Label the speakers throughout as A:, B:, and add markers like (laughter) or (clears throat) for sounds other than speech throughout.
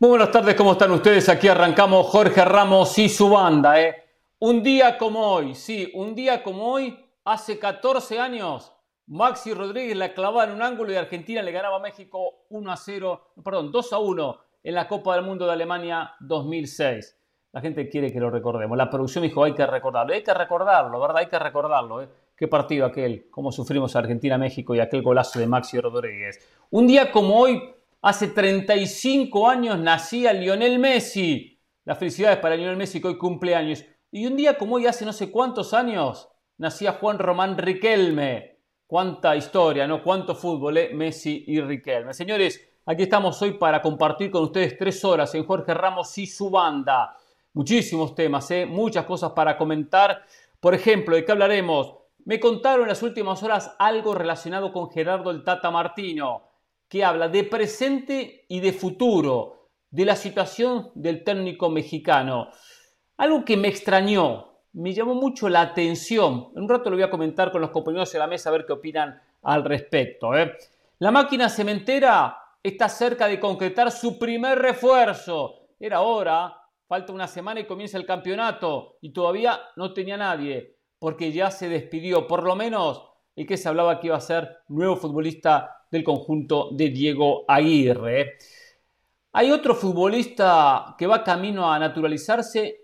A: Muy buenas tardes, ¿cómo están ustedes? Aquí arrancamos Jorge Ramos y su banda. ¿eh? Un día como hoy, sí, un día como hoy, hace 14 años, Maxi Rodríguez la clavaba en un ángulo y Argentina le ganaba a México 1 a 0, perdón, 2 a 1 en la Copa del Mundo de Alemania 2006. La gente quiere que lo recordemos. La producción dijo, hay que recordarlo. Hay que recordarlo, ¿verdad? Hay que recordarlo. ¿eh? Qué partido aquel, cómo sufrimos Argentina-México y aquel golazo de Maxi Rodríguez. Un día como hoy, Hace 35 años nacía Lionel Messi. Las felicidades para Lionel Messi que hoy cumple años. Y un día como hoy, hace no sé cuántos años, nacía Juan Román Riquelme. Cuánta historia, ¿no? Cuánto fútbol, ¿eh? Messi y Riquelme. Señores, aquí estamos hoy para compartir con ustedes tres horas en Jorge Ramos y su banda. Muchísimos temas, ¿eh? Muchas cosas para comentar. Por ejemplo, ¿de qué hablaremos? Me contaron en las últimas horas algo relacionado con Gerardo el Tata Martino que habla de presente y de futuro, de la situación del técnico mexicano. Algo que me extrañó, me llamó mucho la atención. En un rato lo voy a comentar con los compañeros de la mesa a ver qué opinan al respecto. ¿eh? La máquina cementera está cerca de concretar su primer refuerzo. Era hora, falta una semana y comienza el campeonato y todavía no tenía nadie porque ya se despidió, por lo menos el que se hablaba que iba a ser nuevo futbolista del conjunto de Diego Aguirre. Hay otro futbolista que va camino a naturalizarse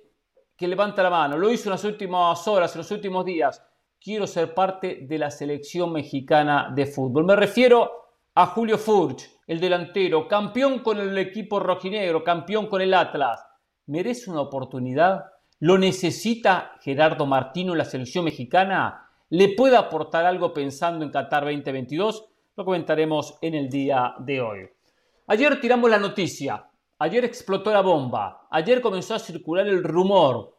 A: que levanta la mano. Lo hizo en las últimas horas, en los últimos días. Quiero ser parte de la selección mexicana de fútbol. Me refiero a Julio Furch, el delantero, campeón con el equipo rojinegro, campeón con el Atlas. ¿Merece una oportunidad? ¿Lo necesita Gerardo Martino en la selección mexicana? ¿Le puede aportar algo pensando en Qatar 2022? Lo comentaremos en el día de hoy. Ayer tiramos la noticia, ayer explotó la bomba, ayer comenzó a circular el rumor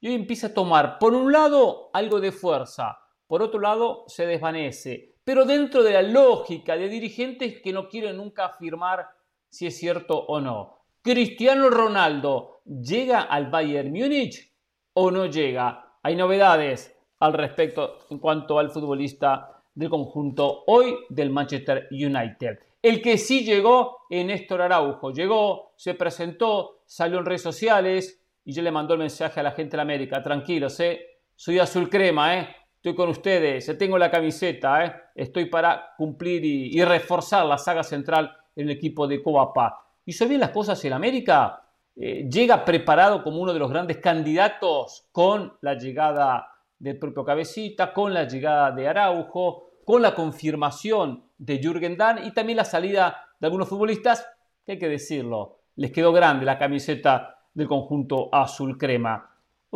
A: y hoy empieza a tomar, por un lado, algo de fuerza, por otro lado, se desvanece, pero dentro de la lógica de dirigentes que no quieren nunca afirmar si es cierto o no. Cristiano Ronaldo llega al Bayern Múnich o no llega. Hay novedades al respecto en cuanto al futbolista del conjunto hoy del Manchester United. El que sí llegó es Néstor Araujo. Llegó, se presentó, salió en redes sociales y yo le mandó el mensaje a la gente de la América. Tranquilos, ¿eh? soy azul crema, ¿eh? estoy con ustedes, tengo la camiseta, ¿eh? estoy para cumplir y, reforzar la saga central en el equipo de Coapa. ¿Hizo bien las cosas en América? Eh, llega preparado como uno de los grandes candidatos con la llegada del propio Cabecita, con la llegada de Araujo, con la confirmación de Jürgen Damm y también la salida de algunos futbolistas, que hay que decirlo, les quedó grande la camiseta del conjunto azul crema.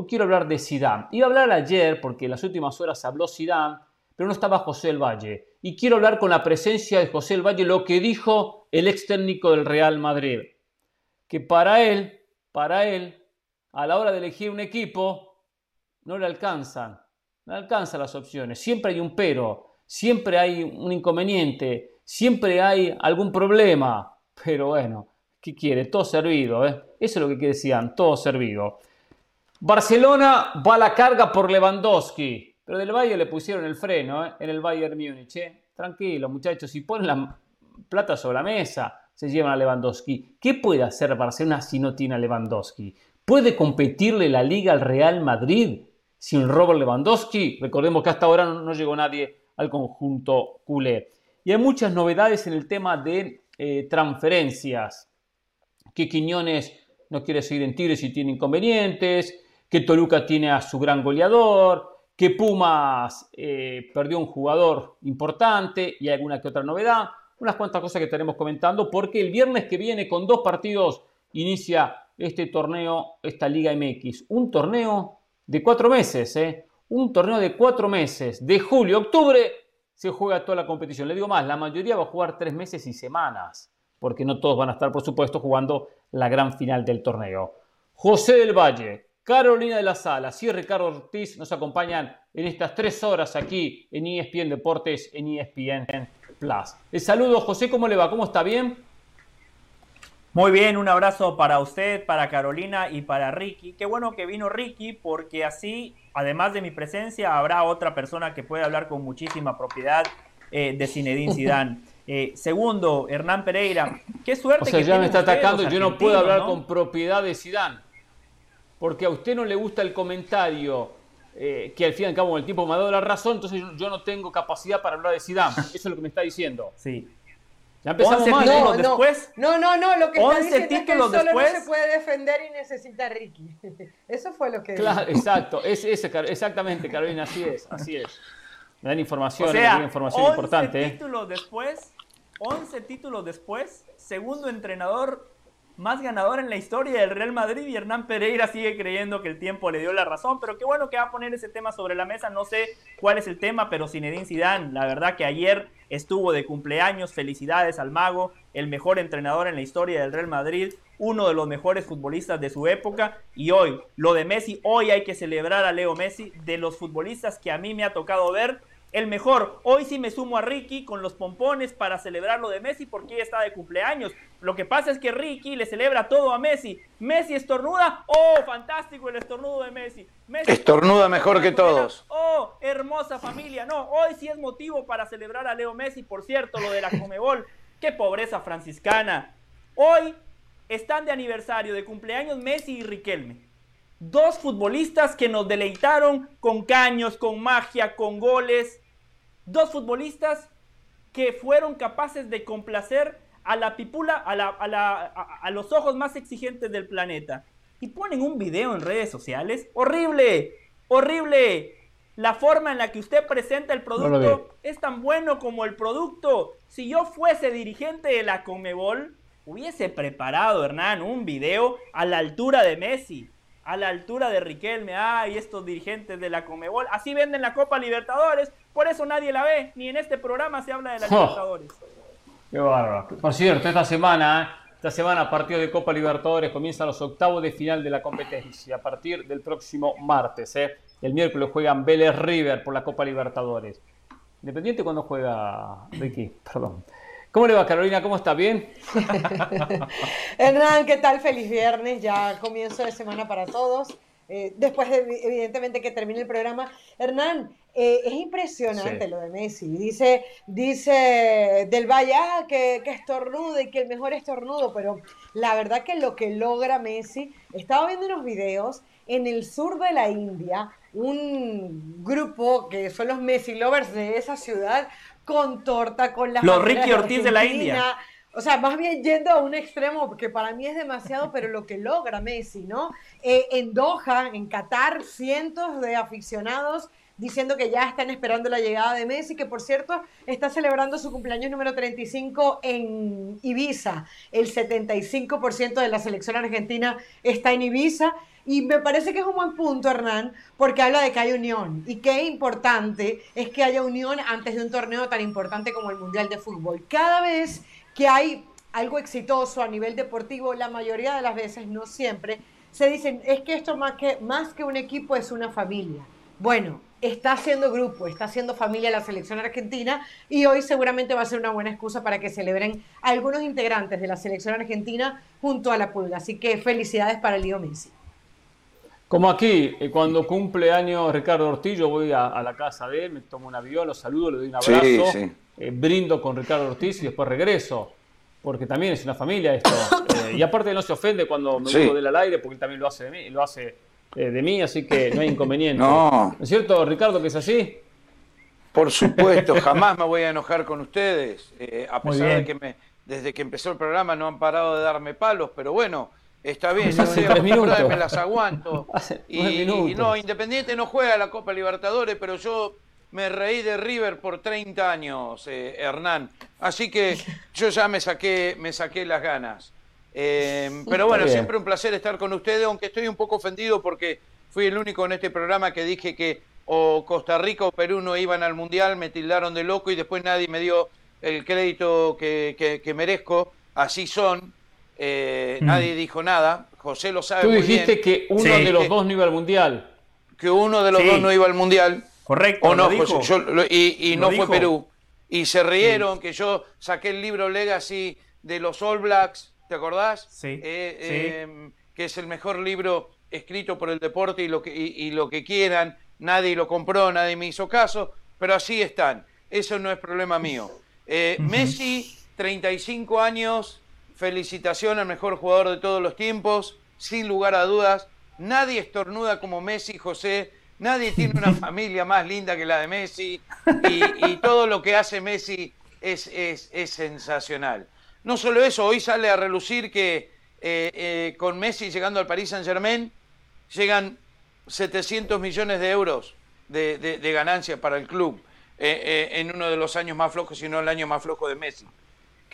A: Quiero hablar de Zidane. Iba a hablar ayer porque en las últimas horas habló Zidane, pero no estaba José El Valle. Y quiero hablar con la presencia de José El Valle lo que dijo el ex técnico del Real Madrid. Que para él, para él, a la hora de elegir un equipo, no le alcanzan, no le alcanzan las opciones, siempre hay un pero, siempre hay un inconveniente, siempre hay algún problema, pero bueno, ¿qué quiere? Todo servido, ¿eh? Eso es lo que decían, todo servido. Barcelona va a la carga por Lewandowski, pero del Bayern le pusieron el freno ¿eh? en el Bayern Múnich. ¿eh? Tranquilo, muchachos, si ponen la plata sobre la mesa, se llevan a Lewandowski. ¿Qué puede hacer Barcelona si no tiene a Lewandowski? ¿Puede competirle la liga al Real Madrid? Sin Robert Lewandowski. Recordemos que hasta ahora no, llegó nadie al conjunto culé. Y hay muchas novedades en el tema de eh, transferencias. Que Quiñones no quiere seguir en Tigres y tiene inconvenientes. Que Toluca tiene a su gran goleador. Que Pumas eh, perdió un jugador importante y alguna que otra novedad. Unas cuantas cosas que estaremos comentando porque el viernes que viene con dos partidos inicia este torneo, esta Liga MX. Un torneo de cuatro meses, ¿eh? Un torneo de cuatro meses, de julio a octubre, se juega toda la competición. Le digo más, la mayoría va a jugar tres meses y semanas, porque no todos van a estar, por supuesto, jugando la gran final del torneo. José del Valle, Carolina de la Sala y Ricardo Ortiz nos acompañan en estas tres horas aquí en ESPN Deportes, en ESPN Plus. El saludo, José, ¿cómo le va? ¿Cómo está? ¿Bien?
B: Muy bien, un abrazo para usted, para Carolina y para Ricky. Qué bueno que vino Ricky porque así, además de mi presencia, habrá otra persona que puede hablar con muchísima propiedad eh, de Zinedine (laughs) Zidane. Eh, segundo, Hernán Pereira, qué suerte.
A: O sea, ya me está atacando y yo no puedo hablar con propiedad de Zidane. Porque a usted no le gusta el comentario eh, que al fin y al cabo el tiempo me ha dado la razón, entonces yo, no tengo capacidad para hablar de Zidane. (laughs) Eso es lo que me está diciendo.
B: Sí.
A: Ya empezamos
C: mal. No, no, después. No, no, no, lo que está diciendo es que solo
B: después,
C: no se puede defender y necesita a Ricky. (laughs) Eso fue lo que
A: Claro, exacto, es, exactamente, Carolina, así es, así es. Me dan información, o sea, información
B: 11
A: importante.
B: ¿eh? títulos después, 11 títulos después, segundo entrenador más ganador en la historia del Real Madrid y Hernán Pereira sigue creyendo que el tiempo le dio la razón, pero qué bueno que va a poner ese tema sobre la mesa, no sé cuál es el tema, pero Zinedine Zidane, la verdad que ayer estuvo de cumpleaños, felicidades al mago, el mejor entrenador en la historia del Real Madrid, uno de los mejores futbolistas de su época. Y hoy, lo de Messi, hoy hay que celebrar a Leo Messi, de los futbolistas que a mí me ha tocado ver, el mejor. Hoy sí me sumo a Ricky con los pompones para celebrar lo de Messi porque ella está de cumpleaños. Lo que pasa es que Ricky le celebra todo a Messi. Messi estornuda. Oh, fantástico el estornudo de Messi.
D: estornuda mejor que todos.
B: Oh, hermosa familia. No, hoy sí es motivo para celebrar a Leo Messi. Por cierto, lo de la Comebol. (laughs) Qué pobreza franciscana. Hoy están de aniversario de cumpleaños Messi y Riquelme. Dos futbolistas que nos deleitaron con caños, con magia, con goles Dos futbolistas que fueron capaces de complacer a la pipula, a, los ojos más exigentes del planeta. Y ponen un video en redes sociales. ¡Horrible! ¡Horrible! La forma en la que usted presenta el producto es tan bueno como el producto. Si yo fuese dirigente de la Comebol, hubiese preparado, Hernán, un video a la altura de Messi, a la altura de Riquelme. Ay, estos dirigentes de la Comebol. Así venden la Copa Libertadores. Por eso nadie la ve, ni en este programa se habla de la (laughs) Libertadores.
A: Qué bárbaro. Por cierto, esta semana, esta semana partido de Copa Libertadores comienzan los octavos de final de la competencia a partir del próximo martes. ¿eh? El miércoles juegan Vélez River por la Copa Libertadores. Independiente cuando juega Ricky, perdón. ¿Cómo le va Carolina? ¿Cómo está? ¿Bien? (laughs)
C: Hernán, ¿qué tal? Feliz viernes, ya comienzo de semana para todos. Eh, después, de, evidentemente, que termine el programa. Hernán, eh, es impresionante lo de Messi. Dice, dice Del Valle ah, que, que estornudo y que el mejor estornudo, pero la verdad que lo que logra Messi, estaba viendo unos videos en el sur de la India, un grupo que son los Messi lovers de esa ciudad, con torta, con las...
B: Los Ricky Ortiz de la India.
C: O sea, más bien yendo a un extremo, que para mí es demasiado, pero lo que logra Messi, ¿no? Eh, en Doha, en Qatar, cientos de aficionados diciendo que ya están esperando la llegada de Messi, que por cierto está celebrando su cumpleaños número 35 en Ibiza. El 75% de la selección argentina está en Ibiza. Y me parece que es un buen punto, Hernán, porque habla de que hay unión. Y qué importante es que haya unión antes de un torneo tan importante como el Mundial de Fútbol. Cada vez que hay algo exitoso a nivel deportivo, la mayoría de las veces, no siempre, se dicen, es que esto más que, más que un equipo es una familia. Bueno, está haciendo grupo, está haciendo familia la selección argentina y hoy seguramente va a ser una buena excusa para que celebren algunos integrantes de la selección argentina junto a la pulga. Así que felicidades para Leo Messi.
A: Como aquí, eh, cuando cumple años Ricardo Ortiz, yo voy a, la casa de él, me tomo un avión, lo saludo, le doy un abrazo, eh, brindo con Ricardo Ortiz y después regreso, porque también es una familia esto. (coughs) Eh, y aparte no se ofende cuando me sí. del aire, porque él también lo hace de mí, lo hace eh, de mí, así que no hay inconveniente. no. es cierto, Ricardo, que es así?
D: Por supuesto, jamás me voy a enojar con ustedes, a pesar de que me, desde que empezó el programa no han parado de darme palos, pero bueno, está bien, yo me las aguanto. (laughs) y, no, Independiente no juega la Copa Libertadores, pero yo me reí de River por 30 años, eh, Hernán. Así que yo ya me saqué, me saqué las ganas. Eh, pero bueno, siempre un placer estar con ustedes, aunque estoy un poco ofendido porque fui el único en este programa que dije que o Costa Rica o Perú no iban al Mundial, me tildaron de loco y después nadie me dio el crédito que, merezco. Así son. Eh, mm. Nadie dijo nada. José lo sabe.
A: Tú dijiste que uno de los dos no iba al Mundial.
D: Que uno de los dos no iba al Mundial.
B: Correcto.
D: O no, y, no fue Perú. Y se rieron que yo saqué el libro Legacy de los All Blacks ¿te acordás?
B: Sí,
D: eh, em, que es el mejor libro escrito por el deporte y lo, que, y, lo que quieran. Nadie lo compró, nadie me hizo caso, pero así están. Eso no es problema mío. Eh, Messi, 35 años, felicitación al mejor jugador de todos los tiempos, sin lugar a dudas. Nadie estornuda como Messi, José. Nadie tiene una (laughs) familia más linda que la de Messi. Y, todo lo que hace Messi es, es, sensacional. No solo eso, hoy sale a relucir que eh, eh, con Messi llegando al Paris Saint Germain llegan 700 millones de euros de, de, ganancias para el club eh, en uno de los años más flojos, si no el año más flojo de Messi.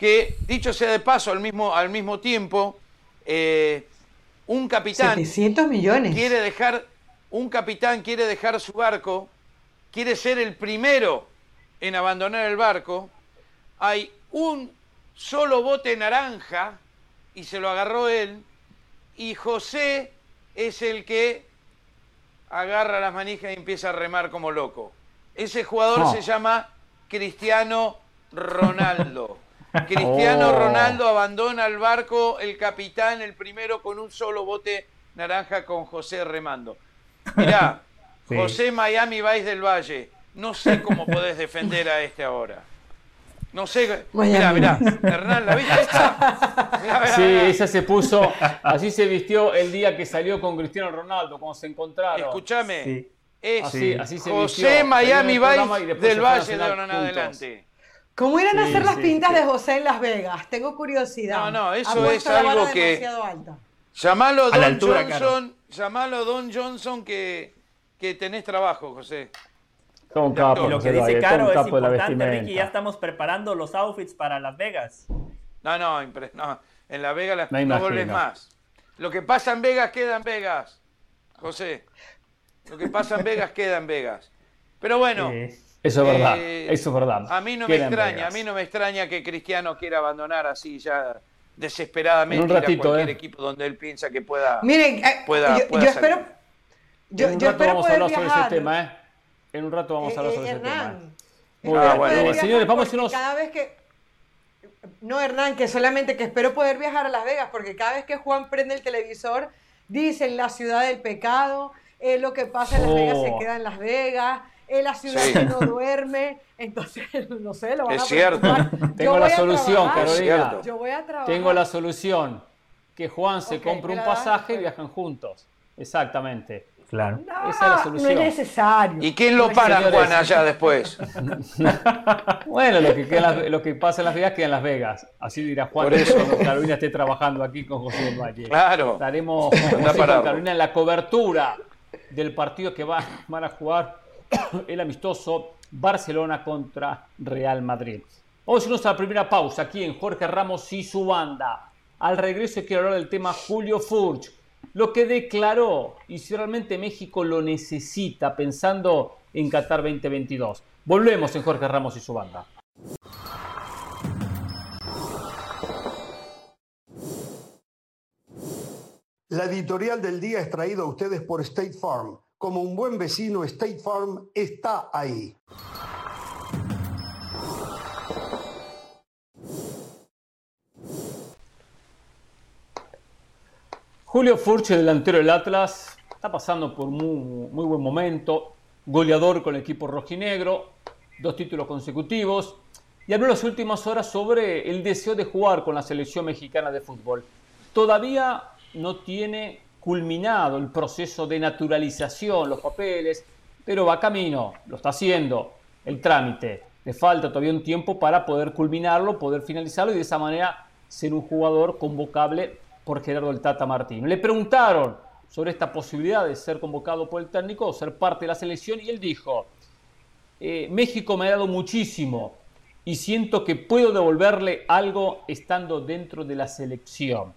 D: Que dicho sea de paso, al mismo, al mismo tiempo, un capitán
C: 700 millones.
D: quiere dejar un capitán quiere dejar su barco, quiere ser el primero en abandonar el barco. Hay un solo bote naranja y se lo agarró él y José es el que agarra las manijas y empieza a remar como loco. Ese jugador se llama Cristiano Ronaldo. (laughs) Cristiano oh. Ronaldo abandona el barco, el capitán, el primero con un solo bote naranja con José remando. Mirá, (laughs) José Miami Vice del Valle, no sé cómo podés defender a este ahora. No sé. Mirá, mirá. Hernán, ¿la viste
A: sí, esa se puso. Así se vistió el día que salió con Cristiano Ronaldo, cuando se encontraron.
D: Escúchame. Es así, se José Miami Vice del Valle de ahora en adelante.
C: ¿Cómo irán a hacer las pintas de José en Las Vegas? Tengo curiosidad.
D: No, no, eso es algo que. Llamalo Don Johnson, llamalo Don Johnson que, que tenés trabajo, José.
B: Con capo, lo que dice Caro es importante, Ricky, ya estamos preparando los outfits para Las Vegas.
D: No, no, no en Las Vegas no vuelves más. Lo que pasa en Vegas queda en Vegas, José. Lo que pasa en Vegas queda en Vegas. Pero bueno. (laughs)
A: Eso es verdad, eh, eso es verdad.
D: A mí no me extraña, a mí no me extraña que Cristiano quiera abandonar así ya desesperadamente un ratito, a cualquier ¿eh? equipo donde él piensa que pueda.
C: Miren, eh, yo, espero.
A: Yo, en un rato vamos a hablar sobre ese tema, ¿eh? En un rato vamos a hablar sobre ese tema.
C: Muy bien, bueno, señores, vamos a irnos. Cada vez que. No, Hernán, que solamente que espero poder viajar a Las Vegas, porque cada vez que Juan prende el televisor, dicen la ciudad del pecado, es lo que pasa en Las Vegas se oh. queda en Las Vegas, es la ciudad que no duerme, entonces, (laughs) no sé, lo van
D: es cierto.
A: Tengo la solución, Carolina. Yo voy a trabajar. Tengo la solución. Que Juan se compre un pasaje y viajan juntos. Exactamente.
C: Claro. No, Esa es la solución. No es necesario.
D: ¿Y quién lo para, Juan, allá después? (laughs)
A: bueno, lo que, lo que pasa en Las Vegas queda en Las Vegas. Así dirá Juan Por eso. cuando Carolina esté trabajando aquí con José del Valle.
D: Claro.
A: Estaremos con Carolina en la cobertura del partido que va, van a jugar (coughs) el amistoso Barcelona contra Real Madrid. Vamos a irnos a la primera pausa aquí en Jorge Ramos y su banda. Al regreso quiero hablar del tema Julio Furch, lo que declaró y si realmente México lo necesita pensando en Qatar 2022. Volvemos en Jorge Ramos y su banda.
E: La editorial del día es traída a ustedes por State Farm como un buen vecino, State Farm está ahí.
A: Julio Furche, delantero del Atlas, está pasando por muy, muy buen momento, goleador con el equipo rojinegro, dos títulos consecutivos, y habló en las últimas horas sobre el deseo de jugar con la selección mexicana de fútbol. Todavía no tiene culminado el proceso de naturalización, los papeles, pero va camino, lo está haciendo, el trámite. Le falta todavía un tiempo para poder culminarlo, poder finalizarlo y de esa manera ser un jugador convocable por Gerardo el Tata Martín. Le preguntaron sobre esta posibilidad de ser convocado por el técnico o ser parte de la selección y él dijo, eh, México me ha dado muchísimo y siento que puedo devolverle algo estando dentro de la selección.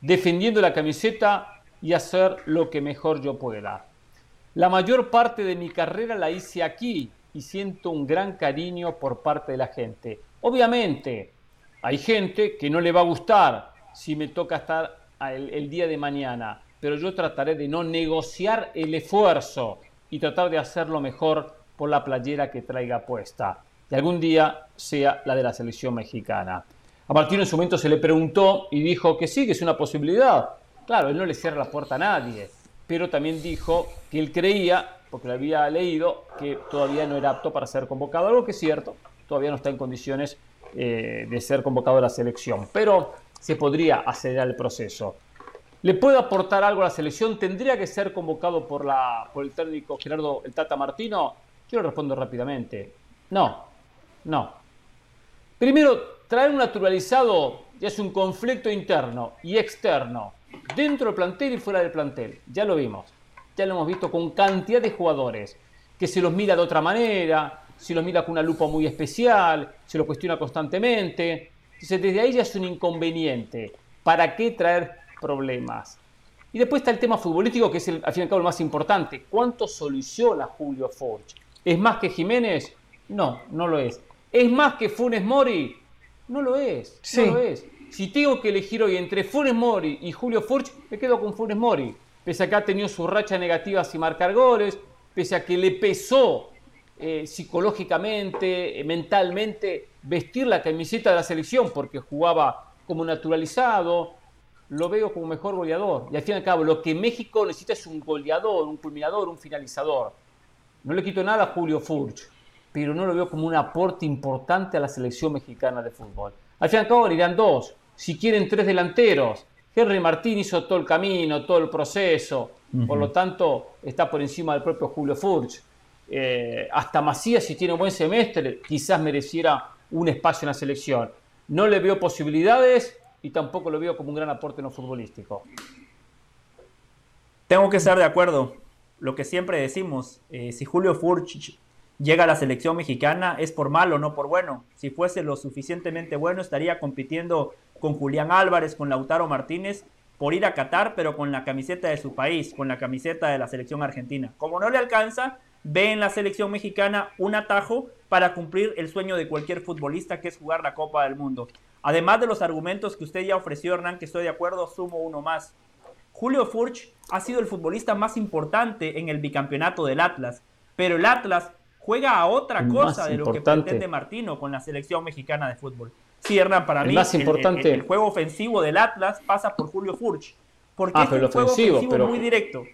A: Defendiendo la camiseta y hacer lo que mejor yo pueda. La mayor parte de mi carrera la hice aquí y siento un gran cariño por parte de la gente. Obviamente, hay gente que no le va a gustar si me toca estar el, día de mañana, pero yo trataré de no negociar el esfuerzo y tratar de hacerlo mejor por la playera que traiga puesta. Y algún día sea la de la selección mexicana. A Martín en su momento se le preguntó y dijo que sí, que es una posibilidad. Claro, él no le cierra la puerta a nadie, pero también dijo que él creía, porque lo había leído, que todavía no era apto para ser convocado, algo que es cierto, todavía no está en condiciones eh, de ser convocado a la selección. Pero se podría acelerar el proceso. ¿Le puede aportar algo a la selección? ¿Tendría que ser convocado por, la, por el técnico Gerardo el Tata Martino? Yo lo respondo rápidamente. No, no. Primero, traer un naturalizado ya es un conflicto interno y externo, dentro del plantel y fuera del plantel. Ya lo vimos. Ya lo hemos visto con cantidad de jugadores que se los mira de otra manera, se los mira con una lupa muy especial, se lo cuestiona constantemente. Entonces, desde ahí ya es un inconveniente. ¿Para qué traer problemas? Y después está el tema futbolístico, que es el, al fin y al cabo el más importante. ¿Cuánto soluciona Julio Forge? ¿Es más que Jiménez? No, no lo es. ¿Es más que Funes Mori? No lo es. No lo es. Si tengo que elegir hoy entre Funes Mori y Julio Furch, me quedo con Funes Mori. Pese a que ha tenido su racha negativa sin marcar goles, pese a que le pesó eh, psicológicamente, eh, mentalmente, vestir la camiseta de la selección porque jugaba como naturalizado, lo veo como mejor goleador. Y al fin y al cabo, lo que México necesita es un goleador, un culminador, un finalizador. No le quito nada a Julio Furch pero no lo veo como un aporte importante a la selección mexicana de fútbol. Al fin y al cabo irán dos, si quieren tres delanteros. Henry Martín hizo todo el camino, todo el proceso, por lo tanto está por encima del propio Julio Furch. Eh, hasta Macías, si tiene un buen semestre, quizás mereciera un espacio en la selección. No le veo posibilidades y tampoco lo veo como un gran aporte en lo futbolístico.
B: Tengo que estar de acuerdo. Lo que siempre decimos, eh, si Julio Furch llega a la selección mexicana es por malo, no por bueno. Si fuese lo suficientemente bueno, estaría compitiendo con Julián Álvarez, con Lautaro Martínez, por ir a Qatar, pero con la camiseta de su país, con la camiseta de la selección argentina. Como no le alcanza, ve en la selección mexicana un atajo para cumplir el sueño de cualquier futbolista, que es jugar la Copa del Mundo. Además de los argumentos que usted ya ofreció, Hernán, que estoy de acuerdo, sumo uno más. Julio Furch ha sido el futbolista más importante en el bicampeonato del Atlas, pero el Atlas juega a otra cosa de lo que pretende Martino con la selección mexicana de fútbol. Sí, Hernán, para mí el, juego ofensivo del Atlas pasa por Julio Furch. Porque ah, es un juego ofensivo muy directo.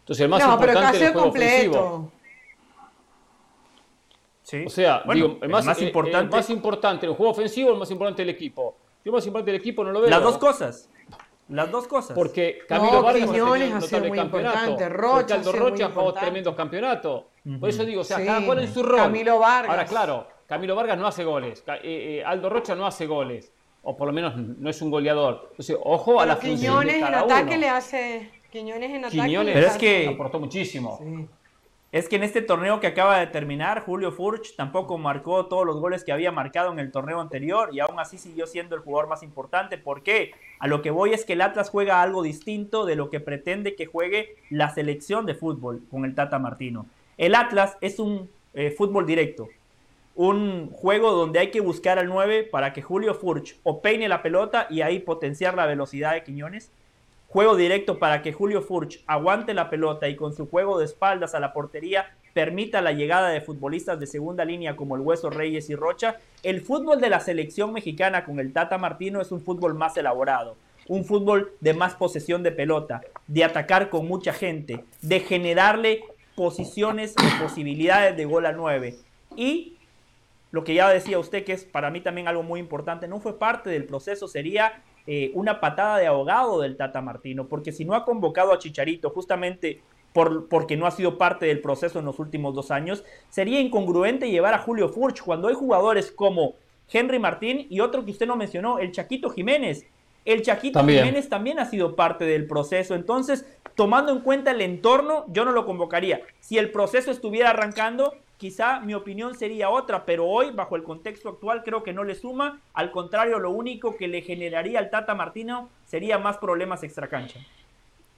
A: Entonces el más no, importante pero es el juego completo. Sí. O sea, digo, el más, importante, el más importante el juego ofensivo, el más importante el equipo. Yo más importante el equipo no lo veo.
B: Las dos cosas. Las dos cosas.
A: Porque Camilo Vargas ha, sido muy importante. Rocha porque Aldo Rocha ha jugado tremendo campeonato. Por eso digo, o sea, cada cual en su rol.
C: Camilo Vargas.
A: Ahora, claro, Camilo Vargas no hace goles. Eh, eh, Aldo Rocha no hace goles. O por lo menos no es un goleador. Entonces, ojo a la función de cada
C: en ataque le hace. Quiñones en ataque
A: Quiñones
C: le
A: es que aportó muchísimo. Sí
B: es que en este torneo que acaba de terminar, Julio Furch tampoco marcó todos los goles que había marcado en el torneo anterior y aún así siguió siendo el jugador más importante. ¿Por qué? A lo que voy es que el Atlas juega algo distinto de lo que pretende que juegue la selección de fútbol con el Tata Martino. El Atlas es un eh, fútbol directo, un juego donde hay que buscar al 9 para que Julio Furch o peine la pelota y ahí potenciar la velocidad de Quiñones Juego directo para que Julio Furch aguante la pelota y con su juego de espaldas a la portería permita la llegada de futbolistas de segunda línea como el Hueso Reyes y Rocha. El fútbol de la selección mexicana con el Tata Martino es un fútbol más elaborado, un fútbol de más posesión de pelota, de atacar con mucha gente, de generarle posiciones o posibilidades de gol a 9. Y lo que ya decía usted, que es para mí también algo muy importante, no fue parte del proceso, sería eh, una patada de ahogado del Tata Martino, porque si no ha convocado a Chicharito justamente por, porque no ha sido parte del proceso en los últimos dos años, sería incongruente llevar a Julio Furch cuando hay jugadores como Henry Martín y otro que usted no mencionó, el Chaquito Jiménez. El Chaquito Jiménez también ha sido parte del proceso, entonces, tomando en cuenta el entorno, yo no lo convocaría. Si el proceso estuviera arrancando, quizá mi opinión sería otra, pero hoy, bajo el contexto actual, creo que no le suma. Al contrario, lo único que le generaría al Tata Martino sería más problemas extracancha.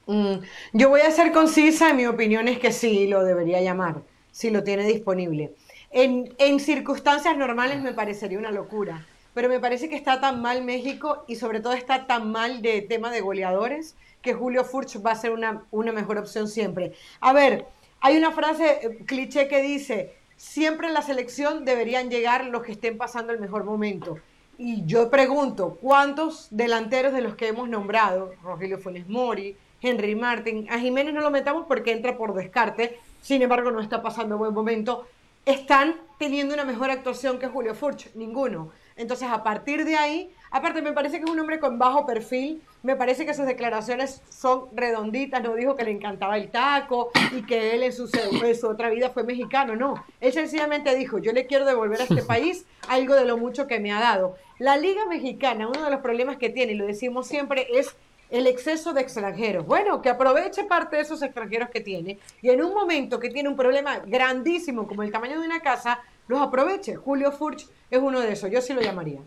C: Mm, yo voy a ser concisa, mi opinión es que sí, lo debería llamar, si lo tiene disponible. En, circunstancias normales me parecería una locura, pero me parece que está tan mal México y sobre todo está tan mal de tema de goleadores que Julio Furch va a ser una mejor opción siempre. A ver, hay una frase eh, cliché que dice, siempre en la selección deberían llegar los que estén pasando el mejor momento. Y yo pregunto, ¿cuántos delanteros de los que hemos nombrado, Rogelio Funes Mori, Henry Martin, a Jiménez no lo metamos porque entra por descarte, sin embargo no está pasando buen momento, están teniendo una mejor actuación que Julio Furch? Ninguno. Entonces, a partir de ahí, aparte me parece que es un hombre con bajo perfil, me parece que sus declaraciones son redonditas, no dijo que le encantaba el taco y que él en su, en su otra vida fue mexicano, no. Él sencillamente dijo, yo le quiero devolver a este (laughs) país algo de lo mucho que me ha dado. La Liga Mexicana, uno de los problemas que tiene, y lo decimos siempre, es el exceso de extranjeros. Bueno, que aproveche parte de esos extranjeros que tiene y en un momento que tiene un problema grandísimo como el tamaño de una casa, los aproveche. Julio Furch es uno de esos, yo sí lo llamaría.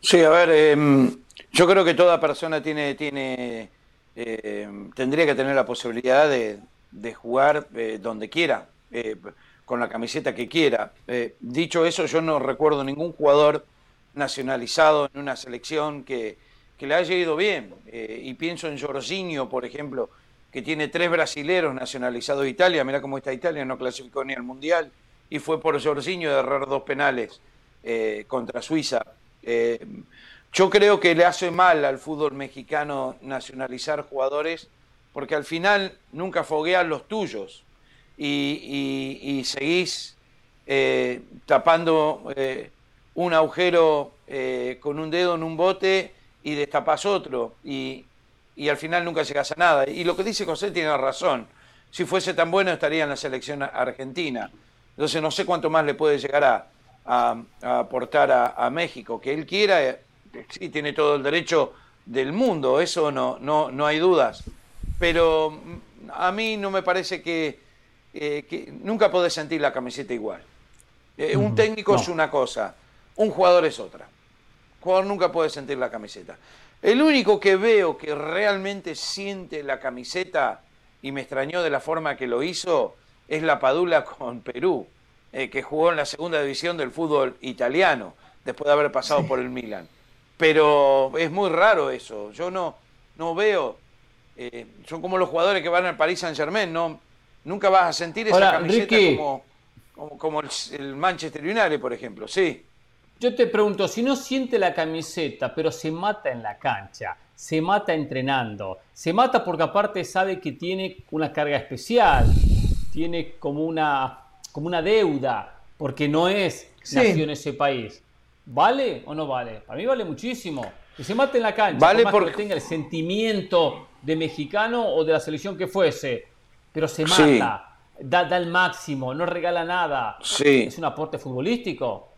D: Sí, a ver, em, yo creo que toda persona tiene, tiene em, tendría que tener la posibilidad de, jugar eh, donde quiera, eh, con la camiseta que quiera. Eh, dicho eso, yo no recuerdo ningún jugador nacionalizado en una selección que, que le haya ido bien. y pienso en Jorginho, por ejemplo, que tiene tres brasileros nacionalizados de Italia. Mira cómo está Italia, no clasificó ni al Mundial. Y fue por Jorginho de errar dos penales contra Suiza. Eh, yo creo que le hace mal al fútbol mexicano nacionalizar jugadores porque al final nunca foguean los tuyos y, seguís eh, tapando eh, un agujero con un dedo en un bote y destapas otro y, al final nunca llegas a nada. Y lo que dice José tiene razón. Si fuese tan bueno estaría en la selección argentina. Entonces no sé cuánto más le puede llegar a, a, aportar a, México. Que él quiera, eh, sí, tiene todo el derecho del mundo, eso no, no, no hay dudas. Pero mm, a mí no me parece que, eh, nunca podés sentir la camiseta igual. Eh, un técnico es una cosa, un jugador es otra. Un jugador nunca puede sentir la camiseta. El único que veo que realmente siente la camiseta y me extrañó de la forma que lo hizo es la Padula con Perú. Eh, que jugó en la segunda división del fútbol italiano, después de haber pasado por el Milan. Pero es muy raro eso. Yo no, no veo. Eh, son como los jugadores que van al Paris Saint Germain, ¿no? Nunca vas a sentir esa camiseta como, como, el, Manchester United, por ejemplo. Sí.
A: Yo te pregunto, si no siente la camiseta, pero se mata en la cancha, se mata entrenando, se mata porque aparte sabe que tiene una carga especial, tiene como una como una deuda, porque no es nació en ese país. ¿Vale o no vale? Para mí vale muchísimo. Que se mate en la cancha,
D: vale
A: por porque tenga el sentimiento de mexicano o de la selección que fuese, pero se mata, da, da, el máximo, no regala nada.
D: Sí.
A: Es un aporte futbolístico.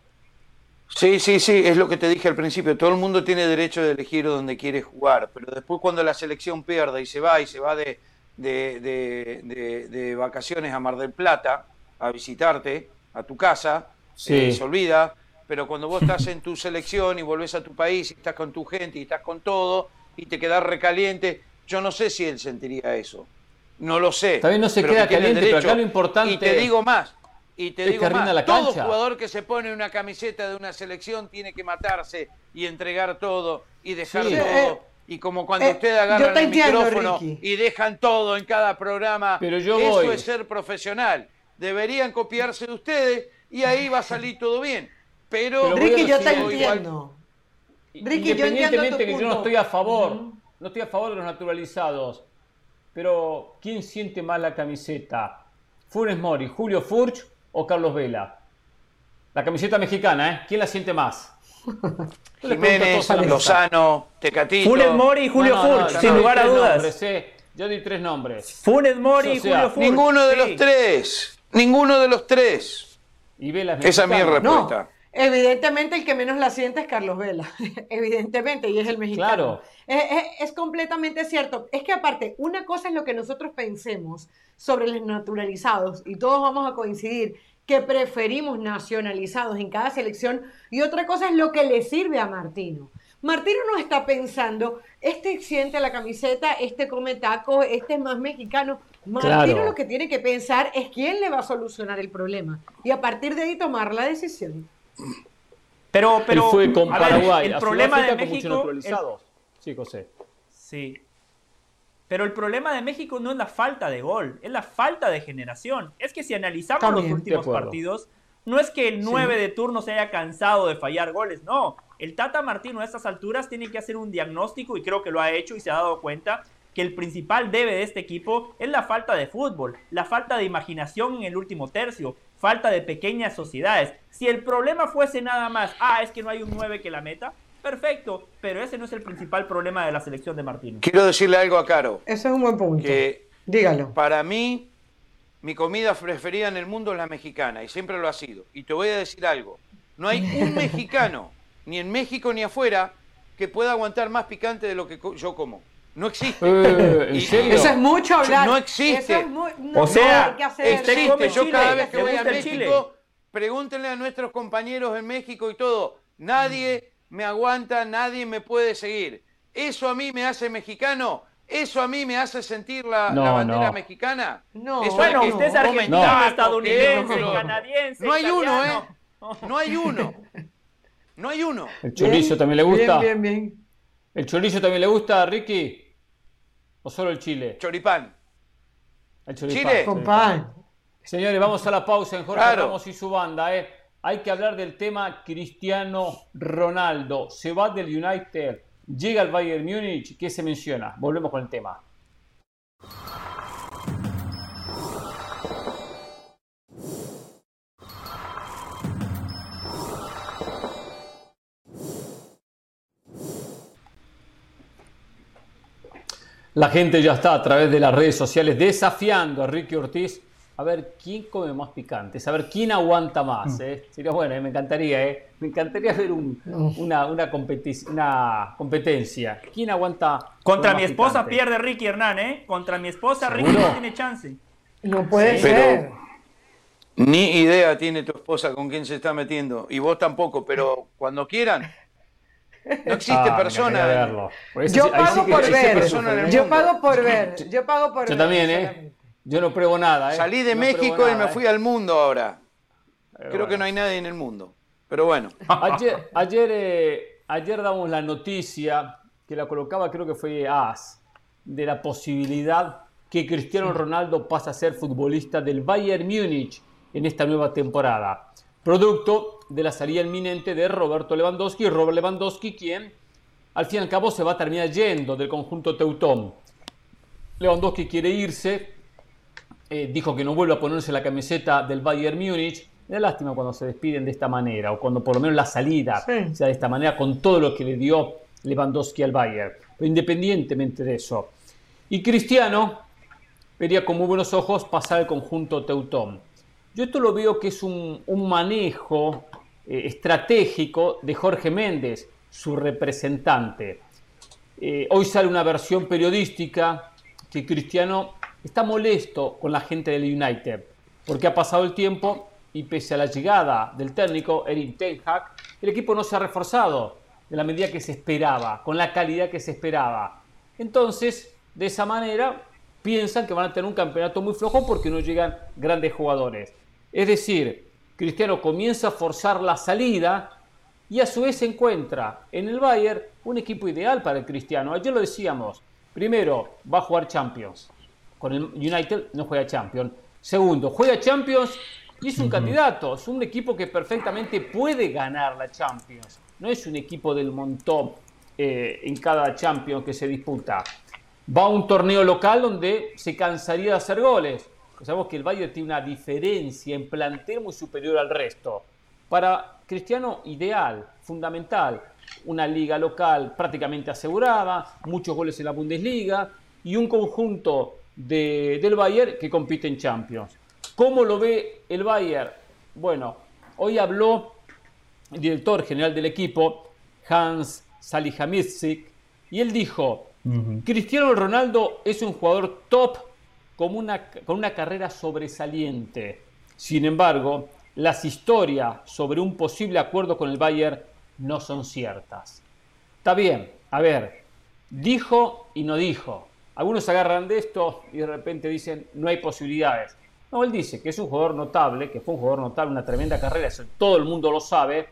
D: Sí, sí, sí, es lo que te dije al principio. Todo el mundo tiene derecho de elegir donde quiere jugar, pero después cuando la selección pierde y se va y se va de, de vacaciones a Mar del Plata, a visitarte a tu casa, eh, se olvida, pero cuando vos estás en tu selección y volvés a tu país y estás con tu gente y estás con todo y te quedás recaliente, yo no sé si él sentiría eso. No lo sé.
A: También no se queda caliente, pero acá lo importante.
D: Y te digo más. Y te digo más, todo jugador que se pone una camiseta de una selección tiene que matarse y entregar todo y dejar todo. Eh, y como cuando eh, ustedes agarran el micrófono y dejan todo en cada programa,
A: pero yo
D: eso es ser profesional deberían copiarse de ustedes y ahí va a salir todo bien. Pero,
C: Ricky, yo te entiendo.
A: Ricky, Independientemente que yo no estoy a favor, no estoy a favor de los naturalizados, pero ¿quién siente más la camiseta? ¿Funes Mori, Julio Furch o Carlos Vela? La camiseta mexicana, ¿eh? ¿Quién la siente más? (laughs)
D: Jiménez, Lozano, Tecatito.
B: Funes Mori y Julio Furch, sin lugar a dudas.
A: Eh. Yo di tres nombres.
B: Funes Mori y Julio Furch.
D: Ninguno de los tres. Ninguno de los tres.
A: Y Vela
D: Esa es mi respuesta.
C: evidentemente el que menos la siente es Carlos Vela. (laughs) evidentemente, y es el mexicano. Claro. Es, completamente cierto. Es que aparte, una cosa es lo que nosotros pensemos sobre los naturalizados, y todos vamos a coincidir que preferimos nacionalizados en cada selección, y otra cosa es lo que le sirve a Martino. Martino no está pensando, este siente la camiseta, este come taco, este es más mexicano. Martino lo que tiene que pensar es quién le va a solucionar el problema y a partir de ahí tomar la decisión.
B: Pero, pero
A: fue con Paraguay.
B: el problema de México.
A: Sí, José.
B: Sí. Pero el problema de México no es la falta de gol, es la falta de generación. Es que si analizamos los últimos partidos, no es que el 9 de turno se haya cansado de fallar goles, no. El Tata Martino a estas alturas tiene que hacer un diagnóstico y creo que lo ha hecho y se ha dado cuenta que el principal debe de este equipo es la falta de fútbol, la falta de imaginación en el último tercio, falta de pequeñas sociedades. Si el problema fuese nada más, ah, es que no hay un 9 que la meta, perfecto, pero ese no es el principal problema de la selección de Martino.
D: Quiero decirle algo a Caro.
C: Ese es un buen punto.
D: Que
C: Dígalo.
D: Para mí, mi comida preferida en el mundo es la mexicana y siempre lo ha sido. Y te voy a decir algo. No hay un (laughs) mexicano, ni en México ni afuera, que pueda aguantar más picante de lo que yo como. No existe.
A: Eh, (laughs)
C: Eso es mucho hablar.
D: No existe.
B: o sea,
D: existe. Yo cada vez que voy a México, pregúntenle a nuestros compañeros en México y todo. Nadie me aguanta, nadie me puede seguir. ¿Eso a mí me hace mexicano? ¿Eso a mí me hace sentir la, bandera mexicana?
B: No, bueno, usted es argentino, estadounidense, canadiense.
D: No hay uno, ¿eh? No hay uno. No hay uno.
A: ¿El chorizo también le gusta?
C: Bien, bien, bien.
A: ¿El chorizo también le gusta, Ricky? ¿O solo el chile?
D: Choripán.
A: El choripán. Chile.
C: Con pan.
A: Señores, vamos a la pausa en Jorge Ramos y su banda, ¿eh? Hay que hablar del tema Cristiano Ronaldo. Se va del United llega al Bayern Múnich, ¿qué se menciona? Volvemos con el tema. La gente ya está a través de las redes sociales desafiando a Ricky Ortiz a ver quién come más picante, a ver quién aguanta más. ¿eh? Sería bueno, ¿eh? me encantaría, ¿eh? me encantaría ver una, una, competencia. ¿Quién aguanta?
B: Contra mi esposa pierde Ricky Hernán, ¿eh? Contra mi esposa Ricky no tiene chance.
C: No puede ser.
D: Ni idea tiene tu esposa con quién se está metiendo. Y vos tampoco, pero cuando quieran. No existe ah, persona.
C: Yo pago por ver. Yo pago por ver. Yo pago por ver.
A: Yo también, ¿eh? Yo no pruebo nada. ¿eh?
D: Salí de México y me fui ¿eh? al mundo ahora. Creo que no hay nadie en el mundo. Pero bueno. (laughs)
A: Ayer, ayer, eh, ayer damos la noticia que la colocaba, creo que fue AS, de la posibilidad que Cristiano Ronaldo pasa a ser futbolista del Bayern Múnich en esta nueva temporada. Producto de la salida inminente de Roberto Lewandowski, Robert Lewandowski, quien al fin y al cabo se va a terminar yendo del conjunto Teutón. Lewandowski quiere irse, eh, dijo que no vuelve a ponerse la camiseta del Bayern Múnich. Da lástima cuando se despiden de esta manera, o cuando por lo menos la salida sea de esta manera, con todo lo que le dio Lewandowski al Bayern. Pero independientemente de eso. Y Cristiano vería con muy buenos ojos pasar el conjunto Teutón. Yo esto lo veo que es un, manejo eh, estratégico de Jorge Méndez, su representante. Eh, hoy sale una versión periodística que Cristiano está molesto con la gente del United, porque ha pasado el tiempo y pese a la llegada del técnico Erin Ten Hag, el equipo no se ha reforzado de la medida que se esperaba, con la calidad que se esperaba. Entonces, de esa manera, piensan que van a tener un campeonato muy flojo porque no llegan grandes jugadores. Es decir, Cristiano comienza a forzar la salida y a su vez se encuentra en el Bayern un equipo ideal para el Cristiano. Ayer lo decíamos, primero va a jugar Champions, con el United no juega Champions. Segundo, juega Champions y es un candidato, es un equipo que perfectamente puede ganar la Champions. No es un equipo del montón eh, en cada Champions que se disputa. Va a un torneo local donde se cansaría de hacer goles. Sabemos que el Bayern tiene una diferencia en plantel muy superior al resto. Para Cristiano, ideal, fundamental. Una liga local prácticamente asegurada, muchos goles en la Bundesliga y un conjunto del Bayern que compite en Champions. ¿Cómo lo ve el Bayern? Bueno, hoy habló el director general del equipo, Hans Salihamidzic, y él dijo, Cristiano Ronaldo es un jugador top con una, carrera sobresaliente. Sin embargo, las historias sobre un posible acuerdo con el Bayern no son ciertas. Está bien, a ver, dijo y no dijo. Algunos agarran de esto y de repente dicen no hay posibilidades. No, él dice que es un jugador notable, que fue un jugador notable, una tremenda carrera, eso todo el mundo lo sabe,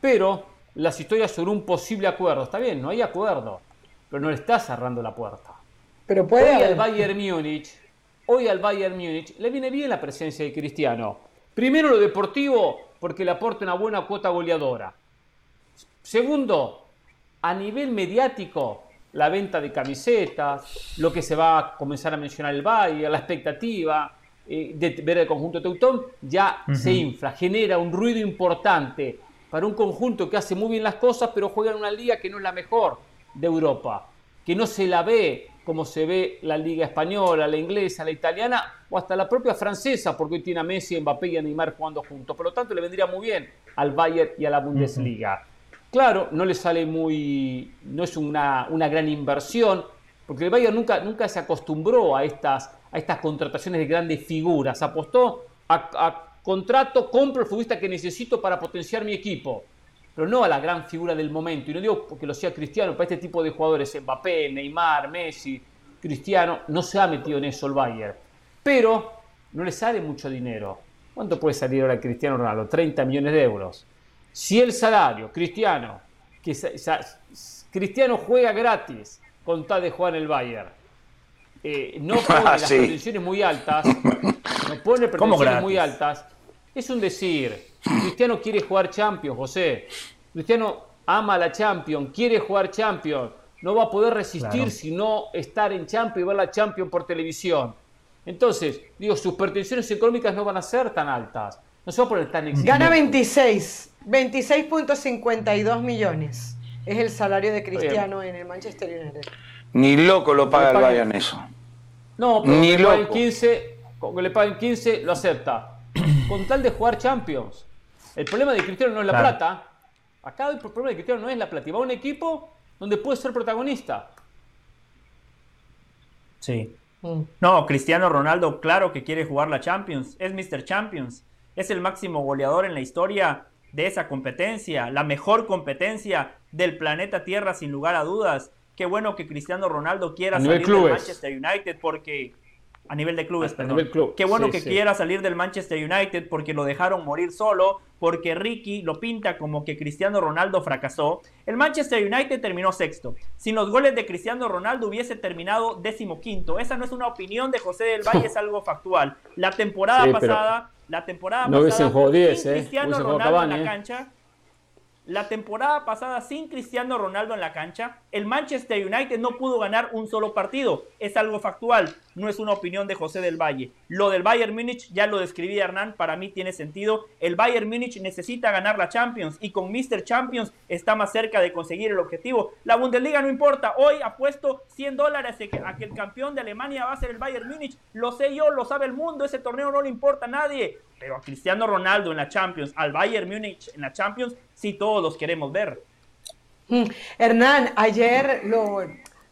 A: pero las historias sobre un posible acuerdo, está bien, no hay acuerdo, pero no le está cerrando la puerta.
C: Pero puede
A: hoy al Bayern Múnich, hoy al Bayern Múnich le viene bien la presencia de Cristiano. Primero lo deportivo, porque le aporta una buena cuota goleadora. Segundo, a nivel mediático, la venta de camisetas, lo que se va a comenzar a mencionar el Bayern, la expectativa eh, de ver el conjunto Teutón, ya se infla, genera un ruido importante para un conjunto que hace muy bien las cosas, pero juega en una liga que no es la mejor de Europa, que no se la ve como se ve la liga española, la inglesa, la italiana o hasta la propia francesa, porque hoy tiene a Messi, Mbappé y a Neymar jugando juntos. Por lo tanto, le vendría muy bien al Bayern y a la Bundesliga. Claro, no le sale muy, no es una, una gran inversión, porque el Bayern nunca, nunca se acostumbró a estas, a estas contrataciones de grandes figuras. Apostó a, a contrato, compro el futbolista que necesito para potenciar mi equipo, pero no a la gran figura del momento. Y no digo porque lo sea Cristiano, para este tipo de jugadores, Mbappé, Neymar, Messi, Cristiano, no se ha metido en eso el Bayern. Pero no le sale mucho dinero. ¿Cuánto puede salir ahora Cristiano Ronaldo? 30 millones de euros. Si el salario, Cristiano, que Cristiano juega gratis con tal de jugar en el Bayern, eh, no (laughs) pone las condiciones muy altas, no pone (laughs) pretensiones muy altas, es un decir. Cristiano quiere jugar Champions, José. Cristiano ama la Champions, quiere jugar Champions. No va a poder resistir si no estar en Champions y ver la Champions por televisión. Entonces, digo, sus pretensiones económicas no van a ser tan altas. No se va a poner tan exigente.
C: Gana 26, 26.52 millones. Es el salario de Cristiano en el Manchester United.
D: Ni loco lo paga el Bayern eso.
A: No, pero Ni loco. 15, con que le paguen 15 lo acepta. Con tal de jugar Champions. El problema de Cristiano no es la plata. Acá el problema de Cristiano no es la plata. Y va a un equipo donde puede ser protagonista.
B: Sí. Mm. No, Cristiano Ronaldo, claro que quiere jugar la Champions. Es Mr. Champions. Es el máximo goleador en la historia de esa competencia. La mejor competencia del planeta Tierra, sin lugar a dudas. Qué bueno que Cristiano Ronaldo quiera salir del Manchester United porque a nivel de clubes, perdón. Qué bueno que quiera salir del Manchester United porque lo dejaron morir solo, porque Ricky lo pinta como que Cristiano Ronaldo fracasó. El Manchester United terminó sexto. Sin los goles de Cristiano Ronaldo hubiese terminado décimo quinto. Esa no es una opinión de José del Valle, es (laughs) algo factual. La temporada pasada, la temporada
A: no
B: pasada,
A: 10, eh.
B: Cristiano Ronaldo en la cancha la temporada pasada sin Cristiano Ronaldo en la cancha, el Manchester United no pudo ganar un solo partido. Es algo factual, no es una opinión de José del Valle. Lo del Bayern Múnich ya lo describí Hernán, para mí tiene sentido. El Bayern Múnich necesita ganar la Champions y con Mr. Champions está más cerca de conseguir el objetivo. La Bundesliga no importa, hoy apuesto 100 dólares a que el campeón de Alemania va a ser el Bayern Múnich. Lo sé yo, lo sabe el mundo, ese torneo no le importa a nadie. Pero a Cristiano Ronaldo en la Champions, al Bayern Múnich en la Champions, sí todos los queremos ver.
C: Mm, Hernán, ayer lo,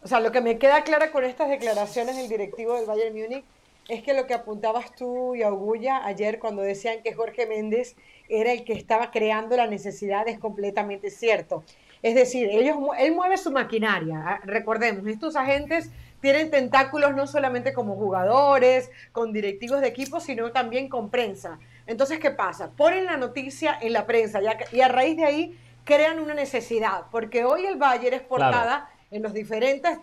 C: o sea, lo que me queda claro con estas declaraciones del directivo del Bayern Múnich es que lo que apuntabas tú y Augulla ayer cuando decían que Jorge Méndez era el que estaba creando la necesidad es completamente cierto. Es decir, ellos, él mueve su maquinaria. Ah, recordemos, estos agentes tienen tentáculos no solamente como jugadores, con directivos de equipos, sino también con prensa. Entonces, ¿qué pasa? Ponen la noticia en la prensa y a raíz de ahí crean una necesidad, porque hoy el Bayern es portada en los diferentes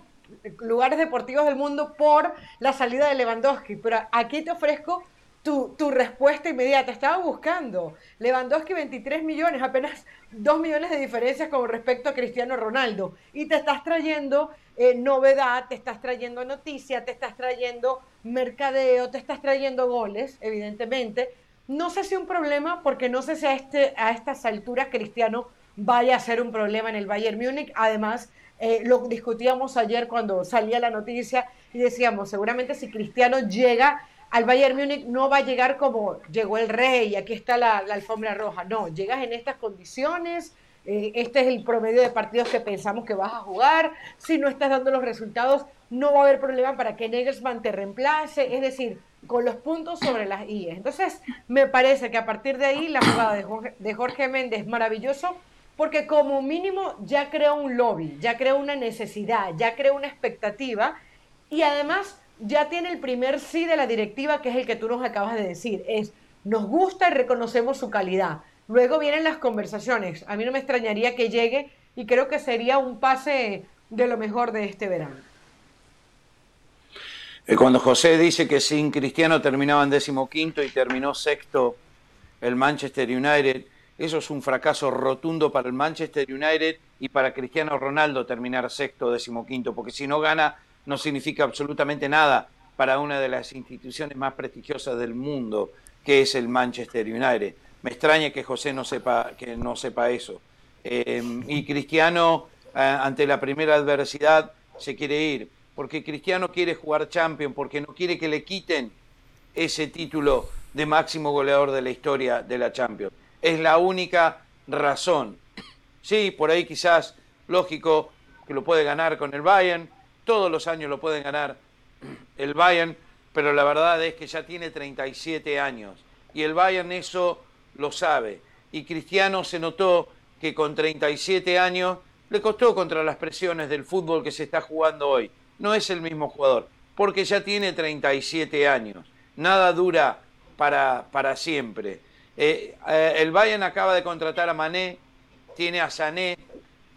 C: lugares deportivos del mundo por la salida de Lewandowski, pero aquí te ofrezco tu, tu, respuesta inmediata. Estaba buscando Lewandowski 23 millones, apenas 2 millones de diferencias con respecto a Cristiano Ronaldo. Y te estás trayendo eh, novedad, te estás trayendo noticia, te estás trayendo mercadeo, te estás trayendo goles, evidentemente. No sé si un problema, porque no sé si a, este, a estas alturas Cristiano vaya a ser un problema en el Bayern Múnich. Además, eh, lo discutíamos ayer cuando salía la noticia y decíamos, seguramente si Cristiano llega al Bayern Múnich no va a llegar como llegó el rey, aquí está la, alfombra roja. No, llegas en estas condiciones, eh, este es el promedio de partidos que pensamos que vas a jugar. Si no estás dando los resultados, no va a haber problema para que Nagelsmann te reemplace. Es decir, con los puntos sobre las IES. Entonces, me parece que a partir de ahí la jugada de Jorge, de Jorge Méndez maravilloso porque como mínimo ya creó un lobby, ya creó una necesidad, ya creó una expectativa y además ya tiene el primer sí de la directiva, que es el que tú nos acabas de decir, es nos gusta y reconocemos su calidad. Luego vienen las conversaciones. A mí no me extrañaría que llegue y creo que sería un pase de lo mejor de este verano.
D: Eh, cuando José dice que sin Cristiano terminaba en décimo quinto y terminó sexto el Manchester United, eso es un fracaso rotundo para el Manchester United y para Cristiano Ronaldo terminar sexto decimoquinto, porque si no gana no significa absolutamente nada para una de las instituciones más prestigiosas del mundo, que es el Manchester United. Me extraña que José no sepa, que no sepa eso. Em, y Cristiano, eh, ante la primera adversidad, se quiere ir, porque Cristiano quiere jugar Champions, porque no quiere que le quiten ese título de máximo goleador de la historia de la Champions. Es la única razón. Sí, por ahí quizás, lógico, que lo puede ganar con el Bayern, todos los años lo pueden ganar el Bayern, pero la verdad es que ya tiene 37 años y el Bayern eso lo sabe. Y Cristiano se notó que con 37 años le costó contra las presiones del fútbol que se está jugando hoy. No es el mismo jugador, porque ya tiene 37 años. Nada dura para, para siempre. Eh, eh, el Bayern acaba de contratar a Mané, tiene a Sané,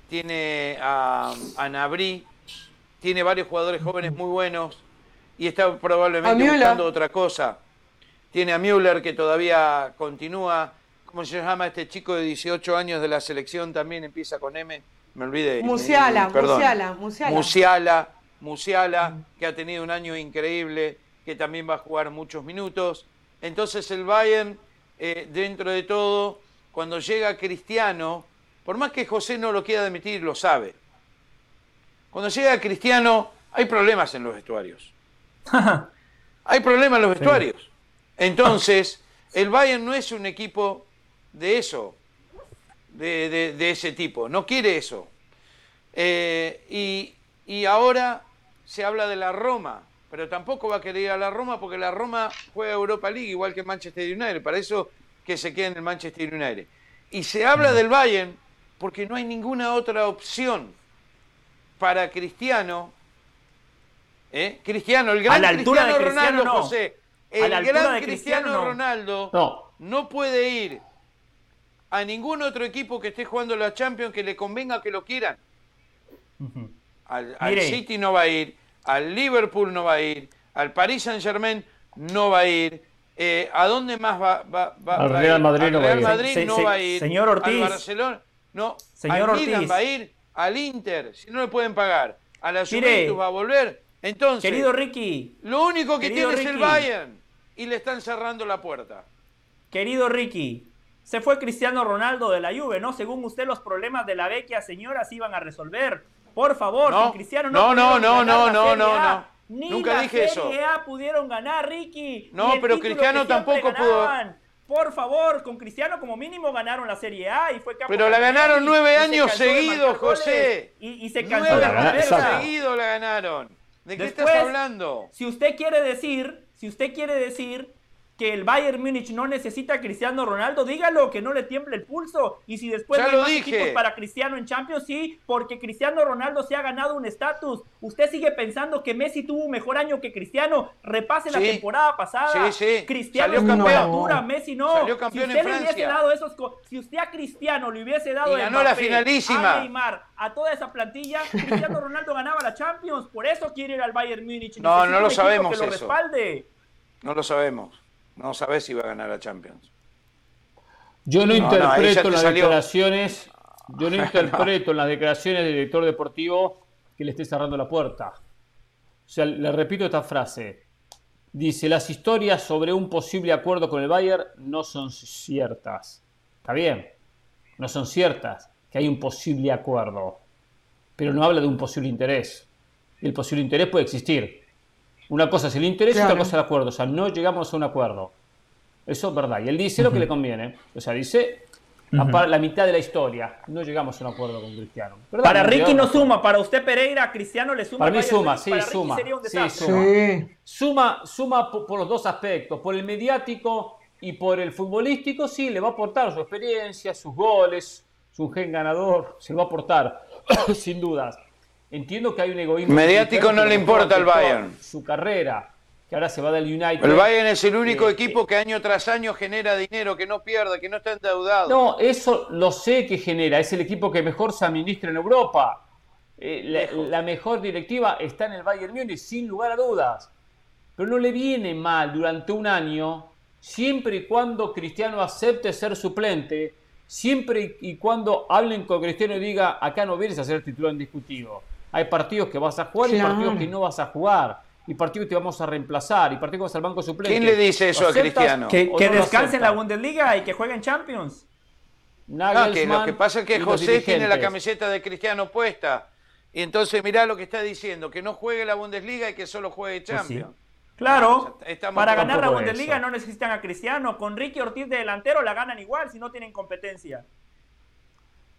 D: tiene a, a Nabri, tiene varios jugadores jóvenes muy buenos y está probablemente buscando otra cosa. Tiene a Müller que todavía continúa. ¿Cómo se llama este chico de 18 años de la selección? También empieza con M. Me olvidé.
C: Musiala, Musiala,
D: Musiala. Musiala, Musiala, que ha tenido un año increíble, que también va a jugar muchos minutos. Entonces el Bayern, eh, dentro de todo, cuando llega Cristiano, por más que José no lo quiera admitir, lo sabe. Cuando llega Cristiano, hay problemas en los vestuarios. (laughs) hay problemas en los vestuarios. Entonces, el Bayern no es un equipo de eso, de, ese tipo, no quiere eso. Eh, y, y ahora se habla de la Roma, pero tampoco va a querer ir a la Roma porque la Roma juega Europa League igual que Manchester United, para eso que se quede en el Manchester United. Y se habla del Bayern porque no hay ninguna otra opción para Cristiano ¿Eh? Cristiano, el gran Cristiano, Ronaldo, José, el gran Cristiano, Ronaldo no. puede ir a ningún otro equipo que esté jugando la Champions que le convenga que lo quieran. Al, City no va a ir, al Liverpool no va a ir, al Paris Saint Germain no va a ir. Eh, ¿A dónde más va, va, va
A: al Real Madrid,
D: no, Real Madrid no va a ir.
B: Señor Ortiz.
D: Al Barcelona, no. Señor al Milan va a ir, al Inter, si no le pueden pagar. A la Juventus va a volver entonces,
B: querido Ricky,
D: lo único que tiene es el Bayern y le están cerrando la puerta.
B: Querido Ricky, se fue Cristiano Ronaldo de la Juve, ¿no? Según usted, los problemas de la vecchia señora se iban a resolver. Por favor, no, Cristiano
D: no No, no, no, no, no, no,
B: Ni
D: Nunca
B: la
D: dije
B: Serie A pudieron ganar, Ricky.
D: No, pero Cristiano tampoco pudo.
B: Por favor, con Cristiano como mínimo ganaron la Serie A y fue
D: Pero la ganaron nueve años seguidos, José.
B: Y, se cansó nueve
D: años seguidos la ganaron. ¿De qué estás hablando?
B: Si usted quiere decir, si usted quiere decir que el Bayern Múnich no necesita a Cristiano Ronaldo, dígalo, que no le tiemble el pulso. Y si después
D: hay más equipos
B: para Cristiano en Champions, sí, porque Cristiano Ronaldo se ha ganado un estatus. Usted sigue pensando que Messi tuvo un mejor año que Cristiano. Repase la temporada pasada.
D: Sí, sí.
B: Cristiano
D: Salió
B: campeón. Messi no.
D: Salió campeón
B: si usted
D: le
B: hubiese dado esos, si usted a Cristiano le hubiese dado
D: y ganó la finalísima.
B: a Neymar, a toda esa plantilla, Cristiano Ronaldo ganaba la Champions. Por eso quiere ir al Bayern Múnich.
D: No, no lo sabemos
B: que lo respalde.
D: No lo sabemos. No sabes si va a ganar la Champions.
A: Yo no, interpreto las declaraciones, yo no (laughs) interpreto en las declaraciones del director deportivo que le esté cerrando la puerta. O sea, le repito esta frase. Dice, las historias sobre un posible acuerdo con el Bayern no son ciertas. Está bien, no son ciertas, que hay un posible acuerdo. Pero no habla de un posible interés. El posible interés puede existir. Una cosa es el interés y otra cosa es el acuerdo. O sea, no llegamos a un acuerdo. Eso es verdad. Y él dice lo que le conviene. O sea, dice la mitad de la historia. No llegamos a un acuerdo con Cristiano.
B: Para Ricky no suma. Para usted, Pereira, Cristiano le suma.
A: Para mí suma, sí, suma. Sí, suma. Suma, suma por, los dos aspectos. Por el mediático y por el futbolístico, sí, le va a aportar su experiencia, sus goles, su gen ganador. Se lo va a aportar, (coughs) sin dudas. Entiendo que hay un egoísmo.
D: Mediático no le importa al Bayern.
A: Su carrera, que ahora se va del United.
D: El Bayern es el único equipo que año tras año genera dinero, que no pierde, que no está endeudado.
A: No, eso lo sé que genera. Es el equipo que mejor se administra en Europa. Eh, la, mejor directiva está en el Bayern Múnich, sin lugar a dudas. Pero no le viene mal durante un año, siempre y cuando Cristiano acepte ser suplente siempre y cuando hablen con Cristiano y diga, acá no vienes a ser titular indiscutido. Hay partidos que vas a jugar y partidos que no vas a jugar. Y partidos que te vamos a reemplazar. Y partidos que vas al banco suplente.
D: ¿Quién le dice eso a Cristiano?
B: Que, descanse en la Bundesliga y que juegue en Champions.
D: No, que lo que pasa es que José tiene la camiseta de Cristiano puesta. Y entonces mirá lo que está diciendo, que no juegue la Bundesliga y que solo juegue pues Champions.
B: Claro, para ganar la Bundesliga no necesitan a Cristiano. Con Ricky Ortiz de delantero la ganan igual si no tienen competencia.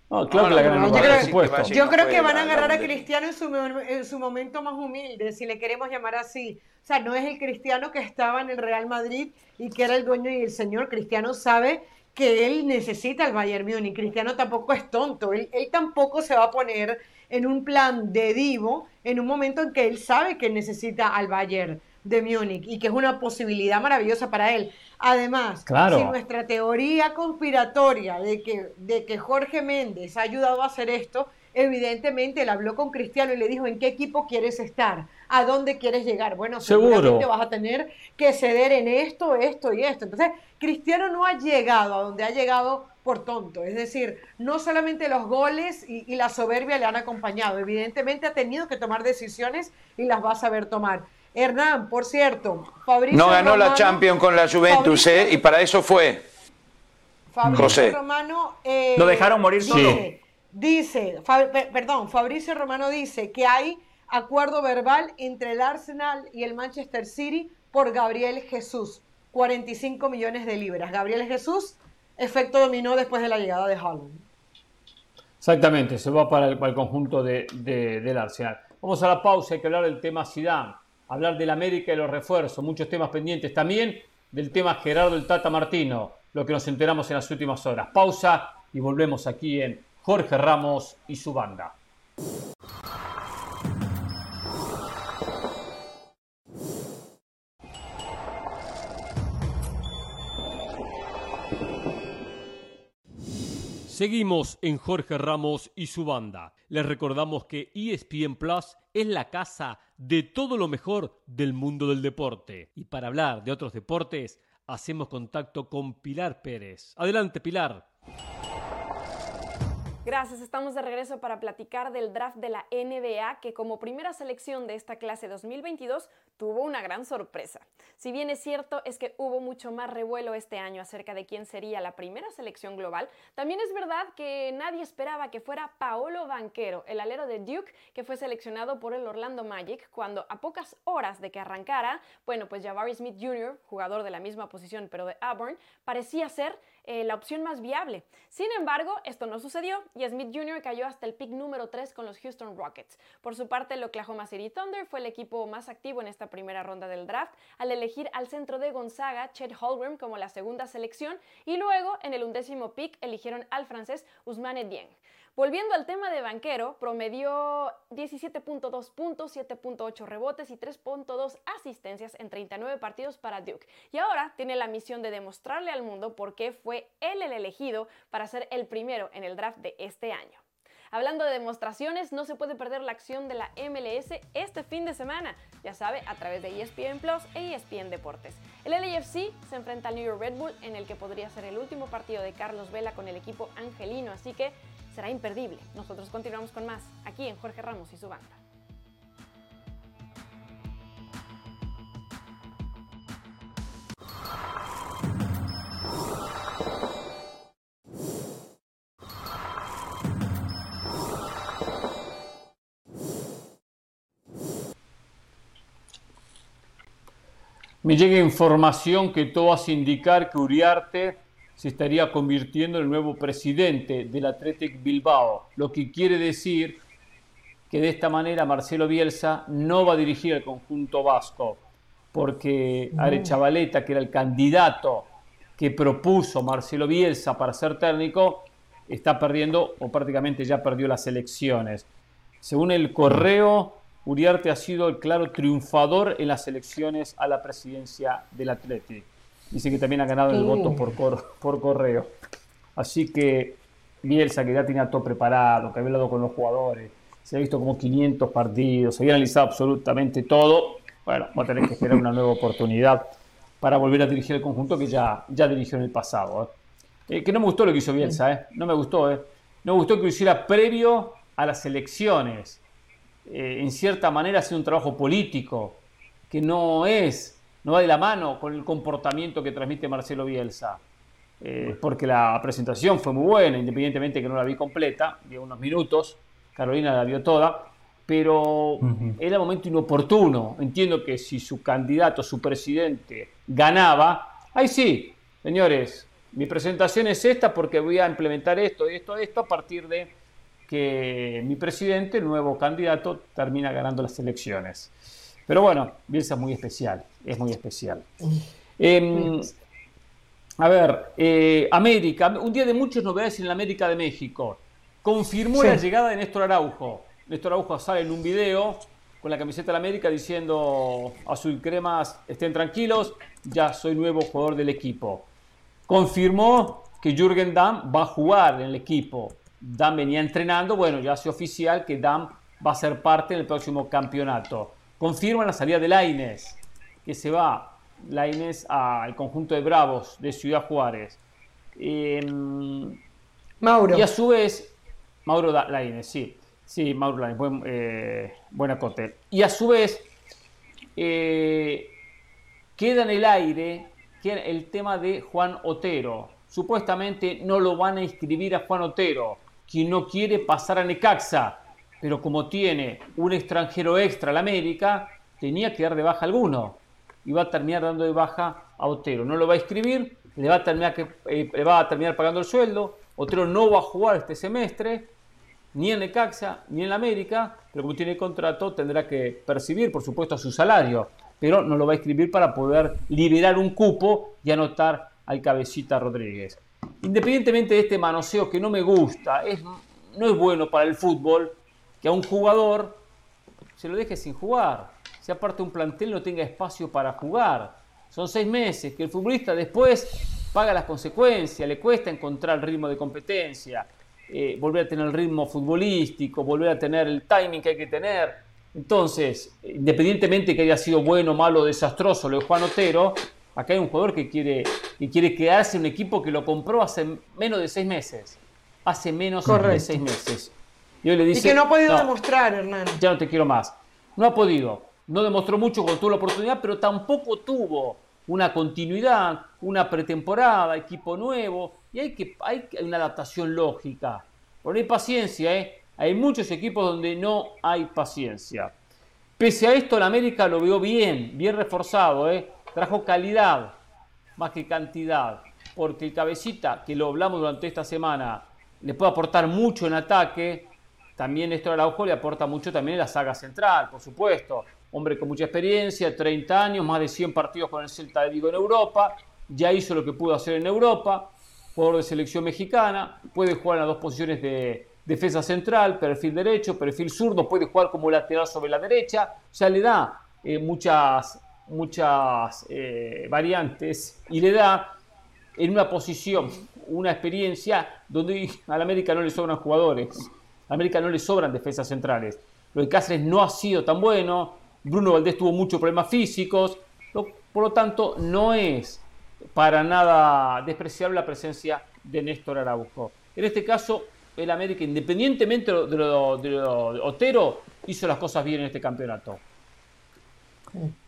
C: Claro que la ganan igual, yo, creo que van a agarrar a Cristiano en su, en su momento más humilde, si le queremos llamar así. O sea, no es el Cristiano que estaba en el Real Madrid y que era el dueño y el señor. Cristiano sabe que él necesita el Bayern Múnich. Cristiano tampoco es tonto. Él, él tampoco se va a poner en un plan de divo en un momento en que él sabe que necesita al Bayern de Múnich y que es una posibilidad maravillosa para él. Además, si nuestra teoría conspiratoria de que, de que Jorge Méndez ha ayudado a hacer esto, evidentemente él habló con Cristiano y le dijo en qué equipo quieres estar, a dónde quieres llegar. Bueno, seguramente vas a tener que ceder en esto, esto y esto. Entonces, Cristiano no ha llegado a donde ha llegado por tonto. Es decir, no solamente los goles y, y la soberbia le han acompañado, evidentemente ha tenido que tomar decisiones y las va a saber tomar. Hernán, por cierto,
D: Fabricio No ganó la Champions con la Juventus, ¿eh? Y para eso fue.
C: Fabricio Romano.
B: Eh, Lo dejaron morir solo.
C: Dice, perdón, Fabricio Romano dice que hay acuerdo verbal entre el Arsenal y el Manchester City por Gabriel Jesús. 45 millones de libras. Gabriel Jesús, efecto dominó después de la llegada de Holland.
A: Exactamente, se va para el, conjunto de, del Arsenal. Vamos a la pausa, hay que hablar del tema Zidane hablar del América y los refuerzos, muchos temas pendientes también del tema Gerardo el Tata Martino, lo que nos enteramos en las últimas horas. Pausa y volvemos aquí en Jorge Ramos y su banda. Seguimos en Jorge Ramos y su banda. Les recordamos que ESPN Plus es la casa de todo lo mejor del mundo del deporte. Y para hablar de otros deportes, hacemos contacto con Pilar Pérez. Adelante, Pilar.
F: Gracias, estamos de regreso para platicar del draft de la NBA que como primera selección de esta clase 2022 tuvo una gran sorpresa. Si bien es cierto es que hubo mucho más revuelo este año acerca de quién sería la primera selección global, también es verdad que nadie esperaba que fuera Paolo Banquero, el alero de Duke, que fue seleccionado por el Orlando Magic cuando a pocas horas de que arrancara, bueno, pues Jabari Smith Jr., jugador de la misma posición pero de Auburn, parecía ser eh, la opción más viable. Sin embargo, esto no sucedió y Smith Jr. cayó hasta el pick número 3 con los Houston Rockets. Por su parte, el Oklahoma City Thunder fue el equipo más activo en esta primera ronda del draft al elegir al centro de Gonzaga, Chet Holmgren, como la segunda selección y luego en el undécimo pick eligieron al francés Ousmane Dieng. Volviendo al tema de banquero, promedió 17.2 puntos, 7.8 rebotes y 3.2 asistencias en 39 partidos para Duke. Y ahora tiene la misión de demostrarle al mundo por qué fue él el elegido para ser el primero en el draft de este año. Hablando de demostraciones, no se puede perder la acción de la MLS este fin de semana, ya sabe, a través de ESPN Plus e ESPN Deportes. El LAFC se enfrenta al New York Red Bull en el que podría ser el último partido de Carlos Vela con el equipo angelino, así que será imperdible. Nosotros continuamos con más aquí en Jorge Ramos y su banda.
A: Me llega información que todo hace indicar que Uriarte se estaría convirtiendo en el nuevo presidente del Athletic Bilbao, lo que quiere decir que de esta manera Marcelo Bielsa no va a dirigir el conjunto vasco, porque Are Chavaleta, que era el candidato que propuso Marcelo Bielsa para ser técnico, está perdiendo o prácticamente ya perdió las elecciones. Según el correo, Uriarte ha sido el claro triunfador en las elecciones a la presidencia del Athletic. Dice que también ha ganado el voto por, por correo. Así que Bielsa, que ya tenía todo preparado, que había hablado con los jugadores, se ha visto como 500 partidos, se había analizado absolutamente todo. Bueno, va a tener que esperar una nueva oportunidad para volver a dirigir el conjunto que ya, ya dirigió en el pasado. ¿eh? Eh, que no me gustó lo que hizo Bielsa, ¿eh? No me gustó, ¿eh? No me gustó que lo hiciera previo a las elecciones. Eh, en cierta manera ha un trabajo político que no es, no va de la mano con el comportamiento que transmite Marcelo Bielsa. Eh, porque la presentación fue muy buena, independientemente que no la vi completa, vi unos minutos, Carolina la vio toda, pero era un momento inoportuno. Entiendo que si su candidato, su presidente, ganaba, ahí sí, señores, mi presentación es esta porque voy a implementar esto, esto, esto a partir de que mi presidente, el nuevo candidato, termina ganando las elecciones. Pero bueno, Bielsa es muy especial, es muy especial. Em, a ver, eh, América, un día de muchas novedades en la América de México. Confirmó la llegada de Néstor Araujo. Néstor Araujo sale en un video con la camiseta de la América diciendo azul cremas, estén tranquilos, ya soy nuevo jugador del equipo confirmó que Jürgen Damm va a jugar en el equipo. Damm venía entrenando, bueno, ya hace oficial que Damm va a ser parte del próximo campeonato. Confirma la salida de Laines, que se va Laines al conjunto de Bravos de Ciudad Juárez. Em, Mauro. Y a su vez, Mauro Laines, sí. Sí, Mauro Laines, buen, eh, buen acote. Y a su vez, eh, queda en el aire el tema de Juan Otero. Supuestamente no lo van a inscribir a Juan Otero, quien no quiere pasar a Necaxa, pero como tiene un extranjero extra a la América, tenía que dar de baja alguno y va a terminar dando de baja a Otero. No lo va a inscribir, le va a terminar, que, eh, le va a terminar pagando el sueldo. Otero no va a jugar este semestre, ni en Necaxa, ni en la América, pero como tiene contrato tendrá que percibir, por supuesto, su salario pero no lo va a escribir para poder liberar un cupo y anotar al cabecita Rodríguez. Independientemente de este manoseo que no me gusta, no es bueno para el fútbol que a un jugador se lo deje sin jugar. Si aparte un plantel no tenga espacio para jugar. Son seis meses que el futbolista después paga las consecuencias, le cuesta encontrar el ritmo de competencia, eh, volver a tener el ritmo futbolístico, volver a tener el timing que hay que tener entonces, independientemente que haya sido bueno, malo, desastroso lo de Juan Otero, acá hay un jugador que quiere, que quiere quedarse en un equipo que lo compró hace menos de seis meses. Hace menos de seis meses.
C: Y, le dice, y que no ha podido demostrar, Hernán.
A: Ya no te quiero más. No ha podido. No demostró mucho cuando tuvo la oportunidad, pero tampoco tuvo una continuidad, una pretemporada, equipo nuevo. Y hay, que, hay una adaptación lógica. Hay paciencia, ¿eh? Hay muchos equipos donde no hay paciencia. Pese a esto, el América lo vio bien, bien reforzado, ¿eh? trajo calidad más que cantidad, porque el cabecita, que lo hablamos durante esta semana, le puede aportar mucho en ataque, también Néstor Araujo le aporta mucho también en la saga central, por supuesto. Hombre con mucha experiencia, 30 años, más de 100 partidos con el Celta de Vigo en Europa, ya hizo lo que pudo hacer en Europa, jugador de selección mexicana, puede jugar en las dos posiciones de, defensa central, perfil derecho, perfil zurdo, puede jugar como lateral sobre la derecha, o sea, le da eh, muchas, muchas eh, variantes y le da en una posición, una experiencia donde a la América no le sobran jugadores, a América no le sobran defensas centrales. Lo de Cáceres no ha sido tan bueno, Bruno Valdés tuvo muchos problemas físicos, por lo tanto no es para nada despreciable la presencia de Néstor Araujo. En este caso, el América, independientemente de lo, de, Otero, hizo las cosas bien en este campeonato.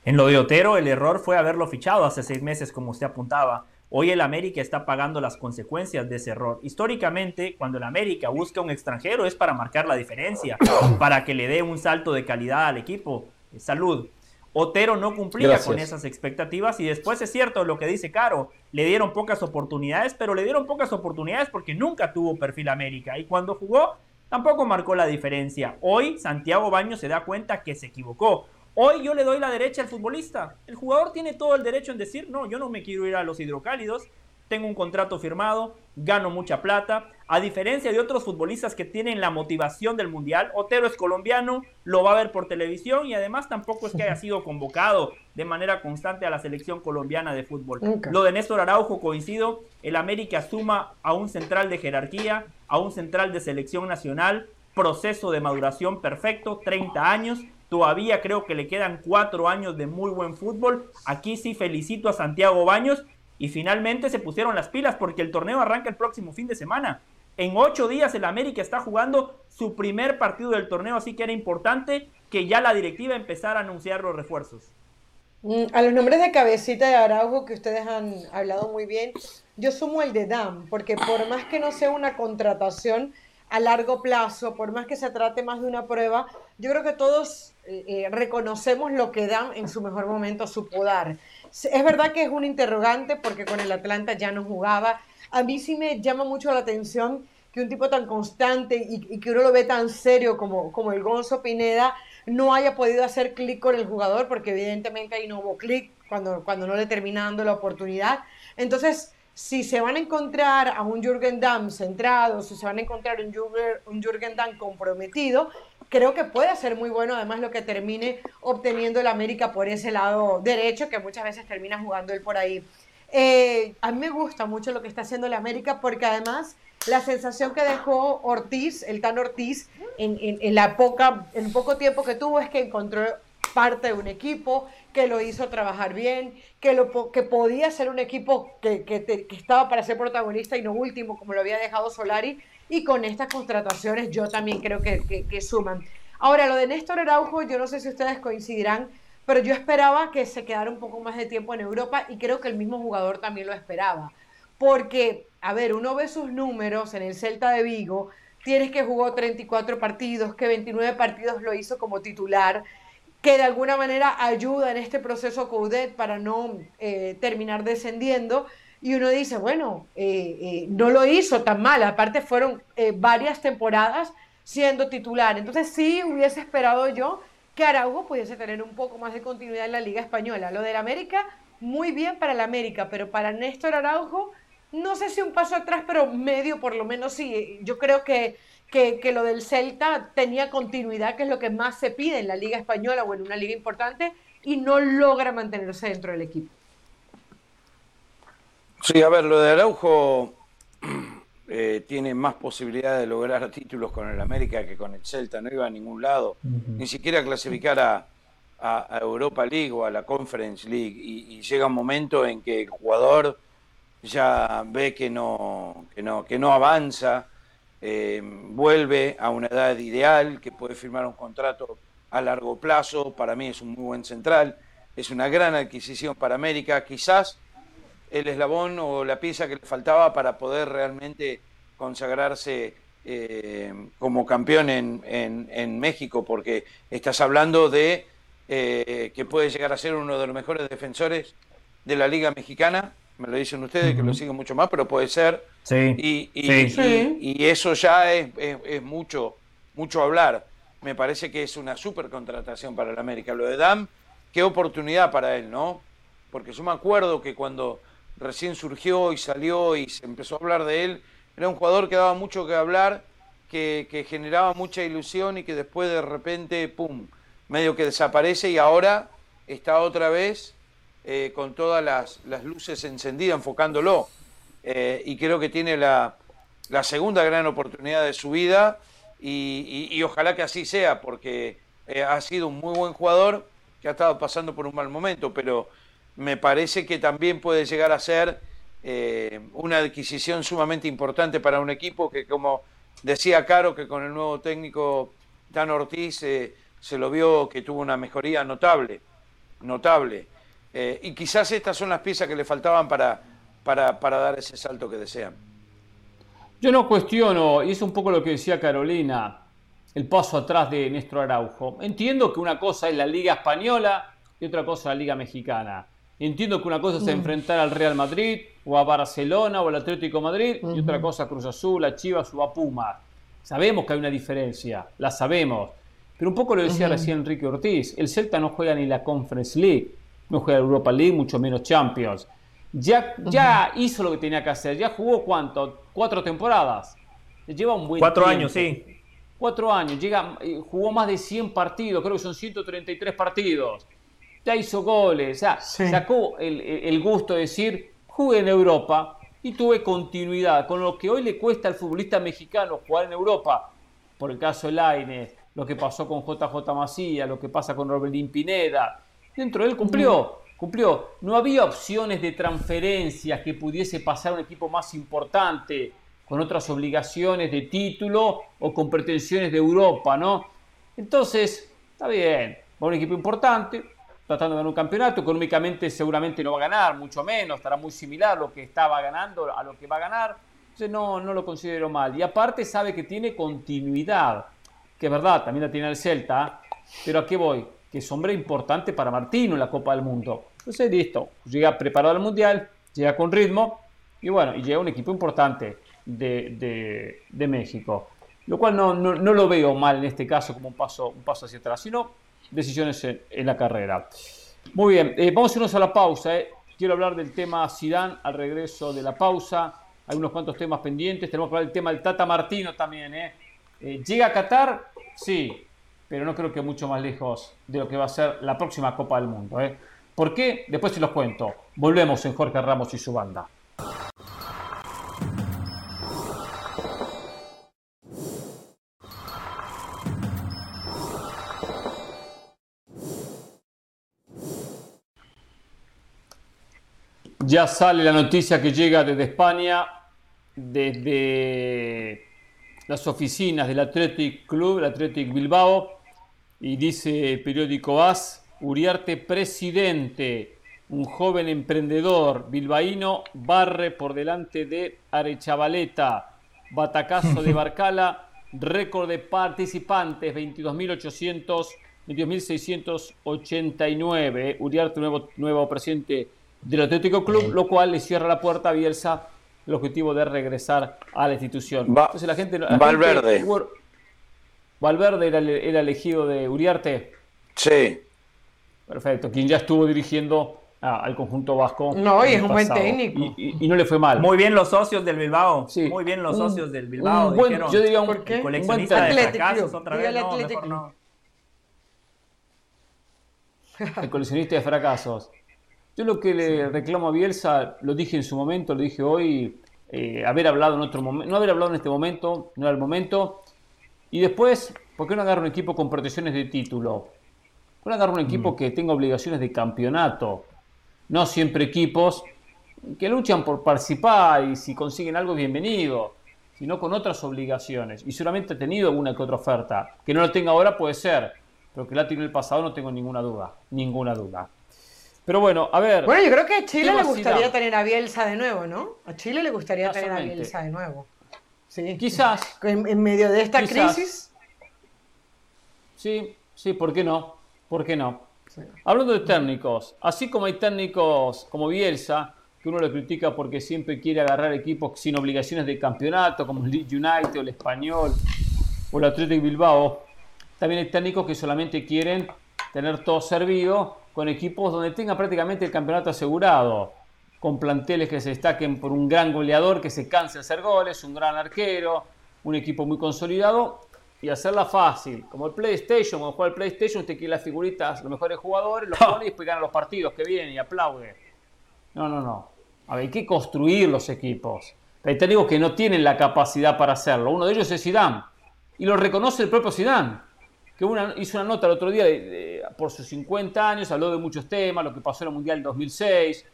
B: En lo de Otero, el error fue haberlo fichado hace seis meses, como usted apuntaba. Hoy el América está pagando las consecuencias de ese error. Históricamente, cuando el América busca un extranjero es para marcar la diferencia, (coughs) para que le dé un salto de calidad al equipo. Salud. Otero no cumplía con esas expectativas y después es cierto lo que dice Caro, le dieron pocas oportunidades, pero le dieron pocas oportunidades porque nunca tuvo perfil América y cuando jugó tampoco marcó la diferencia. Hoy Santiago Baño se da cuenta que se equivocó. Hoy yo le doy la derecha al futbolista. El jugador tiene todo el derecho en decir, no, yo no me quiero ir a los hidrocálidos, tengo un contrato firmado, gano mucha plata. A diferencia de otros futbolistas que tienen la motivación del Mundial, Otero es colombiano, lo va a ver por televisión y además tampoco es que haya (laughs) sido convocado de manera constante a la selección colombiana de fútbol. Lo de Néstor Araujo coincido, el América suma a un central de jerarquía, a un central de selección nacional, proceso de maduración perfecto, 30 años, Todavía creo que le quedan cuatro años de muy buen fútbol. Aquí sí felicito a Santiago Baños y finalmente se pusieron las pilas porque el torneo arranca el próximo fin de semana. En ocho días el América está jugando su primer partido del torneo, así que era importante que ya la directiva empezara a anunciar los refuerzos.
C: Mm, a los nombres de Cabecita de Araujo que ustedes han hablado muy bien, yo sumo el de Dam, porque por más que no sea una contratación a largo plazo, por más que se trate más de una prueba, yo creo que todos eh, eh, reconocemos lo que Dam en su mejor momento supo dar. Es verdad que es un interrogante porque con el Atlanta ya no jugaba. A mí sí me llama mucho la atención que un tipo tan constante y, que uno lo ve tan serio como, como el Gonzo Pineda no haya podido hacer clic con el jugador, porque evidentemente ahí no hubo clic cuando, cuando no le termina dando la oportunidad. Entonces, si se van a encontrar a un Jürgen Damm centrado, si se van a encontrar un Jürgen, un Jürgen Damm comprometido, creo que puede ser muy bueno, además lo que termine obteniendo el América por ese lado derecho, que muchas veces termina jugando él por ahí. Eh, a mí me gusta mucho lo que está haciendo el América porque además la sensación que dejó Ortiz, el Tan Ortiz, en, la poca, en poco tiempo que tuvo es que encontró parte de un equipo, que lo hizo trabajar bien, que, lo, que podía ser un equipo que, que, estaba para ser protagonista y no último, como lo había dejado Solari, y con estas contrataciones yo también creo que, suman. Ahora, lo de Néstor Araujo, yo no sé si ustedes coincidirán, pero yo esperaba que se quedara un poco más de tiempo en Europa y creo que el mismo jugador también lo esperaba. Porque, a ver, uno ve sus números en el Celta de Vigo, tienes que jugó 34 partidos, que 29 partidos lo hizo como titular, que de alguna manera ayuda en este proceso Coudet para no eh, terminar descendiendo. Y uno dice, bueno, eh, eh, no lo hizo tan mal, aparte fueron varias temporadas siendo titular. Entonces sí hubiese esperado yo que Araujo pudiese tener un poco más de continuidad en la Liga Española. Lo del América, muy bien para el América, pero para Néstor Araujo no sé si un paso atrás, pero medio por lo menos sí. Yo creo que, que, lo del Celta tenía continuidad, que es lo que más se pide en la Liga Española o en una liga importante, y no logra mantenerse dentro del equipo.
D: Sí, a ver, lo de Araujo (clears throat) eh, tiene más posibilidad de lograr títulos con el América que con el Celta, no iba a ningún lado, ni siquiera clasificar a, a, Europa League o a la Conference League, y llega un momento en que el jugador ya ve que no, que no, que no avanza, eh, vuelve a una edad ideal, que puede firmar un contrato a largo plazo, para mí es un muy buen central, es una gran adquisición para América, quizás el eslabón o la pieza que le faltaba para poder realmente consagrarse eh, como campeón en, en, México, porque estás hablando de eh, que puede llegar a ser uno de los mejores defensores de la Liga Mexicana me lo dicen ustedes, que lo siguen mucho más, pero puede ser.
A: Sí.
D: Y, y, eso ya es, es, mucho, mucho hablar. Me parece que es una super contratación para el América. Lo de Dam, qué oportunidad para él, ¿no? Porque yo me acuerdo que cuando recién surgió y salió y se empezó a hablar de él, era un jugador que daba mucho que hablar, que, generaba mucha ilusión y que después de repente, ¡pum!, medio que desaparece y ahora está otra vez eh, con todas las, luces encendidas, enfocándolo. Eh, y creo que tiene la, segunda gran oportunidad de su vida y, ojalá que así sea, porque eh, ha sido un muy buen jugador que ha estado pasando por un mal momento, pero me parece que también puede llegar a ser una adquisición sumamente importante para un equipo que, como decía Caro, que con el nuevo técnico Dan Ortiz se lo vio que tuvo una mejoría notable, notable. Eh, y quizás estas son las piezas que le faltaban para, para, para, dar ese salto que desean.
A: Yo no cuestiono, y es un poco lo que decía Carolina, el paso atrás de Néstor Araujo. Entiendo que una cosa es la Liga Española y otra cosa la Liga Mexicana. Entiendo que una cosa es mm. enfrentar al Real Madrid o a Barcelona o al Atlético Madrid y otra cosa a Cruz Azul, a Chivas o a Pumas. Sabemos que hay una diferencia, la sabemos. Pero un poco lo decía recién Enrique Ortiz, el Celta no juega ni la Conference League no juega Europa League, mucho menos Champions. Ya, ya hizo lo que tenía que hacer, ya jugó cuánto, cuatro temporadas. Lleva un buen
B: Cuatro años, sí.
A: Cuatro años, llega, eh, jugó más de 100 partidos, creo que son 133 partidos. Ya hizo goles, o sea, sacó el, gusto de decir, jugué en Europa y tuve continuidad, con lo que hoy le cuesta al futbolista mexicano jugar en Europa, por el caso de Lainez, lo que pasó con JJ Macías, lo que pasa con Robelín Pineda, dentro de él cumplió. cumplió. No había opciones de transferencias que pudiese pasar a un equipo más importante, con otras obligaciones de título o con pretensiones de Europa, ¿no? Entonces, está bien, va un equipo importante, tratando de ganar un campeonato, económicamente seguramente no va a ganar, mucho menos, estará muy similar lo que estaba ganando a lo que va a ganar, entonces no, no lo considero mal. Y aparte sabe que tiene continuidad, que es verdad, también la tiene el Celta, pero ¿a qué voy? Que es hombre importante para Martino en la Copa del Mundo. Entonces, listo, llega preparado al Mundial, llega con ritmo y bueno, y llega un equipo importante de, México. Lo cual no, lo veo mal en este caso como un paso, un paso hacia atrás, sino decisiones en, la carrera. Muy bien, eh, vamos a irnos a la pausa. Eh. Quiero hablar del tema Zidane al regreso de la pausa. Hay unos cuantos temas pendientes. Tenemos que hablar del tema del Tata Martino también. Eh. ¿Llega a Qatar? Sí, pero no creo que mucho más lejos de lo que va a ser la próxima Copa del Mundo. ¿Por qué? Después se los cuento. Volvemos en Jorge Ramos y su banda. Ya sale la noticia que llega desde España, desde las oficinas del Athletic Club, el Athletic Bilbao, y dice el periódico AS, Uriarte presidente, un joven emprendedor bilbaíno, barre por delante de Arechavaleta, batacazo de (laughs) Barcala, récord de participantes, 22.800, 22.689. Uriarte, nuevo, nuevo presidente del Atlético Club, lo cual le cierra la puerta a Bielsa el objetivo de regresar a la institución.
D: Entonces la gente, Valverde.
A: Valverde era, el elegido de Uriarte.
D: Sí.
A: Perfecto, quien ya estuvo dirigiendo al conjunto vasco.
C: No, y es un buen técnico.
A: Y, no le fue mal.
B: Muy bien los socios del Bilbao. Sí. Muy bien los socios del Bilbao.
A: yo diría un, coleccionista
B: de fracasos otra vez. No,
A: El coleccionista de fracasos. (laughs) Yo lo que le reclamo a Bielsa, lo dije en su momento, lo dije hoy, eh, haber hablado en otro momento, no haber hablado en este momento, no era el momento. Y después, ¿por qué no agarra un equipo con protecciones de título? ¿Por qué no agarra un equipo mm. que tenga obligaciones de campeonato? No siempre equipos que luchan por participar y si consiguen algo, bienvenido, sino con otras obligaciones. Y seguramente ha tenido alguna que otra oferta. Que no lo tenga ahora puede ser, pero que la tiene en el pasado no tengo ninguna duda, ninguna duda. Pero bueno, a ver.
C: Bueno, yo creo que a Chile le gustaría tener a Bielsa de nuevo, ¿no? A Chile le gustaría tener a Bielsa de nuevo. Sí.
A: Quizás.
C: En, medio de esta crisis.
A: Sí, sí, ¿por qué no? ¿Por qué no? Hablando de técnicos, así como hay técnicos como Bielsa, que uno le critica porque siempre quiere agarrar equipos sin obligaciones de campeonato, como el Leeds United o el Español o el Athletic Bilbao, también hay técnicos que solamente quieren tener todo servido con equipos donde tenga prácticamente el campeonato asegurado, con planteles que se destaquen por un gran goleador que se canse de hacer goles, un gran arquero, un equipo muy consolidado y hacerla fácil. Como el PlayStation, cuando juega el PlayStation, usted quiere las figuritas, los mejores jugadores, los pone y después gana los partidos que vienen y aplaude. No, no, no. A ver, hay que construir los equipos. Hay técnicos que no tienen la capacidad para hacerlo. Uno de ellos es Zidane. Y lo reconoce el propio Zidane que hizo una nota el otro día por sus 50 años, habló de muchos temas, lo que pasó en el Mundial 2006,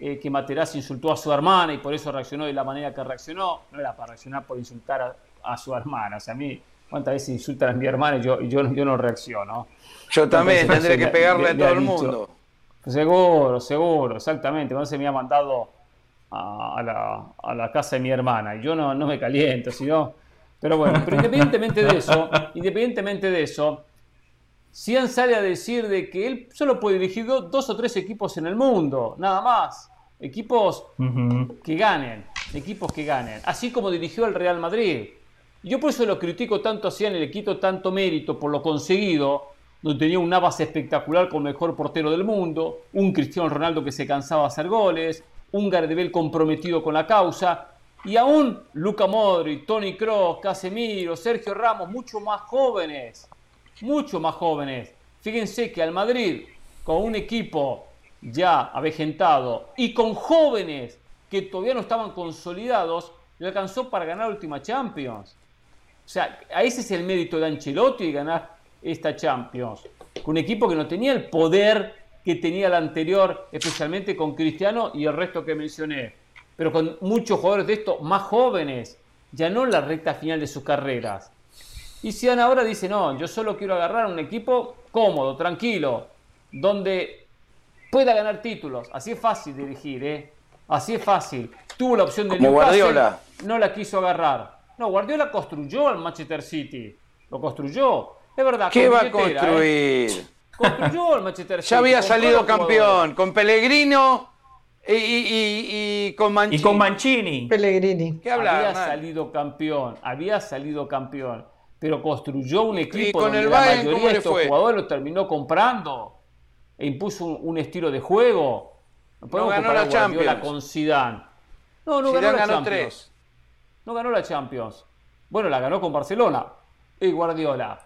A: eh, que Materazzi insultó a su hermana y por eso reaccionó de la manera que reaccionó. No era para reaccionar por insultar a, su hermana. O sea, a mí, ¿cuántas veces insultan a mi hermana y yo, yo, yo no reacciono?
D: Yo también, tendré que pegarle a todo el mundo.
A: Seguro, seguro, exactamente. Entonces me ha mandado a, la, a, la, casa de mi hermana y yo no, no me caliento, sino pero bueno, pero independientemente de eso, independientemente de eso, Cian sale a decir de que él solo puede dirigir dos o tres equipos en el mundo, nada más. Equipos que ganen, equipos que ganen. Así como dirigió al Real Madrid. Yo por eso lo critico tanto a Cian y le quito tanto mérito por lo conseguido, donde tenía un Navas espectacular con el mejor portero del mundo, un Cristiano Ronaldo que se cansaba de hacer goles, un Gardebel comprometido con la causa, y aún Luca Modri, Tony Kroos, Casemiro, Sergio Ramos, mucho más jóvenes, mucho más jóvenes. Fíjense que al Madrid, con un equipo ya avejentado y con jóvenes que todavía no estaban consolidados, le alcanzó para ganar la última Champions. O sea, ese es el mérito de Ancelotti de ganar esta Champions. Con un equipo que no tenía el poder que tenía la anterior, especialmente con Cristiano y el resto que mencioné. Pero con muchos jugadores de estos más jóvenes, ya no en la recta final de sus carreras. Y Zidane ahora dice, no, yo solo quiero agarrar un equipo cómodo, tranquilo, donde pueda ganar títulos. Así es fácil dirigir, ¿eh? Así es fácil. Tuvo la opción de
D: Como Guardiola.
A: no la quiso agarrar. No, Guardiola construyó al Manchester City. Lo construyó. Es verdad.
D: ¿Qué va a ¿eh? construir?
A: Construyó al Manchester City.
D: Ya había salido campeón con Pellegrino y, con Mancini.
B: Y con Mancini.
C: Pellegrini.
A: ¿Qué había salido campeón. Había salido campeón. Pero construyó un equipo
D: con
A: donde
D: el
A: la mayoría de estos jugadores lo terminó comprando. E impuso un, estilo de juego.
D: No, ganó la Champions.
A: con Zidane. No, no ganó la Champions. No ganó la Champions. Bueno, la ganó con Barcelona. Y Guardiola.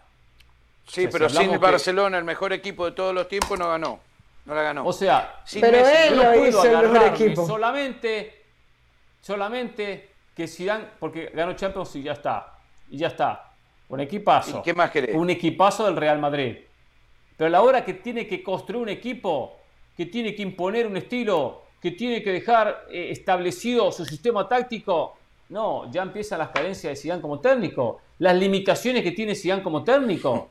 D: Sí, pero sin Barcelona, el mejor equipo de todos los tiempos, no ganó. No la ganó.
A: O sea,
C: pero él lo hizo el mejor equipo.
A: Solamente, solamente que Zidane, porque ganó Champions y ya está. Y ya está. Un equipazo.
D: ¿Y qué más querés?
A: Un equipazo del Real Madrid. Pero a la hora que tiene que construir un equipo, que tiene que imponer un estilo, que tiene que dejar eh, establecido su sistema táctico, no, ya empiezan las carencias de Zidane como técnico, las limitaciones que tiene Zidane como técnico.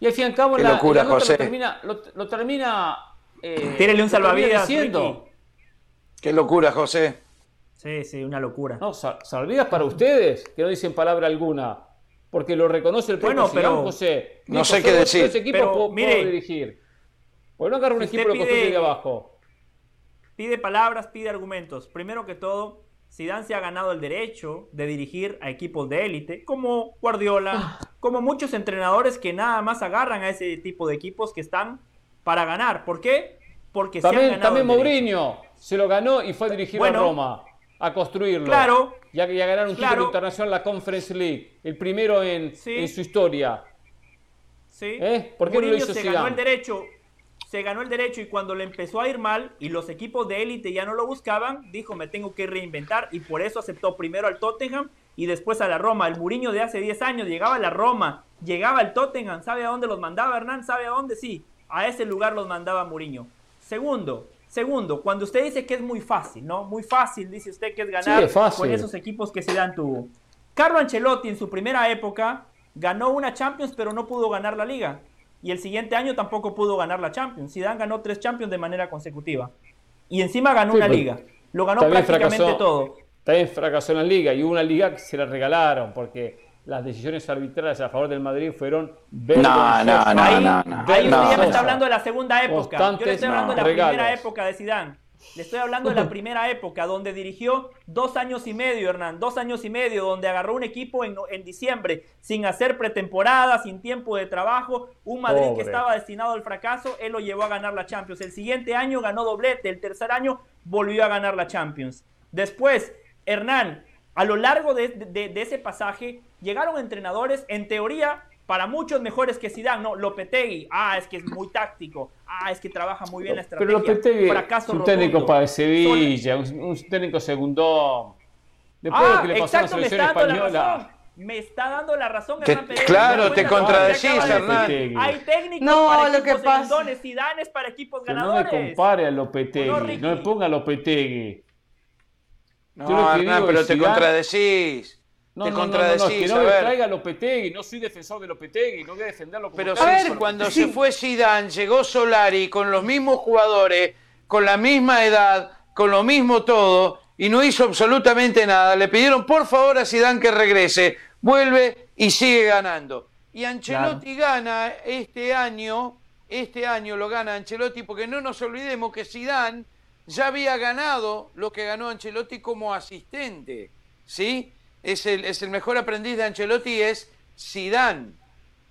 A: Y al fin y al cabo, la,
D: locura,
A: lo termina. Lo, termina
B: eh, un salvavidas.
D: Qué locura, José.
B: Sí, sí, una locura.
A: No, salvavidas para ustedes, que no dicen palabra alguna. Porque lo reconoce el propio bueno, pero, José.
D: No sé qué decir.
A: Ese equipo pero, puedo, mire, dirigir. Pues no agarra un equipo y lo construye de abajo.
B: Pide palabras, pide argumentos. Primero que todo, Zidane se ha ganado el derecho de dirigir a equipos de élite, como Guardiola, ah. como muchos entrenadores que nada más agarran a ese tipo de equipos que están para ganar. ¿Por qué? Porque
A: también,
B: se han ganado
A: También Mourinho se lo ganó y fue a dirigir a Roma, a construirlo.
B: Claro.
A: Y a, ganar un título internacional, la Conference League, el primero en, en su historia.
B: Sí.
A: ¿Eh? ¿Por qué Mourinho no lo hizo
B: se ganó el derecho se ganó el derecho y cuando le empezó a ir mal y los equipos de élite ya no lo buscaban, dijo me tengo que reinventar y por eso aceptó primero al Tottenham y después a la Roma. El Muriño de hace 10 años llegaba a la Roma, llegaba al Tottenham, ¿sabe a dónde los mandaba Hernán? ¿Sabe a dónde? Sí, a ese lugar los mandaba Muriño. Segundo, segundo, cuando usted dice que es muy fácil, ¿no? Muy fácil, dice usted que es ganar con esos equipos que se dan tuvo. Carlo Ancelotti en su primera época ganó una Champions pero no pudo ganar la liga y el siguiente año tampoco pudo ganar la Champions. Zidane ganó tres Champions de manera consecutiva. Y encima ganó una liga. Lo ganó prácticamente todo.
A: También fracasó en la liga y hubo una liga que se la regalaron porque las decisiones arbitrales a favor del Madrid fueron
D: no, no, no,
B: ahí,
D: no, no,
B: ahí usted ya me está hablando de la segunda época. Yo le estoy hablando de la primera época de Zidane. Le estoy hablando de la primera época, donde dirigió dos años y medio, Hernán, dos años y medio, donde agarró un equipo en, diciembre sin hacer pretemporada, sin tiempo de trabajo, un Madrid que estaba destinado al fracaso, él lo llevó a ganar la Champions. El siguiente año ganó doblete, el tercer año volvió a ganar la Champions. Después, Hernán, a lo largo de, de ese pasaje, llegaron entrenadores, en teoría, para muchos mejores que Zidane, no, Lopetegui, ah, es que es muy táctico, ah, es que trabaja muy bien la estrategia.
A: Pero Lopetegui es un técnico para Sevilla, un, técnico segundo.
B: Después ah, de que le pasó exacto, a la selección me está española. La razón. Me está dando la razón,
D: Hernán Pérez. Claro, te contradecís, Hernán.
B: Hay técnicos no, para lo equipos que pasa... Zidane es para equipos ganadores.
A: No me compare a Lopetegui, no, me ponga a Lopetegui.
D: No, Hernán, pero te contradecís.
A: No, te no, contradecís. No, no, que no me traiga Lopetegui, no soy defensor de Lopetegui, no voy a defenderlo como
D: Pero sí, cuando se fue Zidane, llegó Solari con los mismos jugadores, con la misma edad, con lo mismo todo, y no hizo absolutamente nada. Le pidieron por favor a Zidane que regrese, vuelve y sigue ganando. Y Ancelotti gana este año, este año lo gana Ancelotti, porque no nos olvidemos que Zidane ya había ganado lo que ganó Ancelotti como asistente, ¿sí? Es el, es el mejor aprendiz de Ancelotti es Zidane.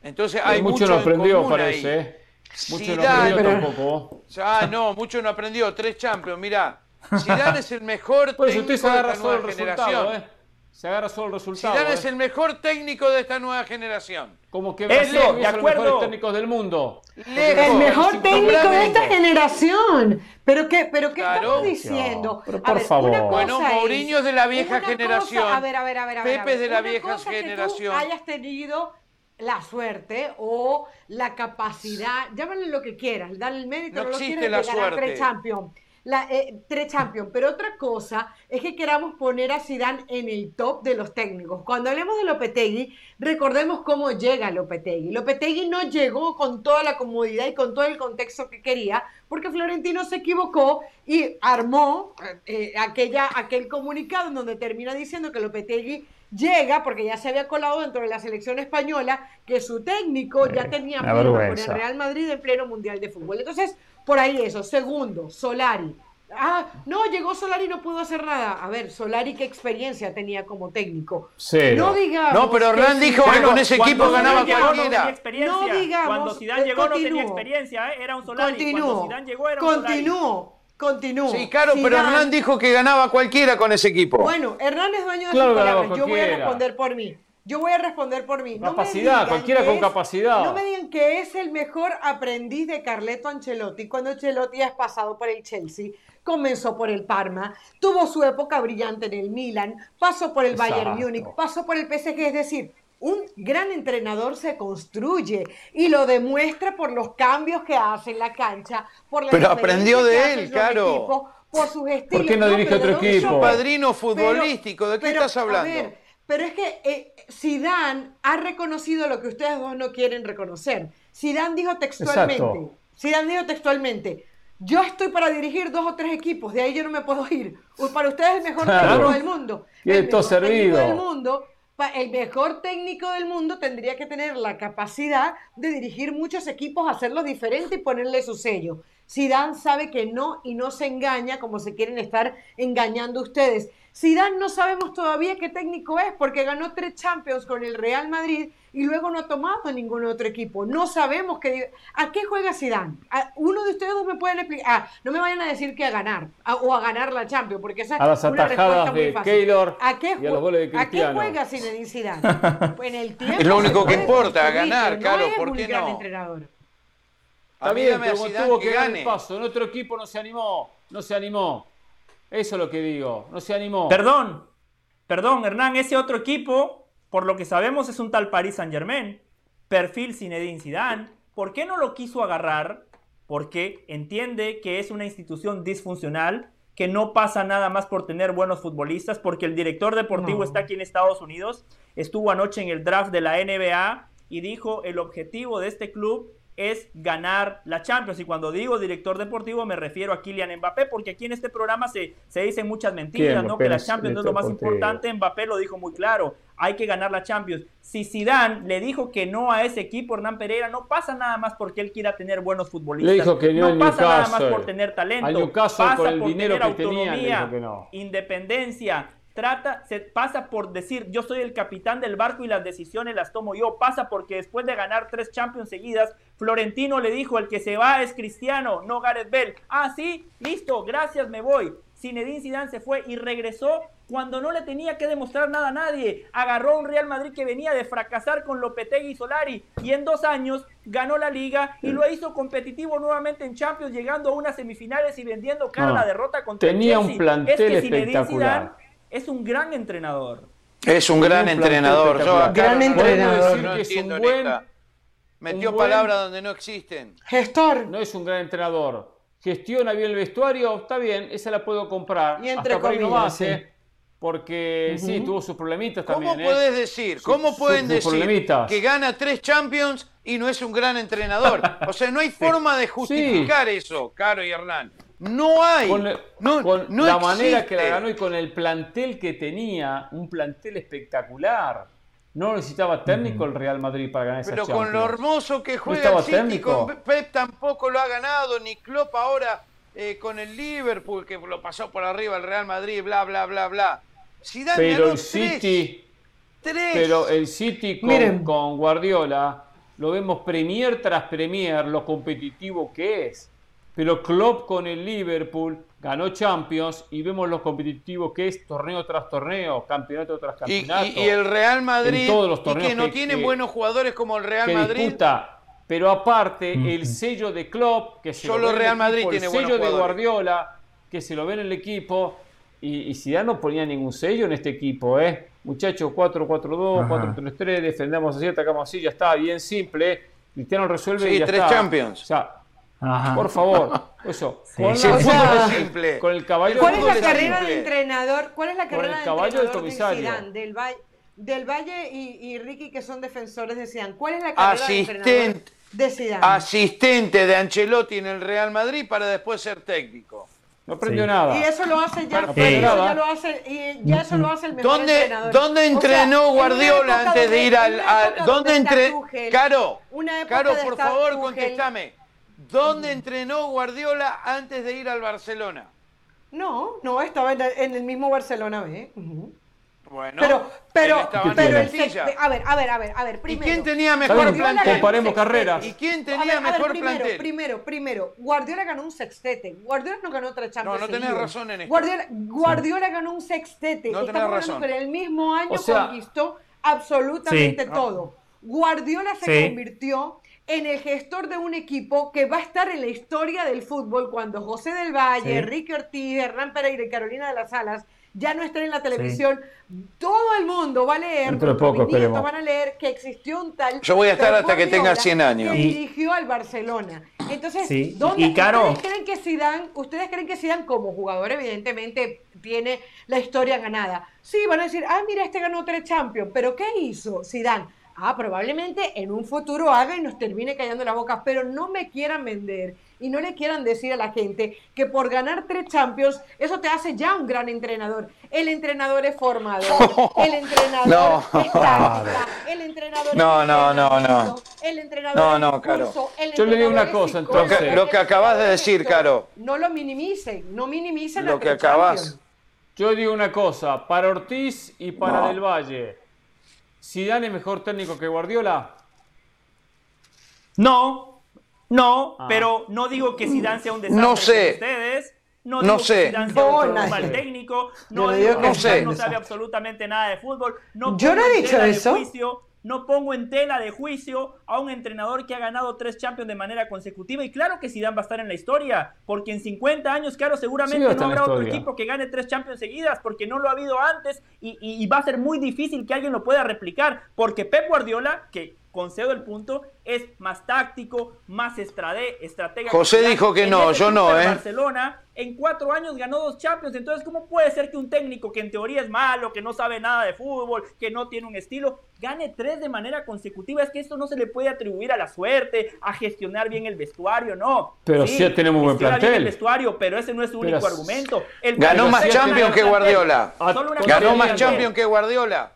D: Entonces hay mucho, mucho no aprendió, parece. ¿eh?
A: Mucho no aprendió tampoco.
D: Ah, no, mucho no aprendió. Tres Champions, mirá. (laughs) Zidane es el mejor
A: pues técnico usted se de esta nueva generación. ¿eh? Se agarra solo el resultado.
D: Zidane
A: ¿eh?
D: es el mejor técnico de esta nueva generación.
A: Como que Brasil Eso, de acuerdo. los mejores técnicos del mundo.
C: El mejor técnico de esta generación. ¿Pero qué, pero qué estamos diciendo?
A: Pero por favor.
D: bueno, Mourinho es de la vieja generación.
C: a ver, a ver, a ver.
D: Pepe
C: es
D: de la vieja generación.
C: Que tú hayas tenido la suerte o la capacidad, llámale lo que quieras, dale el mérito,
D: no,
C: lo
D: quieras la ganar
C: tres Champions. La, eh, tres Champions, pero otra cosa es que queramos poner a Zidane en el top de los técnicos. Cuando hablemos de Lopetegui, recordemos cómo llega Lopetegui. Lopetegui no llegó con toda la comodidad y con todo el contexto que quería, porque Florentino se equivocó y armó eh, aquella, aquel comunicado en donde termina diciendo que Lopetegui llega, porque ya se había colado dentro de la selección española, que su técnico ya tenía con el Real Madrid en pleno Mundial de Fútbol. Entonces, por ahí eso. Segundo, Solari. Ah, no, llegó Solari y no pudo hacer nada. A ver, Solari, ¿qué experiencia tenía como técnico?
D: No digamos. No, pero Hernán dijo que con ese equipo ganaba cualquiera.
B: No, digamos. Cuando Zidane llegó no tenía experiencia, ¿eh? era un Solari. Continuó. Cuando Zidane llegó era un
C: Continuó. Continúo.
D: Sí, claro, pero Hernán dijo que ganaba cualquiera con ese equipo.
C: Bueno, Hernán es dueño de sus palabras. Yo voy a responder por mí. Yo voy a responder por mí.
A: Capacidad, cualquiera con capacidad.
C: No me digan que es el mejor aprendiz de Carleto Ancelotti cuando Ancelotti es pasado por el Chelsea, comenzó por el Parma, tuvo su época brillante en el Milan, pasó por el Bayern Múnich, pasó por el PSG, es decir, un gran entrenador se construye y lo demuestra por los cambios que hace en la cancha, por la
D: Pero aprendió de él, claro.
C: por sus estilos.
A: ¿Por qué no, dirige otro equipo?
D: Un padrino futbolístico, ¿de qué estás hablando?
C: Pero es que eh, Zidane ha reconocido lo que ustedes dos no quieren reconocer. Zidane dijo textualmente, Zidane dijo textualmente, yo estoy para dirigir dos o tres equipos, de ahí yo no me puedo ir. Para ustedes el mejor técnico del mundo.
A: el mejor servido.
C: del mundo el mejor técnico del mundo tendría que tener la capacidad de dirigir muchos equipos, hacerlos diferentes y ponerle su sello. Zidane sabe que no y no se engaña como se quieren estar engañando ustedes. Zidane no sabemos todavía qué técnico es porque ganó tres Champions con el Real Madrid y luego no ha tomado ningún otro equipo. No sabemos qué a qué juega Zidane. uno de ustedes dos me pueden explicar. Ah, no me vayan a decir que a ganar o a ganar la Champions porque esa
A: a las atajadas de Keylor
C: ¿A qué,
A: y a los goles de
C: ¿A qué juega Zinedine Zidane? (laughs)
D: en el tiempo es lo único que importa, a ganar, claro, ¿por qué no?
C: Entrenador.
A: Está bien, pero tuvo que, que gane. el paso. En otro equipo no se animó, no se animó. Eso es lo que digo, no se animó.
B: Perdón, perdón, Hernán, ese otro equipo, por lo que sabemos, es un tal Paris Saint Germain, perfil Zinedine Zidane. ¿Por qué no lo quiso agarrar? Porque entiende que es una institución disfuncional, que no pasa nada más por tener buenos futbolistas, porque el director deportivo está aquí en Estados Unidos, estuvo anoche en el draft de la NBA y dijo el objetivo de este club es ganar la Champions. Y cuando digo director deportivo me refiero a Kylian Mbappé, porque aquí en este programa se, se dicen muchas mentiras, ¿no? Que la Champions no es lo más importante. Mbappé lo dijo muy claro, hay que ganar la Champions. Si Zidane le dijo que no a ese equipo, Hernán Pereira, no pasa nada más porque él quiera tener buenos futbolistas.
A: Le dijo que no,
B: no pasa nada más por tener talento.
A: pasa
B: por
A: el dinero que tenía,
B: independencia, trata, se pasa por decir yo soy el capitán del barco y las decisiones las tomo yo, pasa porque después de ganar tres Champions seguidas, Florentino le dijo el que se va es Cristiano, no Gareth Bell. Ah, sí, listo, gracias, me voy. Zinedine Zidane se fue y regresó cuando no le tenía que demostrar nada a nadie. Agarró un Real Madrid que venía de fracasar con Lopetegui y Solari y en dos años ganó la liga y lo hizo competitivo nuevamente en Champions, llegando a unas semifinales y vendiendo cara a la derrota contra
A: tenía
B: el
A: un plantel espectacular
B: es un gran entrenador.
D: Es un gran entrenador.
C: Yo gran entrenador.
D: No es un buen, Metió palabras donde no existen.
C: Gestor.
A: No es un gran entrenador. Gestiona bien el vestuario, está bien, esa la puedo comprar.
C: Y entre
A: Hasta comillas, Porque sí, tuvo sus problemitas también.
D: ¿Cómo ¿eh? puedes decir? ¿Cómo pueden decir que gana tres Champions y no es un gran entrenador? (laughs) O sea, no hay forma de justificar eso, Caro y Hernán. No hay.
A: Con,
D: no,
A: la manera que la ganó y con el plantel que tenía, un plantel espectacular. No necesitaba técnico el Real Madrid para ganar esa
D: Pero con lo hermoso que juega el City, Pep tampoco lo ha ganado, ni Klopp ahora eh, con el Liverpool, que lo pasó por arriba el Real Madrid, bla, bla, bla, bla.
A: pero el City, pero el City con, con Guardiola lo vemos Premier tras Premier, lo competitivo que es. Pero Klopp con el Liverpool ganó Champions y vemos lo competitivo que es torneo tras torneo, campeonato tras campeonato.
D: Y, el Real Madrid, todos los torneos que no tiene buenos jugadores como el Real Madrid.
A: pero aparte, el sello de Klopp, que se
D: Solo
A: lo
D: Real Madrid el sello
A: de Guardiola, que se lo ve en el equipo, y, y ya no ponía ningún sello en este equipo, ¿eh? muchachos, 4-4-2, 4-3-3, defendemos así, atacamos así, ya está, bien simple. Cristiano resuelve y ya
D: tres Champions.
A: O sea, por favor, (laughs) eso.
C: Con,
D: simple.
C: con el caballo ¿Cuál es la carrera de entrenador? ¿Cuál es la carrera de entrenador de Zidane, del Valle, del Valle y, y, Ricky que son defensores de Zidane? ¿Cuál es la carrera
D: Asistente, de entrenador de Zidane? Asistente de Ancelotti en el Real Madrid para después ser técnico.
A: No aprendió nada.
C: Y eso lo hace ya, ya lo hace, y ya eso lo hace el mejor
D: ¿Dónde,
C: entrenador.
D: ¿Dónde entrenó Guardiola antes de ir al, ¿Dónde entrenó? Caro, Caro, por favor, contéstame. ¿Dónde entrenó Guardiola antes de ir al Barcelona?
C: No, no, estaba en el mismo Barcelona B.
D: Bueno,
C: pero, pero, pero el a ver, a ver, a ver, a ver,
D: primero. ¿Y quién tenía mejor plantel?
A: Comparemos carreras.
D: ¿Y quién tenía mejor
C: primero,
D: plantel?
C: Primero, primero, Guardiola ganó un sextete. Guardiola no ganó tres Champions.
D: No, no tenés razón en esto.
C: Guardiola, Guardiola ganó un sextete.
D: No tenés razón.
C: Pero el mismo año conquistó absolutamente todo. Guardiola se convirtió en el gestor de un equipo que va a estar en la historia del fútbol cuando José del Valle, Enrique Ortiz, Hernán Pereira y Carolina de las Alas ya no estén en la televisión. Todo el mundo va a leer,
A: Dentro poco,
C: van a leer que existió un tal.
D: Yo voy a estar hasta que tenga 100 años.
C: Que dirigió al Barcelona. Entonces, ¿dónde ¿ustedes creen que Zidane, ustedes creen que Zidane como jugador evidentemente tiene la historia ganada? Sí, van a decir, ah, mira, este ganó tres Champions, pero ¿qué hizo Zidane? Ah, probablemente en un futuro haga y nos termine callando la boca, pero no me quieran vender y no le quieran decir a la gente que por ganar tres Champions, eso te hace ya un gran entrenador. El entrenador es formador, (laughs) el entrenador es táctica, el entrenador
D: no, no, no, no.
C: el entrenador
D: no, no, Caro.
A: Yo le digo una cosa, entonces.
D: Lo que, acabas de decir, Caro.
C: No lo minimicen, no minimicen
D: lo que acabas.
A: Yo digo una cosa, para Ortiz y para Del Valle ¿Zidane es mejor técnico que Guardiola?
B: No, no, ah. pero no digo que Zidane sea un desastre
D: no sé.
B: ustedes. No, digo
D: sé.
B: que Zidane sea un mal técnico. No, digo que Zidane no sabe absolutamente nada de fútbol. No
C: Yo no he dicho eso.
B: Juicio no pongo en tela de juicio a un entrenador que ha ganado tres Champions de manera consecutiva. Y claro que Zidane va a estar en la historia, porque en 50 años, claro, seguramente no habrá otro equipo que gane tres Champions seguidas, porque no lo ha habido antes y, va a ser muy difícil que alguien lo pueda replicar, porque Pep Guardiola, que concedo el punto, es más táctico, más estratega.
D: José dijo que no, yo no, ¿eh?
B: Barcelona en cuatro años ganó dos Champions. Entonces, ¿cómo puede ser que un técnico que en teoría es malo, que no sabe nada de fútbol, que no tiene un estilo, gane tres de manera consecutiva? Es que esto no se le puede atribuir a la suerte, a gestionar bien el vestuario, no.
A: Pero sí, tenemos buen plantel.
B: el vestuario, pero ese no es su único argumento.
D: ganó más Champions que Guardiola. Ganó más Champions que Guardiola.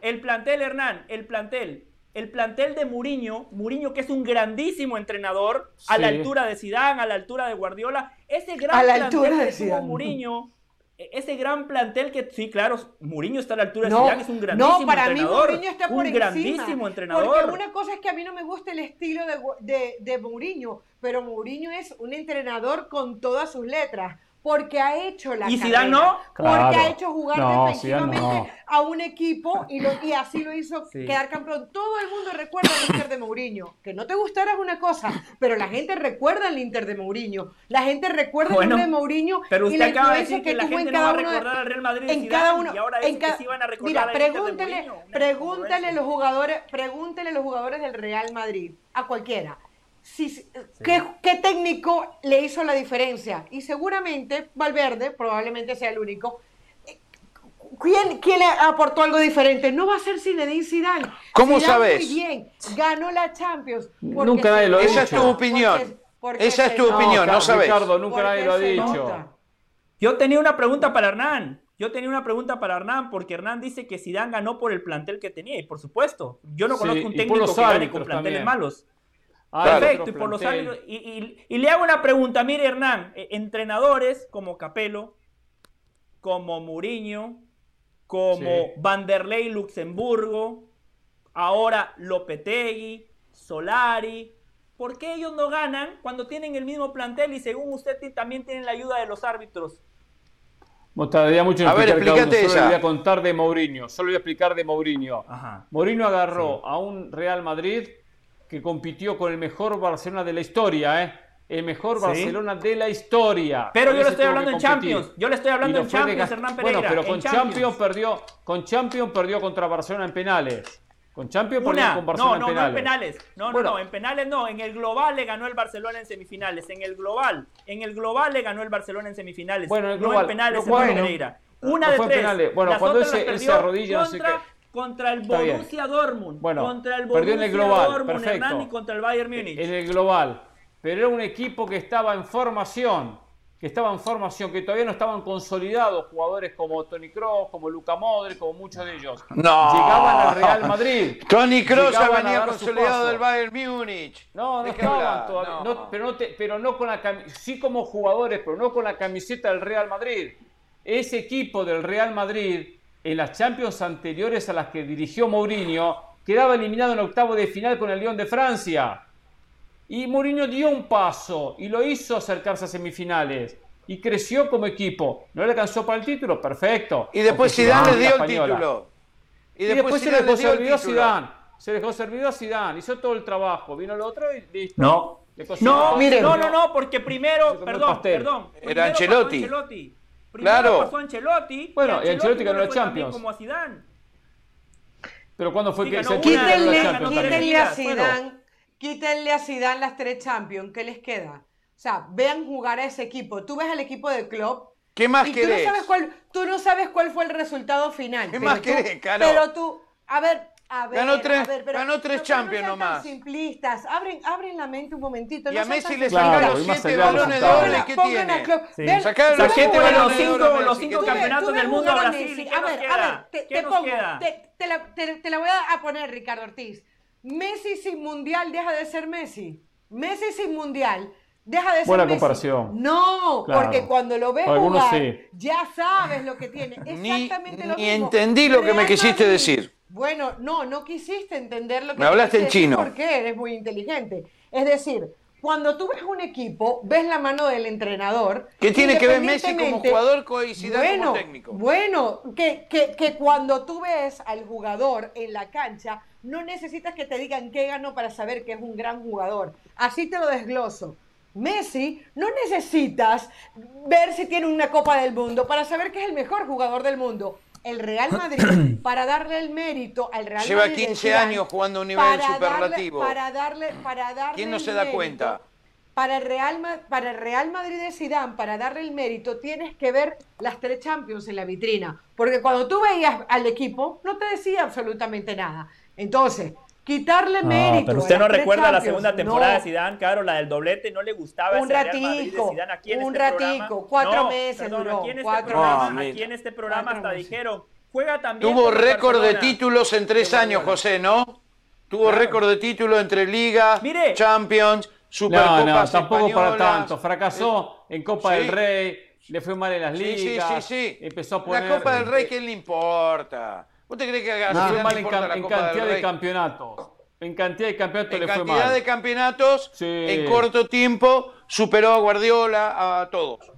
B: El plantel, Hernán, el plantel el plantel de Mourinho, Mourinho que es un grandísimo entrenador, a la altura de Zidane, a la altura de Guardiola, ese gran plantel de que Mourinho, e, ese gran plantel que sí, claro, Mourinho está a la altura de Zidane, es un grandísimo
C: no, para
B: entrenador.
C: Mí Mourinho está por
B: un grandísimo entrenador.
C: Porque una cosa es que a mí no me gusta el estilo de, de Mourinho, pero Mourinho es un entrenador con todas sus letras porque ha hecho la
B: ¿Y Zidane no?
C: Porque ha hecho jugar defensivamente a un equipo y, lo, y así lo hizo quedar campeón. Todo el mundo recuerda el Inter de Mourinho. Que no te gustara es una cosa, pero la gente recuerda el Inter de Mourinho. La gente recuerda el Inter de Mourinho
B: pero usted y la acaba de decir que, la gente no va a recordar al Real Madrid en cada uno, y ahora en que sí van a recordar
C: Mira, pregúntele, pregúntele los jugadores, pregúntele los jugadores del Real Madrid a cualquiera ¿qué, técnico le hizo la diferencia? Y seguramente Valverde, probablemente sea el único. ¿Quién, ¿Quién, le aportó algo diferente? No va a ser Zinedine Zidane.
D: ¿Cómo sabes?
C: Muy bien, ganó la Champions.
A: Nunca nadie lo ha
D: dicho. Esa es tu opinión. Esa es tu opinión, no, sabes.
A: Ricardo, nunca nadie lo ha dicho.
B: Yo tenía una pregunta para Hernán. Yo tenía una pregunta para Hernán, porque Hernán dice que Zidane ganó por el plantel que tenía, y por supuesto, yo no conozco un técnico que gane con planteles malos. Perfecto, y por los y, le hago una pregunta, mire Hernán, eh, entrenadores como Capello, como Mourinho, como Vanderlei Luxemburgo, ahora Lopetegui, Solari, ¿por qué ellos no ganan cuando tienen el mismo plantel y según usted también tienen la ayuda de los árbitros?
A: Me mucho a ver, explícate Solo voy a contar de Mourinho, solo voy a explicar de Mourinho. Mourinho agarró a un Real Madrid que compitió con el mejor Barcelona de la historia, ¿eh? el mejor Barcelona de la historia.
B: Pero yo le estoy hablando en Champions. Yo le estoy hablando en Champions, Hernán Pereira.
A: Bueno, pero con Champions. perdió, con Champions perdió contra Barcelona en penales. Con Champions perdió con Barcelona
B: no,
A: en penales.
B: No, en penales. No, no, no, en penales no. En el global le ganó el Barcelona en semifinales. En el global. En el global le ganó el Barcelona en semifinales. Bueno, en el global. No en penales, bueno, Pereira. Una de tres. Penales.
A: Bueno, Las cuando ese, esa rodilla
B: contra, no sé qué contra el Borussia Dortmund, bueno, contra el Borussia en el global, Dortmund, perfecto. Hernán, y contra el Bayern Múnich.
A: En el global pero era un equipo que estaba en formación, que estaba en formación, que todavía no estaban consolidados jugadores como Tony Kroos, como Luca Modric, como muchos de ellos.
D: No.
A: Llegaban al Real Madrid.
D: Tony Kroos ha venido consolidado del Bayern Múnich.
A: No, no estaban todavía, no. pero, no pero no con la sí como jugadores, pero no con la camiseta del Real Madrid. Ese equipo del Real Madrid en las Champions anteriores a las que dirigió Mourinho quedaba eliminado en octavo de final con el Lyon de Francia. Y Mourinho dio un paso y lo hizo acercarse a semifinales. Y creció como equipo. ¿No le alcanzó para el título? Perfecto.
D: Y después Zidane le dio el título.
A: Y después, se dejó servido a Zidane. Se dejó servido a Zidane. Hizo todo el trabajo. Vino el otro y listo.
B: No. No, mire, no, no, no, porque primero, perdón, perdón.
D: Era Ancelotti.
B: Ancelotti. Primero claro. pasó Ancelotti.
A: Bueno, y Ancelotti, ganó la Champions.
B: Como a Zidane.
A: Pero cuando fue que
C: se quítenle, quítenle a Zidane quítenle a Zidane las tres Champions, ¿qué les queda? O sea, vean jugar a ese equipo. Tú ves al equipo de club.
D: ¿Qué más
C: y
D: querés?
C: Tú no, sabes cuál, tú no sabes cuál fue el resultado final.
D: ¿Qué más querés, caro?
C: Pero tú, a ver, a ver,
D: ganó tres,
C: a ver, pero,
D: ganó tres Champions no nomás.
C: simplistas, abren, abren la mente un momentito.
D: Y a Messi le sacaron los siete balones de oro que tiene.
B: Sí. Sacaron los siete balones de oro. Los cinco campeonatos del mundo a Brasil.
C: A ver, a ver, te, pongo, te la voy a poner, Ricardo Ortiz. Messi sin mundial deja de ser Messi. Messi sin mundial deja de ser
A: Buena comparación.
C: No, porque cuando lo ves jugar, ya sabes lo que tiene. Exactamente
D: ni,
C: lo
D: ni entendí lo que me quisiste decir.
C: Bueno, no, no quisiste entender lo que
D: me hablaste en chino.
C: ¿Por qué? Eres muy inteligente. Es decir, cuando tú ves un equipo, ves la mano del entrenador.
D: ¿Qué tiene que ver Messi como jugador con bueno, como técnico?
C: Bueno, que, que, que cuando tú ves al jugador en la cancha, no necesitas que te digan qué ganó para saber que es un gran jugador. Así te lo desgloso. Messi, no necesitas ver si tiene una Copa del Mundo para saber que es el mejor jugador del mundo. El Real (clears throat) Madrid, para darle el mérito al Real
D: Lleva
C: Madrid.
D: Lleva 15 años jugando a un nivel superlativo.
C: para darle, para darle
D: ¿Quién no se da cuenta?
C: Para el, Real, para el Real Madrid de Zidane, para darle el mérito, tienes que ver las tres Champions en la vitrina. Porque cuando tú veías al equipo, no te decía absolutamente nada. Entonces, quitarle mérito.
B: Pero usted no recuerda la segunda temporada de Zidane, claro, la del doblete, no le gustaba
C: un ratico, un este ratico, cuatro meses duró,
B: aquí en este
C: cuatro
B: programa, aquí en este programa hasta dijeron, juega también.
D: Tuvo récord de títulos en tres años, José, ¿no? Tuvo récord de títulos entre Liga, Champions, Supercopas No, no,
A: tampoco para tanto. Fracasó en Copa del Rey, le fue mal en las ligas. Sí, sí, sí. Empezó a poner...
D: La Copa del Rey, ¿qué le importa? ¿Vos te crees que a
A: no, mal en, en cantidad de campeonatos? En cantidad de campeonatos le fue mal.
D: En cantidad de campeonatos, en corto tiempo, superó a Guardiola, a todos.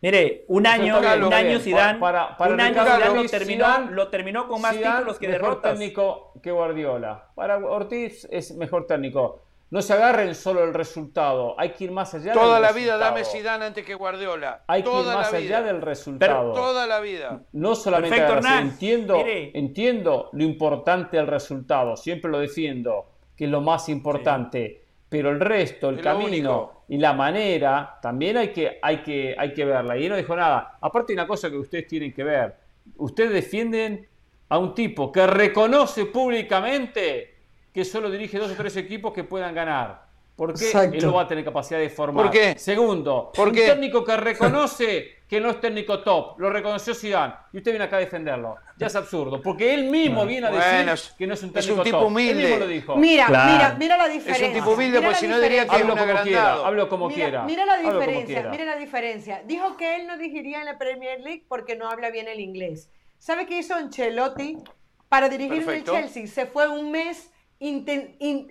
B: Mire, un año, un año Zidane, para, para un año Zidane lo terminó, lo terminó con más títulos que
A: mejor técnico que Guardiola. Para Ortiz es mejor técnico. No se agarren solo el resultado, hay que ir más allá
D: toda
A: del
D: la vida dame Zidane antes que Guardiola.
A: Hay
D: que
A: ir más allá del resultado.
D: toda la vida.
A: No solamente entiendo, entiendo lo importante del resultado, siempre lo defiendo, que es lo más importante, pero el resto, el camino y la manera también hay que, hay, que, hay que verla. Y no dijo nada. Aparte una cosa que ustedes tienen que ver, ustedes defienden a un tipo que reconoce públicamente que solo dirige dos o tres equipos que puedan ganar. ¿Por qué él no va a tener capacidad de formar?
D: ¿Por qué?
A: Segundo, un técnico que reconoce que no es técnico top, lo reconoció Zidane, y usted viene acá a defenderlo. Ya es absurdo, porque él mismo viene a decir que no es un técnico
D: es un tipo
A: top.
D: Humilde.
A: Él mismo lo dijo.
C: Mira, mira, mira la diferencia.
D: Es un tipo humilde, porque si no diría que
A: hablo
D: es
A: como quiera, hablo como
C: mira,
A: quiera.
C: Mira la diferencia, mira la diferencia. Dijo que él no dirigiría en la Premier League porque no habla bien el inglés. ¿Sabe qué hizo Ancelotti para dirigir en el Chelsea? Se fue un mes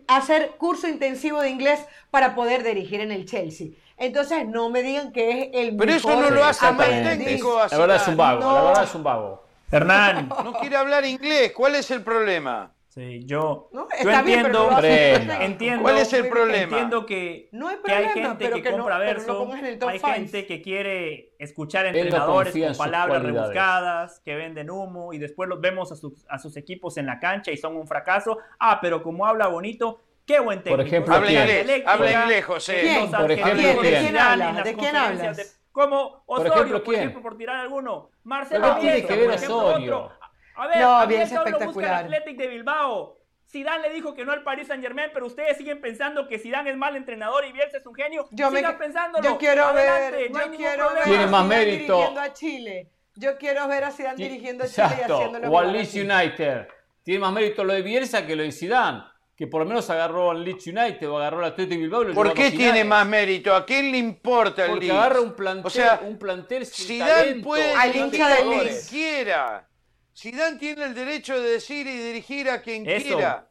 C: hacer curso intensivo de inglés para poder dirigir en el Chelsea. Entonces, no me digan que es el
D: Pero eso no lo hace más técnico.
A: La verdad es un vago, la verdad es un vago.
B: Hernán.
D: No quiere hablar inglés, ¿cuál es el problema?
B: Sí, yo, yo entiendo, (laughs) entiendo,
D: ¿Cuál es el problema?
B: Entiendo que, que hay gente que, compra verso, hay gente que quiere escuchar entrenadores con palabras rebuscadas, que venden humo y después los vemos a sus, a sus equipos en la cancha y son un fracaso. Ah, pero como habla bonito, Qué buen técnico.
D: Por ejemplo, habla inglés, habla inglés, José.
C: ¿Quién? Por ejemplo, ¿quién? habla? ¿De quién hablas?
B: como Osorio, por ejemplo, por, ejemplo, por tirar alguno. Marcelo
A: otro.
B: A ver, no, bien espectacular. busca el Athletic de Bilbao. Zidane le dijo que no al Paris Saint Germain, pero ustedes siguen pensando que Zidane es mal entrenador y Bielsa es un genio. Yo Sigan me, pensándolo.
C: Yo quiero ver, yo quiero ver
A: Tiene más mérito.
C: dirigiendo a Chile. Yo quiero ver a Zidane dirigiendo a Chile y haciéndolo.
A: O al Leeds United. Tiene más mérito lo de Bielsa que lo de Zidane que por lo menos agarró al Leeds United o agarró al Atlético Bilbao.
D: ¿Por qué tiene más mérito? ¿A quién le importa el
A: Porque agarra un plantel, o sea, un plantel sin Zidane
D: puede al hincha del Leeds. quiera. Zidane tiene el derecho de decir y dirigir a quien quiera.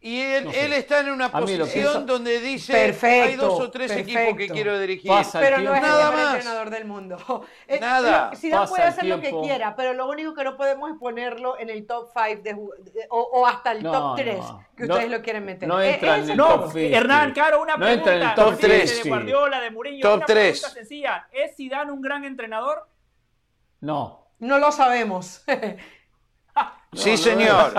D: Y él, él, está en una posición donde dice
C: perfecto,
D: hay dos o tres equipos que quiero dirigir.
C: pero no es nada el más. entrenador del mundo. (laughs) Eh, nada. Zidane puede hacer lo que quiera, pero lo único que no podemos es ponerlo en el top 5 o, hasta el top 3 que ustedes lo quieren meter.
A: No entra en el top
B: Hernán, claro, una pregunta.
A: En el top 3.
B: De Guardiola, de Mourinho, top una 3. pregunta sencilla. ¿Es Zidane un gran entrenador?
A: No.
C: No lo sabemos. (laughs)
D: sí, señor.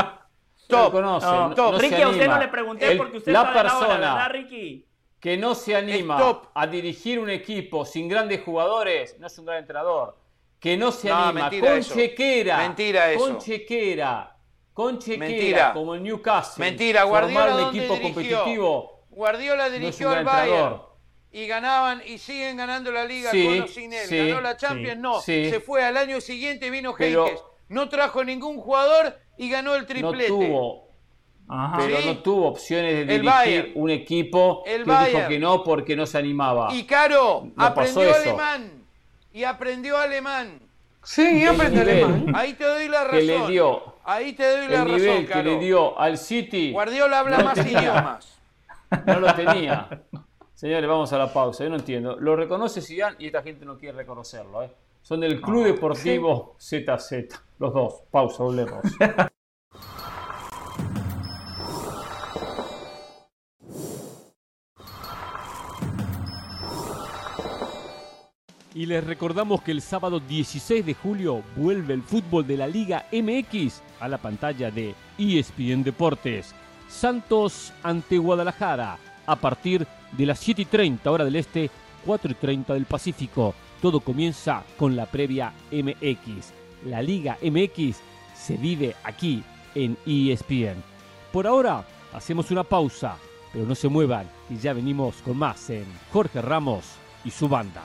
A: Top. Conoce, no,
B: top. Ricky, a usted no le pregunté porque usted
A: la persona Ricky? que no se anima a dirigir un equipo sin grandes jugadores no es un gran entrenador. Que no se anima con chequera,
D: mentira eso.
A: con chequera, con chequera, como el Newcastle.
D: Mentira, Guardiola
A: un equipo
D: dirigió?
A: competitivo.
D: Guardiola dirigió al Bayern y ganaban y siguen ganando la liga con o sin él. Ganó la Champions, no. Se fue al año siguiente, vino Heikes. No trajo ningún jugador y ganó el triplete.
A: No tuvo, pero no tuvo opciones de dirigir un equipo el que dijo que no porque no se animaba.
D: Y Caro, aprendió alemán. Y aprendió alemán.
C: Sí, aprendió alemán.
D: Ahí te doy la razón.
A: Que le dio.
D: Ahí te doy la
A: el nivel que le dio al City.
D: Guardiola habla más idiomas.
A: No lo tenía. (laughs) Señores, vamos a la pausa. Yo no entiendo. Lo reconoce Zidane y esta gente no quiere reconocerlo. ¿eh? Son del Club Deportivo (laughs) ZZ. Los dos. Pausa, volvemos. Y les recordamos que el sábado 16 de julio vuelve el fútbol de la Liga MX a la pantalla de ESPN Deportes. Santos ante Guadalajara a partir de las 7 y 30 hora del este, 4 y 30 del Pacífico. Todo comienza con la previa MX. La Liga MX se vive aquí en ESPN. Por ahora hacemos una pausa, pero no se muevan, y ya venimos con más en Jorge Ramos y su banda.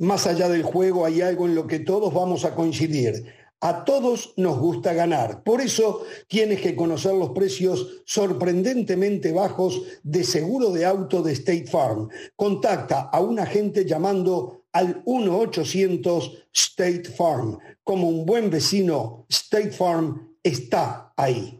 E: Más allá del juego hay algo en lo que todos vamos a coincidir. A todos nos gusta ganar. Por eso tienes que conocer los precios sorprendentemente bajos de seguro de auto de State Farm. Contacta a un agente llamando al 1-800 State Farm. Como un buen vecino, State Farm está ahí.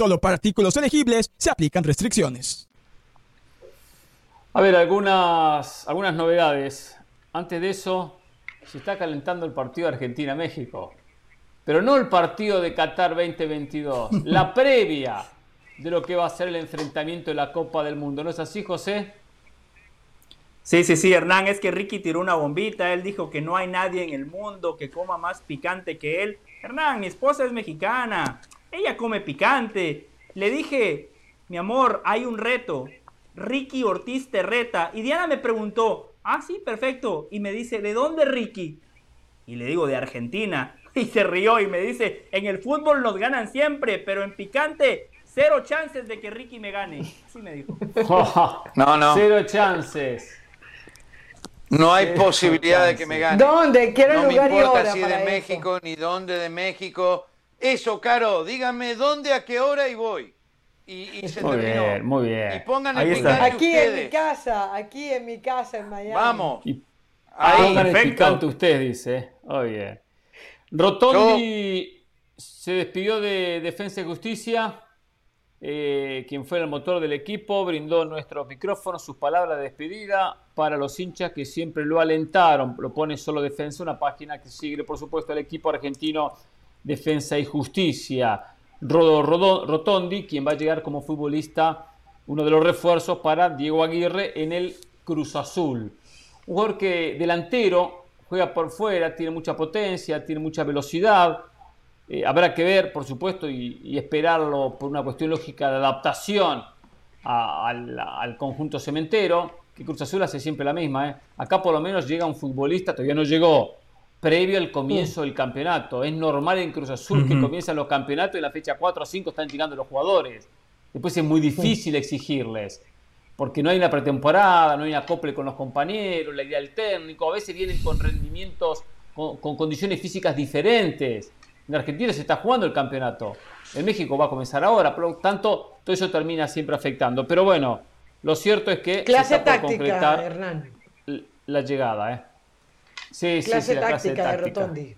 G: Solo para artículos elegibles se aplican restricciones.
A: A ver, algunas, algunas novedades. Antes de eso, se está calentando el partido Argentina-México. Pero no el partido de Qatar 2022, (laughs) la previa de lo que va a ser el enfrentamiento de la Copa del Mundo. ¿No es así, José?
B: Sí, sí, sí, Hernán, es que Ricky tiró una bombita, él dijo que no hay nadie en el mundo que coma más picante que él. Hernán, mi esposa es mexicana, ella come picante. Le dije, mi amor, hay un reto. Ricky Ortiz te reta. Y Diana me preguntó, ah, sí, perfecto. Y me dice, ¿de dónde Ricky? Y le digo, de Argentina. (laughs) Y se rió y me dice, en el fútbol nos ganan siempre, pero en picante, cero chances de que Ricky me gane. Así me dijo. (laughs)
A: no, no. Cero chances.
D: No hay posibilidad de que me gane.
C: ¿Dónde? Quiero
D: no
C: lugar
D: me importa si de México ni dónde de México. Eso, Caro, díganme dónde, a qué hora y voy. Y, se
A: muy Bien, muy bien.
D: Y pongan
C: el
D: picante
C: Aquí en mi casa, aquí en mi casa en Miami.
D: Vamos.
A: Y Ahí, pongan el picante usted, dice. Muy bien. Rotondi se despidió de Defensa y Justicia. Eh, quien fue el motor del equipo, brindó nuestros micrófonos, sus palabras de despedida para los hinchas que siempre lo alentaron. Lo pone solo Defensa, una página que sigue, por supuesto, el equipo argentino Defensa y Justicia. Rodo, Rotondi, quien va a llegar como futbolista, uno de los refuerzos para Diego Aguirre en el Cruz Azul. Un jugador que delantero, juega por fuera, tiene mucha potencia, tiene mucha velocidad. Eh, habrá que ver, por supuesto, y, esperarlo por una cuestión lógica de adaptación al, conjunto cementero, que Cruz Azul hace siempre la misma. ¿eh? Acá por lo menos llega un futbolista, todavía no llegó, previo al comienzo del campeonato. Es normal en Cruz Azul que comiencen los campeonatos y en la fecha 4 o 5 están llegando los jugadores. Después es muy difícil exigirles, porque no hay una pretemporada, no hay una acople con los compañeros, la idea del técnico, a veces vienen con rendimientos, con, condiciones físicas diferentes. En Argentina se está jugando el campeonato, en México va a comenzar ahora, por lo tanto, todo eso termina siempre afectando. Pero bueno, lo cierto es que
C: Clase se está táctica, concretar Hernán.
A: la llegada, ¿eh?
C: Sí, clase sí, sí, táctica de Rotondi.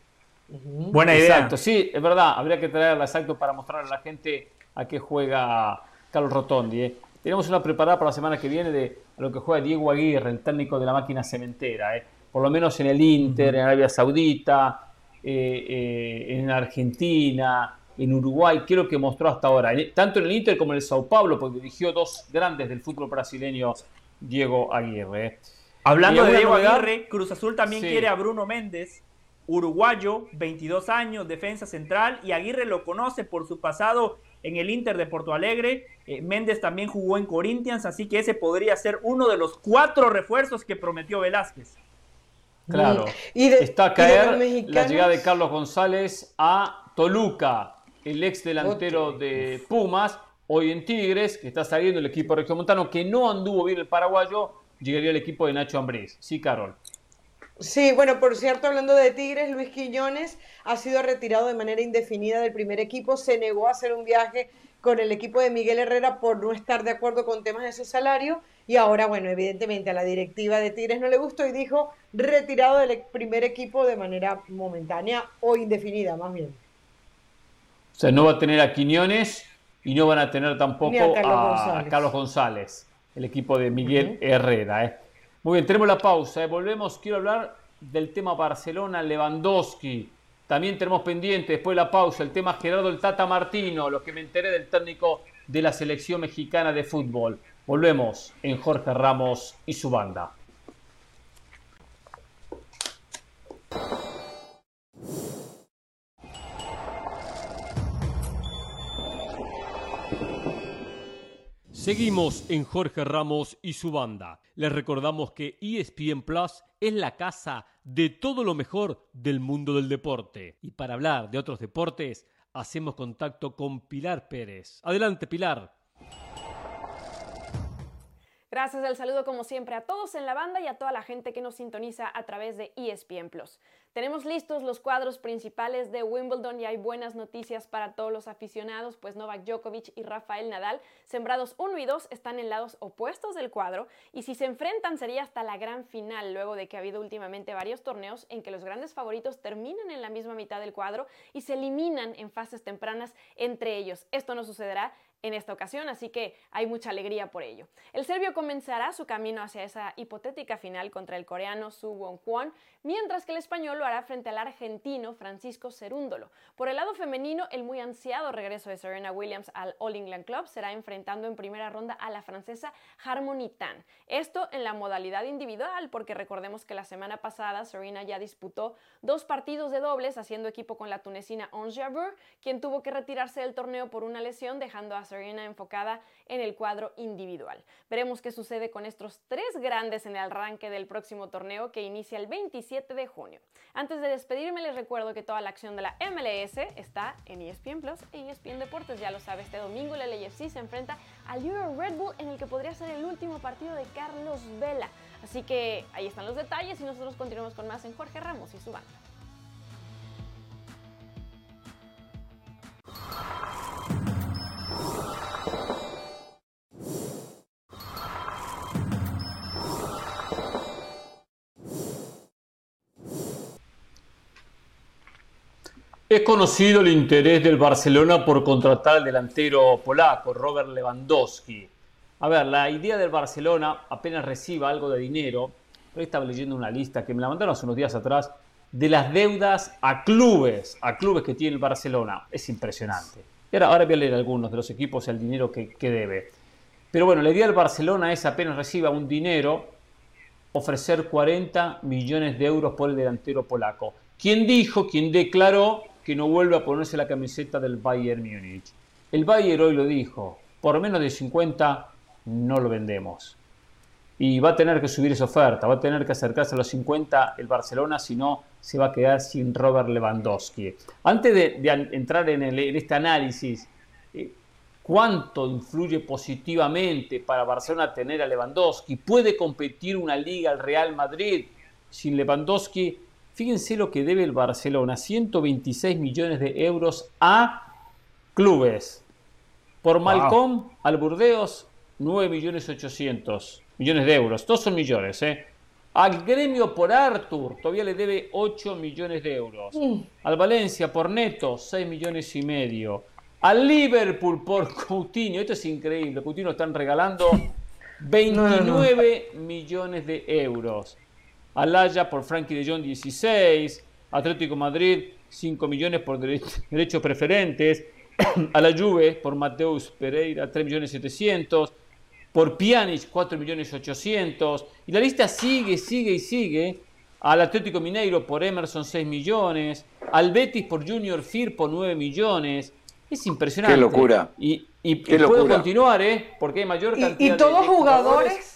A: Buena idea. Exacto, sí, es verdad. Habría que traerla exacto para mostrarle a la gente a qué juega Carlos Rotondi. ¿eh? Tenemos una preparada para la semana que viene de lo que juega Diego Aguirre, el técnico de la máquina cementera. ¿eh? Por lo menos en el Inter, en Arabia Saudita, eh, eh, en Argentina, en Uruguay. Quiero que mostró hasta ahora. Tanto en el Inter como en el Sao Paulo, porque dirigió dos grandes del fútbol brasileño, Diego Aguirre.
B: Hablando de Diego Aguirre, Cruz Azul también quiere a Bruno Méndez, uruguayo, 22 años, defensa central, y Aguirre lo conoce por su pasado en el Inter de Porto Alegre. Eh, Méndez también jugó en Corinthians, así que ese podría ser uno de los cuatro refuerzos que prometió Velázquez.
A: Claro. Y Está a caer la llegada de Carlos González a Toluca, el ex delantero de Pumas, hoy en Tigres, que está saliendo el equipo regiomontano, que no anduvo bien el paraguayo, llegaría el equipo de Nacho Ambriz. Sí, Carol.
C: Sí, bueno, por cierto, hablando de Tigres, Luis Quiñones ha sido retirado de manera indefinida del primer equipo, se negó a hacer un viaje con el equipo de Miguel Herrera por no estar de acuerdo con temas de su salario y ahora, bueno, evidentemente a la directiva de Tigres no le gustó y dijo retirado del primer equipo de manera momentánea o indefinida, más bien.
A: O sea, no va a tener a Quiñones y no van a tener tampoco a Carlos González el equipo de Miguel Herrera. ¿eh? Muy bien, tenemos la pausa. ¿eh? Volvemos. Quiero hablar del tema Barcelona, Lewandowski. También tenemos pendiente, después de la pausa, el tema Gerardo el Tata Martino, lo que me enteré del técnico de la selección mexicana de fútbol. Volvemos en Jorge Ramos y su banda. Seguimos en Jorge Ramos y su banda. Les recordamos que ESPN Plus es la casa de todo lo mejor del mundo del deporte. Y para hablar de otros deportes, hacemos contacto con Pilar Pérez. Adelante, Pilar.
F: Gracias al saludo como siempre a todos en la banda y a toda la gente que nos sintoniza a través de ESPN Plus. Tenemos listos los cuadros principales de Wimbledon y hay buenas noticias para todos los aficionados, pues Novak Djokovic y Rafael Nadal, sembrados 1 y 2, están en lados opuestos del cuadro y si se enfrentan sería hasta la gran final, luego de que ha habido últimamente varios torneos en que los grandes favoritos terminan en la misma mitad del cuadro y se eliminan en fases tempranas entre ellos. Esto no sucederá en esta ocasión, así que hay mucha alegría por ello. El serbio comenzará su camino hacia esa hipotética final contra el coreano Su Won Kwon, mientras que el español lo hará frente al argentino Francisco Cerúndolo. Por el lado femenino, el muy ansiado regreso de Serena Williams al All England Club será enfrentando en primera ronda a la francesa Harmony Tan. Esto en la modalidad individual, porque recordemos que la semana pasada Serena ya disputó dos partidos de dobles haciendo equipo con la tunecina Ons Jabeur, quien tuvo que retirarse del torneo por una lesión, dejando a Serena enfocada en el cuadro individual. Veremos qué sucede con estos tres grandes en el arranque del próximo torneo que inicia el 27 de junio. Antes de despedirme les recuerdo que toda la acción de la MLS está en ESPN Plus e ESPN Deportes. Ya lo sabe, este domingo la LAFC se enfrenta al Euro Red Bull en el que podría ser el último partido de Carlos Vela. Así que ahí están los detalles y nosotros continuamos con más en Jorge Ramos y su banda.
A: Es conocido el interés del Barcelona por contratar al delantero polaco Robert Lewandowski. A ver, la idea del Barcelona apenas reciba algo de dinero, estaba leyendo una lista que me la mandaron hace unos días atrás, de las deudas a clubes, a clubes que tiene el Barcelona. Es impresionante. Y ahora, ahora voy a leer algunos de los equipos el dinero que, que debe. Pero bueno, la idea del Barcelona es apenas reciba un dinero, ofrecer 40 millones de euros por el delantero polaco. ¿Quién dijo, quién declaró que no vuelve a ponerse la camiseta del Bayern Múnich. El Bayern hoy lo dijo, por menos de 50 no lo vendemos. Y va a tener que subir esa oferta, va a tener que acercarse a los 50 el Barcelona, si no se va a quedar sin Robert Lewandowski. Antes de, entrar en, este análisis, eh, ¿cuánto influye positivamente para Barcelona tener a Lewandowski? ¿Puede competir una liga al Real Madrid sin Lewandowski? Fíjense lo que debe el Barcelona, 126 millones de euros a clubes. Por Malcom al Burdeos, 9 millones 800 millones de euros. Todos son millones, ¿eh? Al gremio por Arthur todavía le debe 8 millones de euros. Al Valencia por Neto, 6 millones y medio. Al Liverpool por Coutinho, esto es increíble. Coutinho están regalando (laughs) 29 millones de euros. Al Haya por Frankie de Jong 16, Atlético Madrid 5 millones por (laughs) derechos preferentes, (clears throat) a la Juve por Mateus Pereira 3 millones 700, por Pjanic 4 millones 800, y la lista sigue, sigue y sigue. Al Atlético Mineiro por Emerson 6 millones, al Betis por Junior Firpo 9 millones. Es impresionante.
D: Qué locura.
A: Y, y, puedo continuar, ¿eh? Porque hay mayor cantidad
C: y, y todos jugadores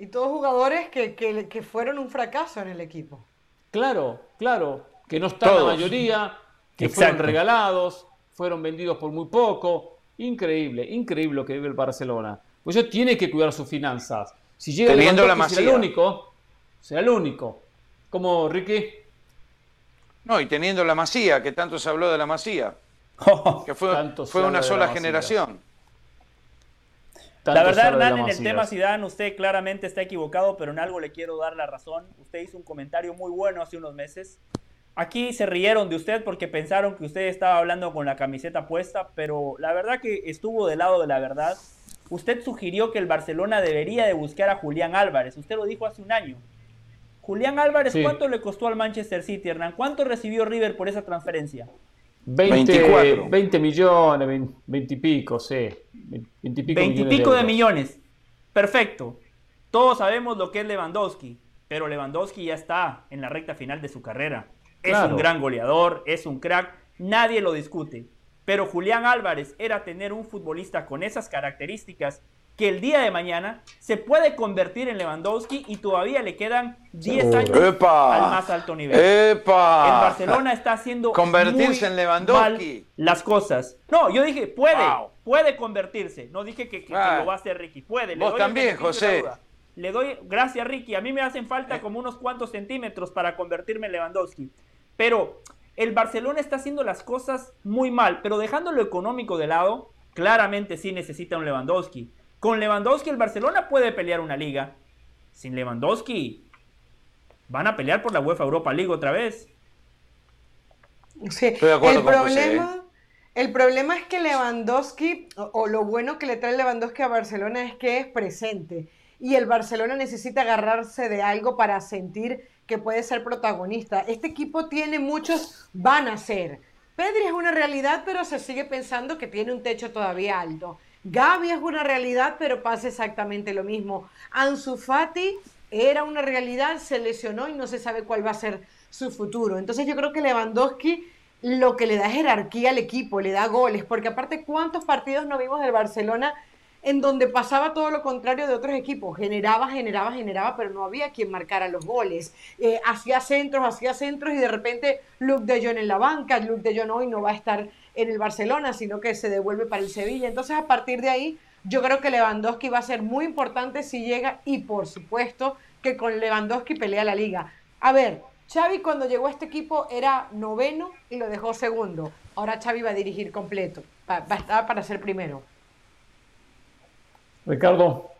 C: y todos jugadores que, que, fueron un fracaso en el equipo.
A: Claro, claro, que no están la mayoría, que fueron regalados, fueron vendidos por muy poco. Increíble, increíble lo que vive el Barcelona. Pues eso tiene que cuidar sus finanzas. Si llega
D: Teniendo la
A: será el único, será el único. Como Ricky.
D: No, y teniendo la Masía, que tanto se habló de la Masía. (laughs) que fue, fue una sola generación
B: la verdad, Hernán, en el tema Zidane, usted claramente está equivocado, pero en algo le quiero dar la razón. Usted hizo un comentario muy bueno hace unos meses. Aquí se rieron de usted porque pensaron que usted estaba hablando con la camiseta puesta, pero la verdad que estuvo del lado de la verdad. Usted sugirió que el Barcelona debería de buscar a Julián Álvarez. Usted lo dijo hace un año. Julián Álvarez, ¿cuánto le costó al Manchester City, Hernán? ¿Cuánto recibió River por esa transferencia?
A: 20, 20 millones, 20, y pico, sí.
B: 20 y pico, 20 y pico de, millones. Perfecto. Todos sabemos lo que es Lewandowski, pero Lewandowski ya está en la recta final de su carrera. Es un gran goleador, es un crack, nadie lo discute. Pero Julián Álvarez era tener un futbolista con esas características que el día de mañana se puede convertir en Lewandowski y todavía le quedan 10 años al más alto nivel.
D: ¡Epa!
B: El Barcelona está haciendo
D: convertirse en
B: Lewandowski las cosas. No, yo dije puede, puede convertirse. No dije que, lo va a hacer Ricky, puede.
D: Vos también, José.
B: Le doy gracias Ricky. A mí me hacen falta eh. como unos cuantos centímetros para convertirme en Lewandowski. Pero el Barcelona está haciendo las cosas muy mal, pero dejando lo económico de lado, claramente sí necesita un Lewandowski. Con Lewandowski el Barcelona puede pelear una liga. Sin Lewandowski van a pelear por la UEFA Europa League otra vez.
C: Sí, el problema, ¿eh? el problema es que Lewandowski, o, lo bueno que le trae Lewandowski a Barcelona es que es presente. Y el Barcelona necesita agarrarse de algo para sentir que puede ser protagonista. Este equipo tiene muchos, van a ser. Pedri es una realidad, pero se sigue pensando que tiene un techo todavía alto. Gaby es una realidad, pero pasa exactamente lo mismo. Ansu Fati era una realidad, se lesionó y no se sabe cuál va a ser su futuro. Entonces yo creo que Lewandowski lo que le da jerarquía al equipo, le da goles, porque aparte cuántos partidos no vimos del Barcelona en donde pasaba todo lo contrario de otros equipos, generaba, generaba, generaba, pero no había quien marcara los goles. Eh, hacía centros, hacía centros y de repente Luke de Jong en la banca, Luke de Jong hoy no va a estar en el Barcelona, sino que se devuelve para el Sevilla. Entonces, a partir de ahí, yo creo que Lewandowski va a ser muy importante si llega y, por supuesto, que con Lewandowski pelea la liga. A ver, Xavi cuando llegó a este equipo era noveno y lo dejó segundo. Ahora Xavi va a dirigir completo, va, a estar para ser primero.
A: Ricardo.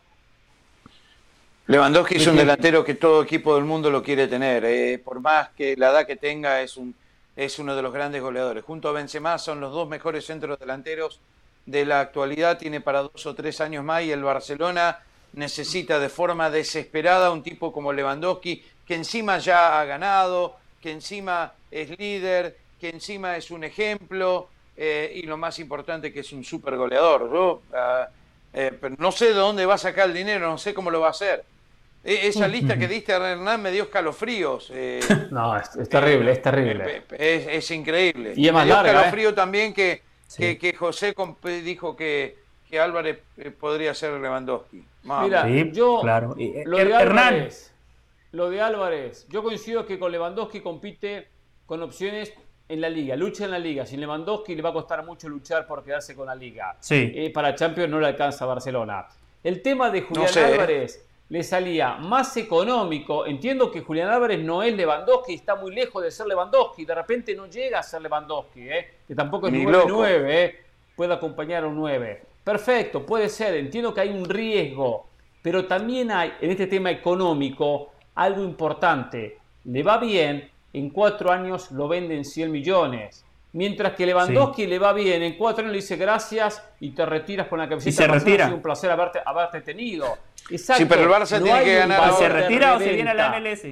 D: Lewandowski es un delantero que todo equipo del mundo lo quiere tener. Eh, por más que la edad que tenga, es un es uno de los grandes goleadores. Junto a Benzema son los dos mejores centros delanteros de la actualidad, tiene para dos o tres años más y el Barcelona necesita de forma desesperada un tipo como Lewandowski, que encima ya ha ganado, que encima es líder, que encima es un ejemplo eh, y lo más importante que es un super goleador. Yo ah, eh, no sé de dónde va a sacar el dinero, no sé cómo lo va a hacer. E-, esa lista que diste, Hernán, me dio escalofríos.
A: Eh, (laughs) no, es, terrible, es terrible.
D: Es, increíble.
A: Y es más
D: me
A: dio
D: escalofrío también que, que, José dijo que, que Álvarez eh, podría ser Lewandowski.
A: Mira, yo, claro. lo, de Álvarez, lo de Álvarez, yo coincido que con Lewandowski compite con opciones en la liga, lucha en la liga. Sin Lewandowski le va a costar mucho luchar por quedarse con la liga.
B: Sí.
A: Eh, para Champions no le alcanza a Barcelona. El tema de Julián Álvarez le salía más económico. Entiendo que Julián Álvarez no es Lewandowski, está muy lejos de ser Lewandowski, de repente no llega a ser Lewandowski, ¿eh? que tampoco es 9-9, ¿eh? puede acompañar a un 9. Perfecto, puede ser, entiendo que hay un riesgo, pero también hay en este tema económico algo importante. Le va bien, en cuatro años lo venden 100 millones. Mientras que Lewandowski le va bien, en cuatro años le dice gracias y te retiras con la camiseta.
B: Y se retira.
A: un placer haberte, haberte tenido.
D: Exacto. Sí, pero el Barça tiene que ganar ahora.
B: ¿Se retira o se viene a la MLS?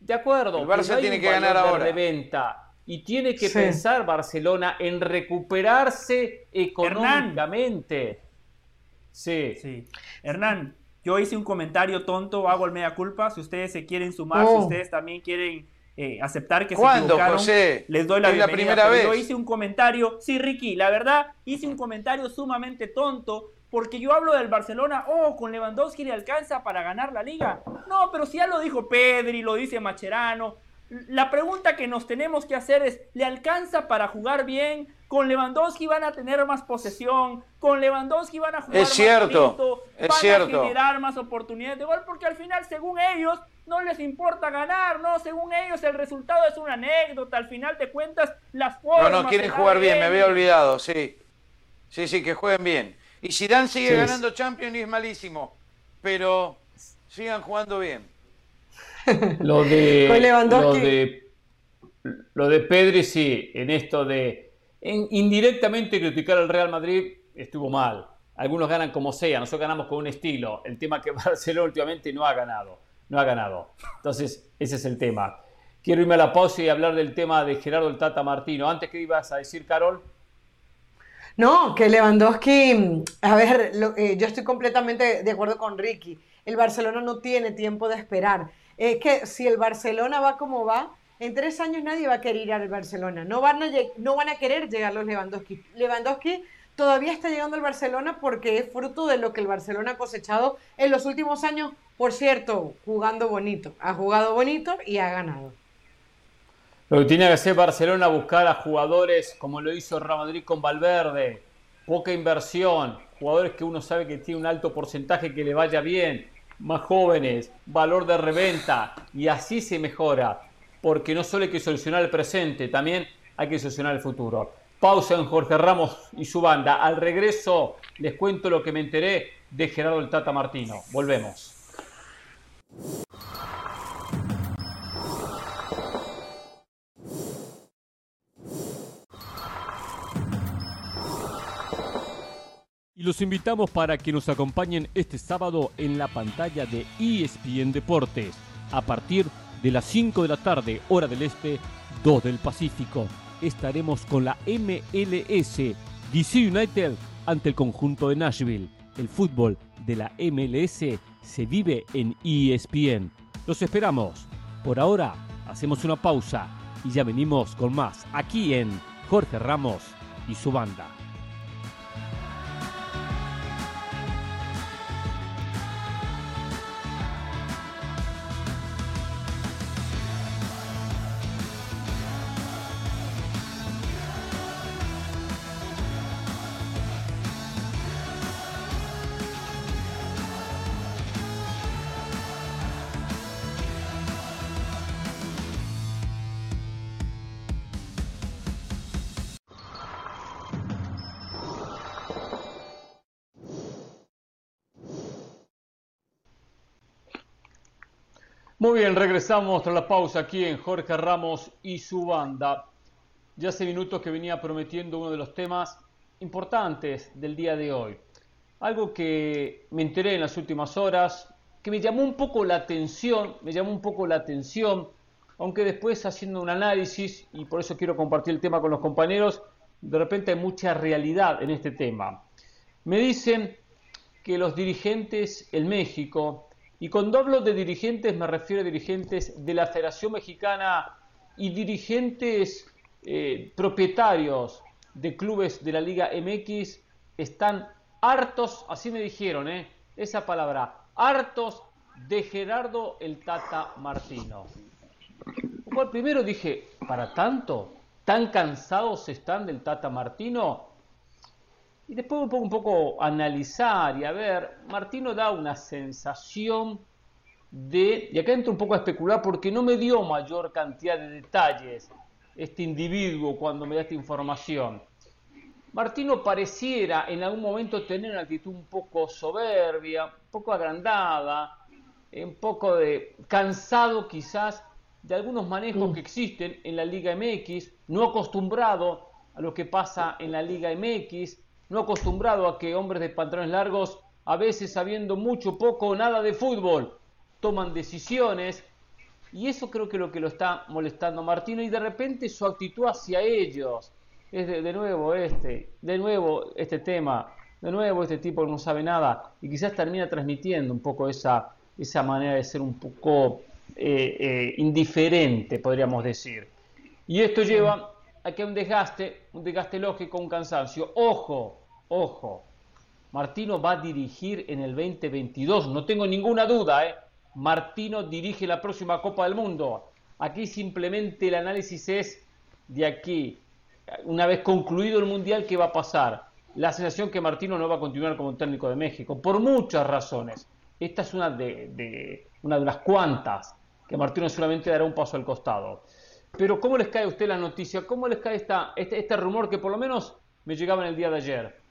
A: De acuerdo.
D: El Barça tiene que ganar ahora.
A: De venta. Y tiene que pensar Barcelona en recuperarse económicamente.
B: Sí. sí. Hernán, yo hice un comentario tonto, hago el media culpa. Si ustedes se quieren sumar, si oh. ustedes también quieren eh, aceptar que se equivocaron.
D: José?
B: Les doy la, bienvenida, la primera vez. Yo hice un comentario, sí, Ricky, la verdad, hice un comentario sumamente tonto porque yo hablo del Barcelona, oh, con Lewandowski le alcanza para ganar la liga. No, pero si ya lo dijo Pedri, lo dice Macherano. La pregunta que nos tenemos que hacer es, ¿le alcanza para jugar bien? Con Lewandowski van a tener más posesión, con Lewandowski van a jugar
D: es cierto,
B: más
D: es cierto.
B: a generar más oportunidades de gol, porque al final, según ellos, no les importa ganar, ¿no? Según ellos, el resultado es una anécdota, al final te cuentas las formas.
D: No, no, quieren jugar bien, me había olvidado, sí. Sí, sí, que jueguen bien. Y Zidane sigue ganando Champions y es malísimo, pero sigan jugando bien. (laughs)
A: lo de, lo de, lo de Pedri, sí, en esto de indirectamente criticar al Real Madrid estuvo mal. Algunos ganan como sea, nosotros ganamos con un estilo. El tema que (laughs) Barcelona últimamente no ha ganado. No ha ganado. Entonces, ese es el tema. Quiero irme a la pausa y hablar del tema de Gerardo el Tata Martino. Antes, ¿qué ibas a decir, Carol?
C: No, que Lewandowski, a ver, eh, yo estoy completamente de acuerdo con Ricky. El Barcelona no tiene tiempo de esperar. Es que si el Barcelona va como va, en tres años nadie va a querer ir al Barcelona. No van a, no van a querer llegar los Lewandowski. Lewandowski todavía está llegando al Barcelona porque es fruto de lo que el Barcelona ha cosechado en los últimos años. Por cierto, jugando bonito. Ha jugado bonito y ha ganado.
A: Lo que tiene que hacer Barcelona buscar a jugadores como lo hizo Real Madrid con Valverde, poca inversión, jugadores que uno sabe que tiene un alto porcentaje que le vaya bien, más jóvenes, valor de reventa y así se mejora, porque no solo hay que solucionar el presente, también hay que solucionar el futuro. Pausa en Jorge Ramos y su banda. Al regreso les cuento lo que me enteré de Gerardo el Tata Martino. Volvemos. Y los invitamos para que nos acompañen este sábado en la pantalla de ESPN Deportes a partir de las 5 de la tarde, hora del este, 2 del Pacífico. Estaremos con la MLS DC United ante el conjunto de Nashville. El fútbol de la MLS se vive en ESPN. Los esperamos. Por ahora, hacemos una pausa y ya venimos con más aquí en Jorge Ramos y su banda. Muy bien, regresamos tras la pausa aquí en Jorge Ramos y su banda. Ya hace minutos que venía prometiendo uno de los temas importantes del día de hoy. Algo que me enteré en las últimas horas, que me llamó un poco la atención, me llamó un poco la atención, aunque después haciendo un análisis, y por eso quiero compartir el tema con los compañeros, de repente hay mucha realidad en este tema. Me dicen que los dirigentes en México, y cuando hablo de dirigentes me refiero a dirigentes de la Federación Mexicana y dirigentes eh, propietarios de clubes de la Liga MX están hartos, así me dijeron, eh, esa palabra, hartos de Gerardo el Tata Martino. Por primero dije, ¿para tanto? ¿Tan cansados están del Tata Martino? Y después un poco, un poco analizar y a ver, Martino da una sensación de, y acá entro un poco a especular porque no me dio mayor cantidad de detalles este individuo cuando me da esta información. Martino pareciera en algún momento tener una actitud un poco soberbia, un poco agrandada, un poco de cansado quizás de algunos manejos mm. que existen en la Liga MX, no acostumbrado a lo que pasa en la Liga MX, no acostumbrado a que hombres de pantalones largos, a veces sabiendo mucho, poco o nada de fútbol, toman decisiones. Y eso creo que es lo que lo está molestando a Martino y de repente su actitud hacia ellos es de, nuevo este, de nuevo este tema, de nuevo este tipo que no sabe nada y quizás termina transmitiendo un poco esa, esa manera de ser un poco eh, eh, indiferente, podríamos decir. Y esto lleva aquí hay un desgaste, un desgaste lógico, un cansancio. Ojo, ojo, Martino va a dirigir en el 2022, no tengo ninguna duda, ¿eh? Martino dirige la próxima Copa del Mundo. Aquí simplemente el análisis es de aquí, una vez concluido el Mundial, ¿qué va a pasar? La sensación que Martino no va a continuar como técnico de México, por muchas razones. Esta es una de, una de las cuantas, que Martino solamente dará un paso al costado. Pero ¿cómo les cae a usted la noticia? ¿Cómo les cae esta, este, este rumor que por lo menos me llegaba en el día de ayer?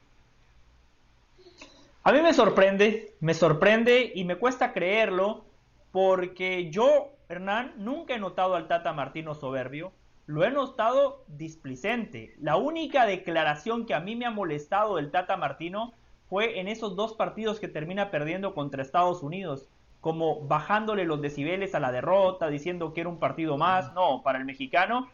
B: A mí me sorprende, me sorprende y me cuesta creerlo porque yo, Hernán, nunca he notado al Tata Martino soberbio, lo he notado displicente. La única declaración que a mí me ha molestado del Tata Martino fue en esos dos partidos que termina perdiendo contra Estados Unidos como bajándole los decibeles a la derrota, diciendo que era un partido más. No, para el mexicano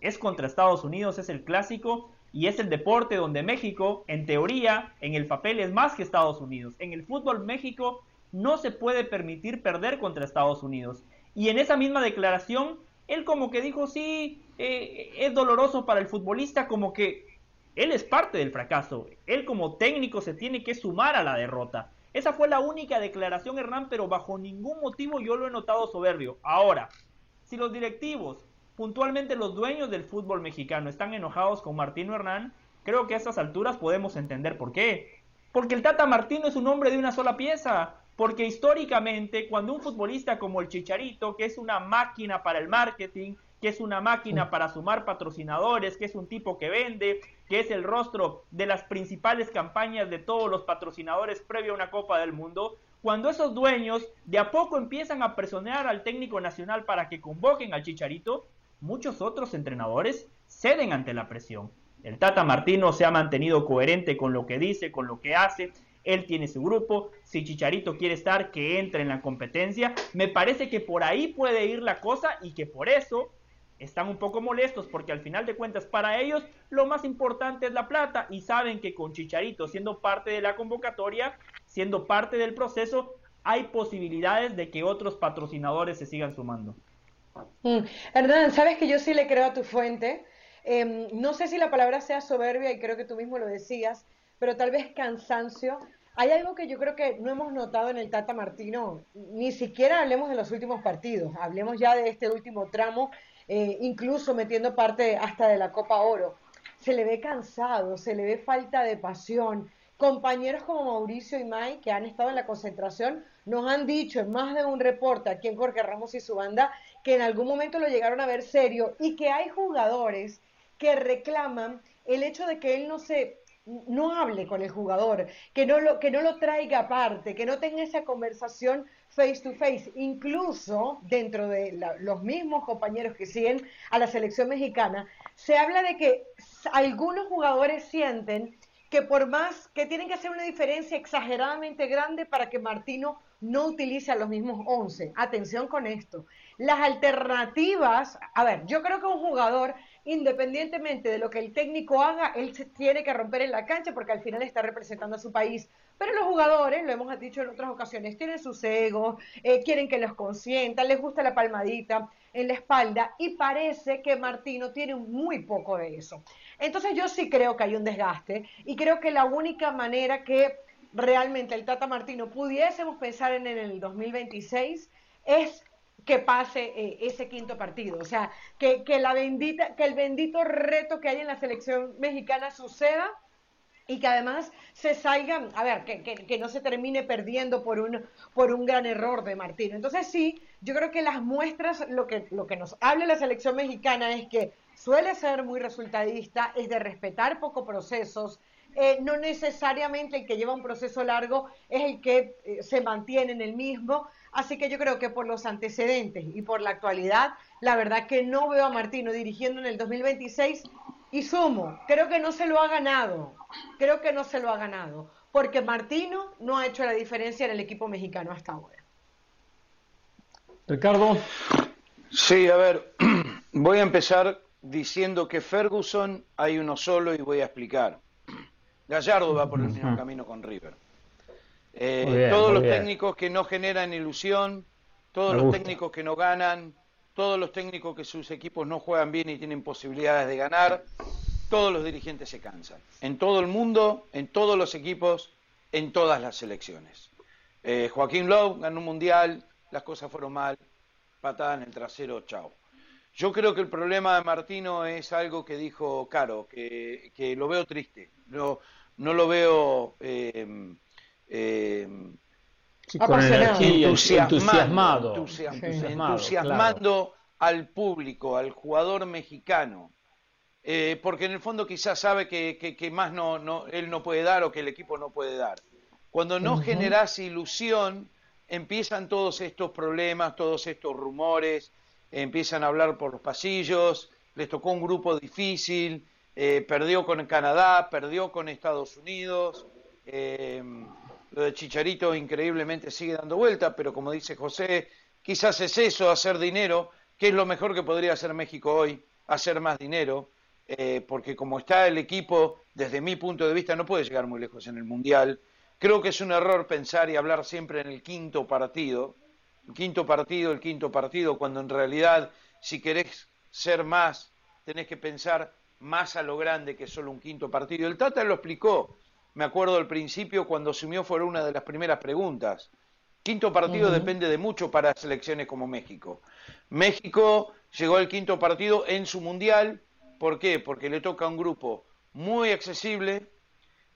B: es contra Estados Unidos, es el clásico y es el deporte donde México, en teoría, en el papel es más que Estados Unidos. En el fútbol México no se puede permitir perder contra Estados Unidos. Y en esa misma declaración, él como que dijo, sí, eh, es doloroso para el futbolista, como que Él es parte del fracaso. Él como técnico se tiene que sumar a la derrota. Esa fue la única declaración, Hernán, pero bajo ningún motivo yo lo he notado soberbio. Ahora, si los directivos, puntualmente los dueños del fútbol mexicano, están enojados con Martino Hernán, creo que a estas alturas podemos entender por qué. Porque el Tata Martino es un hombre de una sola pieza. Porque históricamente, cuando un futbolista como el Chicharito, que es una máquina para el marketing, que es una máquina para sumar patrocinadores, que es un tipo que vende, que es el rostro de las principales campañas de todos los patrocinadores previo a una Copa del Mundo, cuando esos dueños de a poco empiezan a presionar al técnico nacional para que convoquen al Chicharito, muchos otros entrenadores ceden ante la presión. El Tata Martino se ha mantenido coherente con lo que dice, con lo que hace. Él tiene su grupo. Si Chicharito quiere estar, que entre en la competencia. Me parece que por ahí puede ir la cosa y que por eso están un poco molestos porque al final de cuentas para ellos lo más importante es la plata y saben que con Chicharito siendo parte de la convocatoria, siendo parte del proceso, hay posibilidades de que otros patrocinadores se sigan sumando.
C: Mm. Sabes que yo sí le creo a tu fuente. Em, no sé si la palabra sea soberbia y creo que tú mismo lo decías, pero tal vez cansancio. Hay algo que yo creo que no hemos notado en el Tata Martino, ni siquiera hablemos de los últimos partidos, hablemos ya de este último tramo eh, incluso metiendo parte hasta de la Copa Oro. Se le ve cansado, se le ve falta de pasión. Compañeros como Mauricio y Mai, que han estado en la concentración, nos han dicho en más de un reporte aquí en Jorge Ramos y su banda que en algún momento lo llegaron a ver serio y que hay jugadores que reclaman el hecho de que él no se no hable con el jugador, que no lo, que no lo traiga aparte, que no tenga esa conversación face to face, incluso dentro de los mismos compañeros que siguen a la selección mexicana, se habla de que algunos jugadores sienten que por más que tienen que hacer una diferencia exageradamente grande para que Martino no utilice a los mismos 11. Atención con esto. Las alternativas, a ver, yo creo que un jugador independientemente de lo que el técnico haga, él se tiene que romper en la cancha porque al final está representando a su país. Pero los jugadores, lo hemos dicho en otras ocasiones, tienen sus egos, eh, quieren que los consientan, les gusta la palmadita en la espalda y parece que Martino tiene muy poco de eso. Entonces yo sí creo que hay un desgaste y creo que la única manera que realmente el Tata Martino pudiésemos pensar en el 2026 es que pase eh, ese quinto partido. O sea, que, la bendita, que el bendito reto que hay en la selección mexicana suceda y que además se salgan, a ver, que, que, no se termine perdiendo por un, por un gran error de Martino. Entonces sí, yo creo que las muestras, lo que, lo que nos habla la selección mexicana es que suele ser muy resultadista, es de respetar poco procesos, eh, no necesariamente el que lleva un proceso largo es el que eh, se mantiene en el mismo, Así que yo creo que por los antecedentes y por la actualidad, la verdad que no veo a Martino dirigiendo en el 2026 y sumo, creo que no se lo ha ganado, creo que no se lo ha ganado, porque Martino no ha hecho la diferencia en el equipo mexicano hasta ahora.
A: Ricardo.
D: Sí, a ver, (clears throat) voy a empezar diciendo que Ferguson hay uno solo y voy a explicar. Gallardo va por el mismo camino con River. Eh, todos los técnicos que no generan ilusión, todos los técnicos que no ganan, todos los técnicos que sus equipos no juegan bien y tienen posibilidades de ganar, todos los dirigentes se cansan. En todo el mundo, en todos los equipos, en todas las selecciones. Eh, Joaquín Lowe ganó un mundial, las cosas fueron mal, patada en el trasero, chao. Yo creo que el problema de Martino es algo que dijo Caro, que, lo veo triste. No, no lo veo eh, eh, entusiasmado, entusiasmando, al público, al jugador mexicano, eh, porque en el fondo quizás sabe que, más no, no, él no puede dar o que el equipo no puede dar. Cuando no generas ilusión, empiezan todos estos problemas, todos estos rumores, empiezan a hablar por los pasillos, les tocó un grupo difícil, eh, perdió con Canadá, perdió con Estados Unidos. Eh, lo de Chicharito increíblemente sigue dando vuelta, pero como dice José, quizás es eso, hacer dinero, que es lo mejor que podría hacer México hoy, hacer más dinero, eh, porque como está el equipo, desde mi punto de vista, no puede llegar muy lejos en el Mundial. Creo que es un error pensar y hablar siempre en el quinto partido, el quinto partido, el quinto partido, cuando en realidad, si querés ser más, tenés que pensar más a lo grande que solo un quinto partido. El Tata lo explicó, me acuerdo al principio cuando asumió fue una de las primeras preguntas. Quinto partido depende de mucho para selecciones como México. México llegó al quinto partido en su mundial, ¿por qué? Porque le toca a un grupo muy accesible,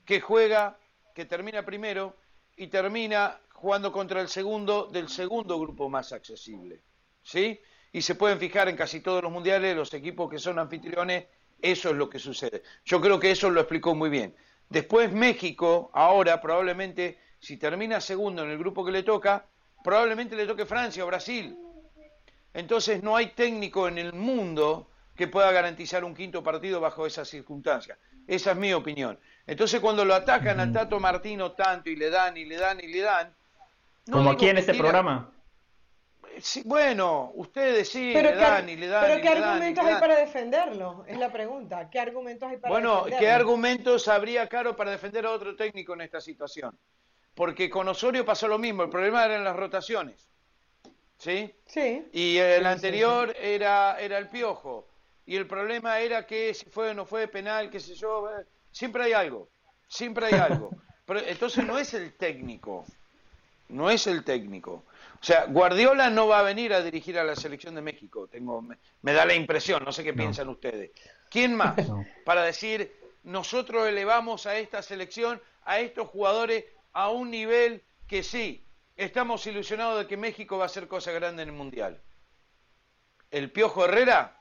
D: que juega, que termina primero y termina jugando contra el segundo del segundo grupo más accesible. ¿Sí? Y se pueden fijar en casi todos los mundiales, los equipos que son anfitriones, eso es lo que sucede. Yo creo que eso lo explicó muy bien. Después México, ahora probablemente, si termina segundo en el grupo que le toca, probablemente le toque Francia o Brasil. Entonces no hay técnico en el mundo que pueda garantizar un quinto partido bajo esas circunstancias. Esa es mi opinión. Entonces cuando lo atacan al Tato Martino tanto y le dan y le dan y le dan,
B: como aquí en este programa.
D: Sí, bueno, ustedes sí, le dan y le dan.
C: Pero ¿qué argumentos hay para defenderlo? Es la pregunta. ¿Qué argumentos hay para
D: bueno, Bueno, ¿qué argumentos habría, Caro, para defender a otro técnico en esta situación? Porque con Osorio pasó lo mismo, el problema eran las rotaciones. ¿Sí?
C: Sí.
D: Y el anterior Era, era el piojo. Y el problema era que si fue o no fue penal, qué sé yo. Eh, siempre hay algo. Siempre hay algo. (laughs) Pero, entonces no es el técnico no es el técnico. O sea, Guardiola no va a venir a dirigir a la selección de México, tengo, me, da la impresión, no sé qué piensan ustedes. ¿Quién más? Para decir, nosotros elevamos a esta selección, a estos jugadores, a un nivel que sí, estamos ilusionados de que México va a hacer cosas grandes en el Mundial. ¿El Piojo Herrera?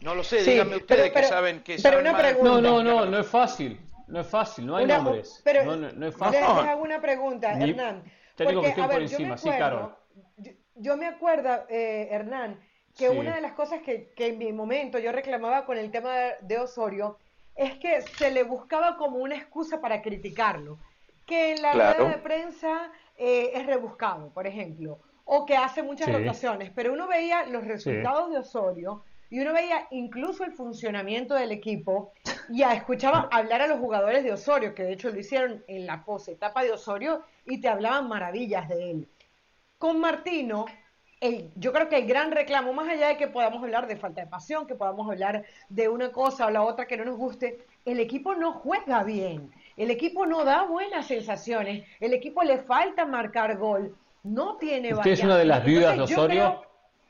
D: No lo sé, díganme ustedes que saben que
C: pero una pregunta.
A: No, no, no, no es fácil. No es fácil, no hay nombres.
C: Pero
A: no,
C: es fácil. Les, hago una pregunta, Hernán.
A: Te digo que estoy por encima, sí, Carol.
C: Yo, me acuerdo, eh, Hernán, que una de las cosas que, en mi momento yo reclamaba con el tema de Osorio es que se le buscaba como una excusa para criticarlo. Que en la rueda de prensa eh, es rebuscado, por ejemplo, o que hace muchas rotaciones, pero uno veía los resultados de Osorio y uno veía incluso el funcionamiento del equipo y escuchaba hablar a los jugadores de Osorio, que de hecho lo hicieron en la pose etapa de Osorio y te hablaban maravillas de él. Con Martino, yo creo que el gran reclamo, más allá de que podamos hablar de falta de pasión, que podamos hablar de una cosa o la otra que no nos guste, el equipo no juega bien, el equipo no da buenas sensaciones, el equipo le falta marcar gol, no tiene
A: ¿Usted es una de las viudas de Osorio?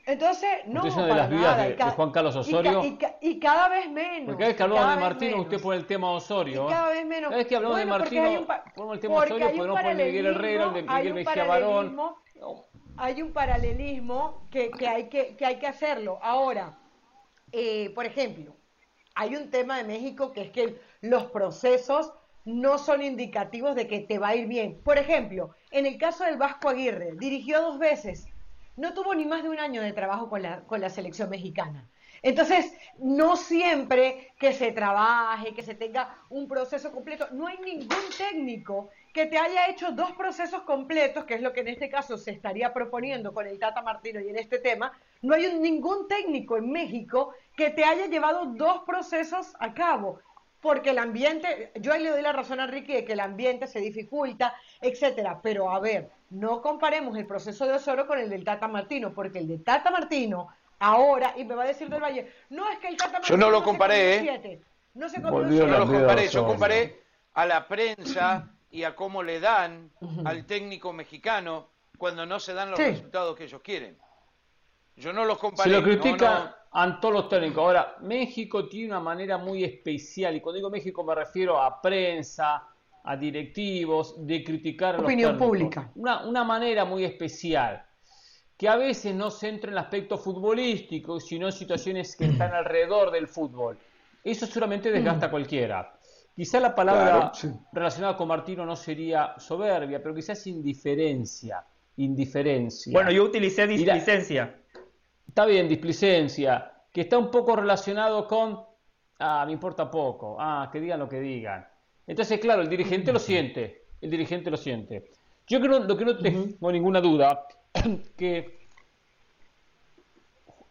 C: Entonces, no.
A: Usted es una de las vidas de, Juan Carlos Osorio.
C: Y, cada vez menos.
A: Porque cada vez que hablamos de Martino, usted pone el tema Osorio.
C: Y cada vez menos.
A: Cada vez que hablamos de Martino, ponemos el tema Osorio, podemos poner Miguel Herrera, el de Miguel Mejía Barón.
C: Hay un paralelismo que, que, hay que, que hay que hacerlo. Ahora, eh, por ejemplo, hay un tema de México que es que los procesos no son indicativos de que te va a ir bien. Por ejemplo, en el caso del Vasco Aguirre, dirigió dos veces no tuvo ni más de un año de trabajo con la, con la selección mexicana. Entonces, no siempre que se trabaje, que se tenga un proceso completo, no hay ningún técnico que te haya hecho dos procesos completos, que es lo que en este caso se estaría proponiendo con el Tata Martino y en este tema, no hay ningún técnico en México que te haya llevado dos procesos a cabo porque el ambiente, yo ahí le doy la razón a Ricky de que el ambiente se dificulta, etcétera, pero a ver, no comparemos el proceso de Osoro con el del Tata Martino, porque el de Tata Martino ahora, y me va a decir del Valle, no es que el Tata Martino
D: Yo no lo comparé, ¿eh? No se yo no lo comparé, yo comparé a la prensa y a cómo le dan al técnico mexicano cuando no se dan los resultados que ellos quieren. Yo no los comparé.
A: Se lo critican a todos los técnicos. Ahora, México tiene una manera muy especial, y cuando digo México me refiero a prensa, a directivos, de criticar a
C: Opinión pública.
A: Una, una, manera muy especial, que a veces no se entra en el aspecto futbolístico, sino en situaciones que están (clears throat) alrededor del fútbol. Eso seguramente desgasta a cualquiera. Quizá la palabra relacionada con Martino no sería soberbia, pero quizás indiferencia. Indiferencia.
B: Bueno, yo utilicé displicencia
A: está bien, displicencia, que está un poco relacionado con, ah, me importa poco, ah, que digan lo que digan. Entonces, claro, el dirigente lo siente, el dirigente lo siente. Yo creo, lo que no tengo ninguna duda, (clears throat) que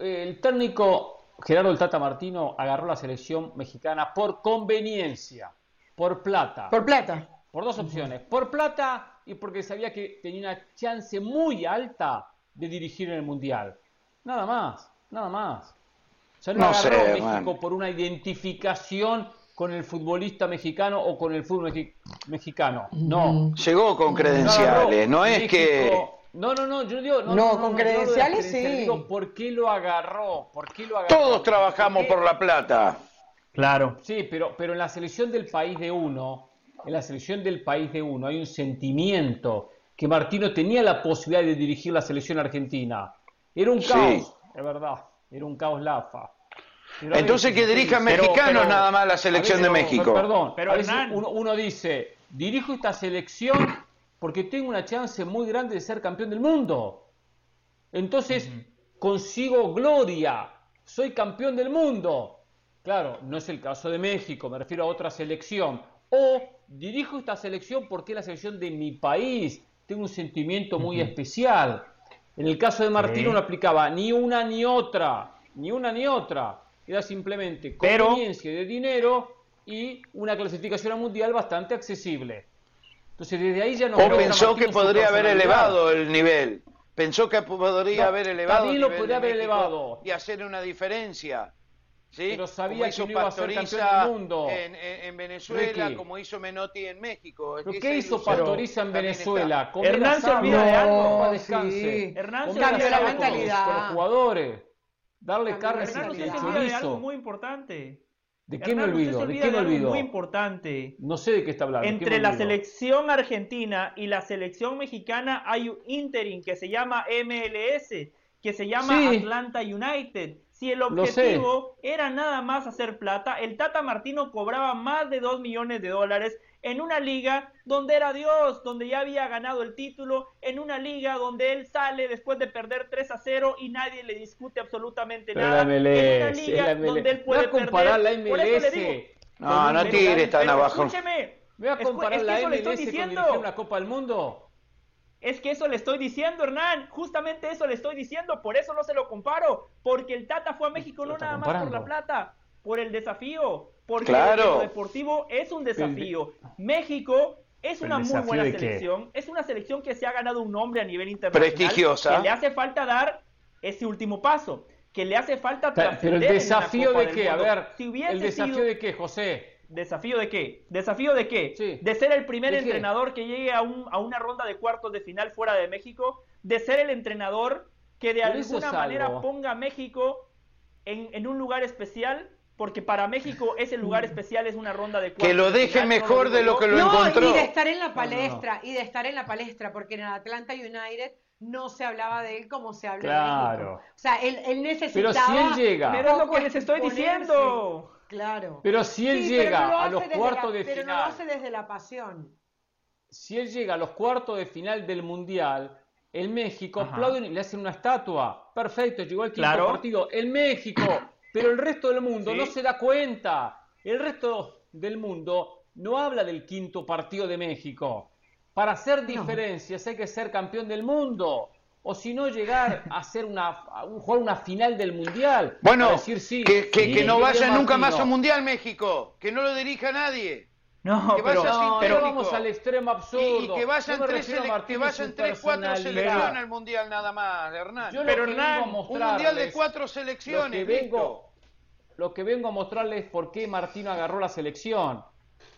A: el técnico Gerardo el Tata Martino agarró la selección mexicana por conveniencia, por plata.
C: Por plata.
A: Por dos opciones, por plata y porque sabía que tenía una chance muy alta de dirigir en el Mundial. Nada más, nada más. O sea, no, agarró México por una identificación con el futbolista mexicano o con el fútbol mexicano. No.
D: Llegó con credenciales, no, es que...
A: No, no, no, yo digo...
C: No, con credenciales sí.
A: Digo, ¿por qué lo agarró? ¿Por qué lo agarró?
D: Todos trabajamos por la plata.
A: Claro. Sí, pero, pero en la selección del país de uno, en la selección del país de uno hay un sentimiento que Martino tenía la posibilidad de dirigir la selección argentina. Era un caos, es verdad, era un caos lafa.
D: Entonces que dirijan mexicanos nada más la selección de México.
A: Perdón, pero uno, dice, dirijo esta selección porque tengo una chance muy grande de ser campeón del mundo. Entonces consigo gloria, soy campeón del mundo. Claro, no es el caso de México, me refiero a otra selección. O dirijo esta selección porque es la selección de mi país, tengo un sentimiento muy especial. En el caso de Martino no aplicaba ni una ni otra, ni una ni otra era simplemente conveniencia de dinero y una clasificación a mundial bastante accesible. Entonces desde ahí ya no...
D: O pensó que podría haber elevado el nivel. Pensó que podría haber elevado
A: el nivel podría haber elevado.
D: y hacer una diferencia. ¿Sí?
A: Pero sabía que no iba a ser campeón del mundo.
D: En, Venezuela, como hizo Menotti en México.
A: ¿Pero qué hizo Pastoriza en Venezuela?
B: Hernán se olvida de algo.
A: Hernán se olvida de la mentalidad. Con los jugadores. Darle carne
B: de algo muy importante.
A: ¿De qué me olvido? ¿De qué me olvido?
B: Muy importante.
A: No sé de qué está hablando.
B: Entre la selección argentina y la selección mexicana hay un interim que se llama MLS, que se llama Atlanta United. Si el objetivo era nada más hacer plata, el Tata Martino cobraba más de 2 millones de dólares en una liga donde era Dios, donde ya había ganado el título, en una liga donde él sale después de perder 3 a 0 y nadie le discute absolutamente nada.
A: en una liga donde él puede comparar la MLS.
D: no, no tires tan abajo.
B: Escúcheme.
A: Voy a comparar la MLS con una Copa del Mundo.
B: Es que eso le estoy diciendo, Hernán. Justamente eso le estoy diciendo. Por eso no se lo comparo. Porque el Tata fue a México no nada más por la plata, por el desafío. Porque
D: claro.
B: el deportivo es un desafío. México es una muy buena selección. Es una selección que se ha ganado un nombre a nivel internacional.
D: Prestigiosa.
B: Que le hace falta dar ese último paso. Que le hace falta
A: Pero el desafío de qué, a ver, el desafío de qué, José.
B: ¿Desafío de qué? ¿Desafío de qué? De ser el primer entrenador que llegue a, un, a una ronda de cuartos de final fuera de México. De ser el entrenador que de alguna manera ponga a México en, en un lugar especial porque para México ese lugar especial es una ronda de
D: cuatro. Que lo deje mejor de lo que lo encontró.
C: Y de estar en la palestra, y de estar en la palestra, porque en Atlanta United no se hablaba de él como se habla claro. México. O sea, él, él necesitaba...
A: Pero si él llega...
B: Pero es lo que les estoy diciendo.
C: Claro.
A: Pero si él llega a los cuartos de final...
C: Pero no lo hace desde la pasión.
A: Si él llega a los cuartos de final del Mundial, el México aplauden y le hacen una estatua. Perfecto, llegó el quinto claro. partido. El México pero el resto del mundo no se da cuenta. El resto del mundo no habla del quinto partido de México. Para hacer diferencias hay que ser campeón del mundo. O si no, llegar a ser una, jugar una final del mundial.
D: Bueno, decir, sí, que, que, no vaya nunca más a un mundial México. Que no lo dirija nadie.
A: No, que pero, pero vamos al extremo absurdo.
D: Y, que vayan no tres, que vayan tres cuatro selecciones al mundial nada más, Hernán.
A: Yo pero Hernán, un
D: mundial de cuatro selecciones.
A: Lo que, vengo, lo que vengo a mostrarles es por qué Martino agarró la selección.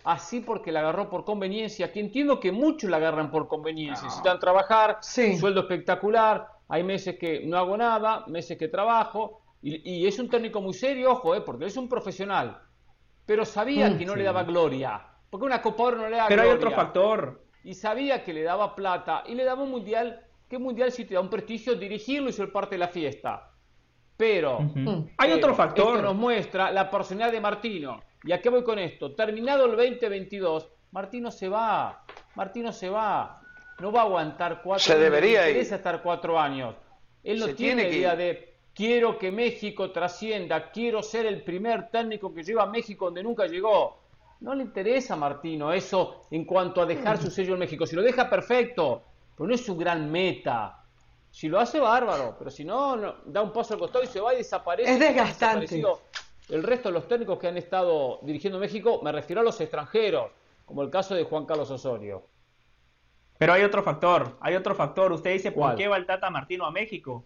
A: Así porque la agarró por conveniencia, que entiendo que muchos la agarran por conveniencia. Necesitan trabajar, sueldo espectacular, hay meses que no hago nada, meses que trabajo, y, es un técnico muy serio, ojo, eh, porque es un profesional. Pero sabía mm, que no le daba gloria porque una Copa Oro no le da
B: Pero hay otro factor.
A: Y sabía que le daba plata y le daba un mundial. ¿Qué mundial si te da un prestigio dirigirlo y ser parte de la fiesta? Pero,
B: hay otro factor.
A: Esto nos muestra la personalidad de Martino. ¿Y a qué voy con esto? Terminado el 2022, Martino se va. Martino se va. No va a aguantar cuatro
D: se debería
A: no interesa estar cuatro años. Él no tiene, idea de quiero que México trascienda, quiero ser el primer técnico que lleva a México donde nunca llegó. No le interesa a Martino eso en cuanto a dejar su sello en México. Si lo deja, perfecto, pero no es su gran meta. Si lo hace, bárbaro, pero si no, da un paso al costado y se va y desaparece.
C: Es desgastante.
A: El resto de los técnicos que han estado dirigiendo México, me refiero a los extranjeros, como el caso de Juan Carlos Osorio.
B: Pero hay otro factor, hay otro factor. Usted dice, ¿por qué va el Tata Martino a México?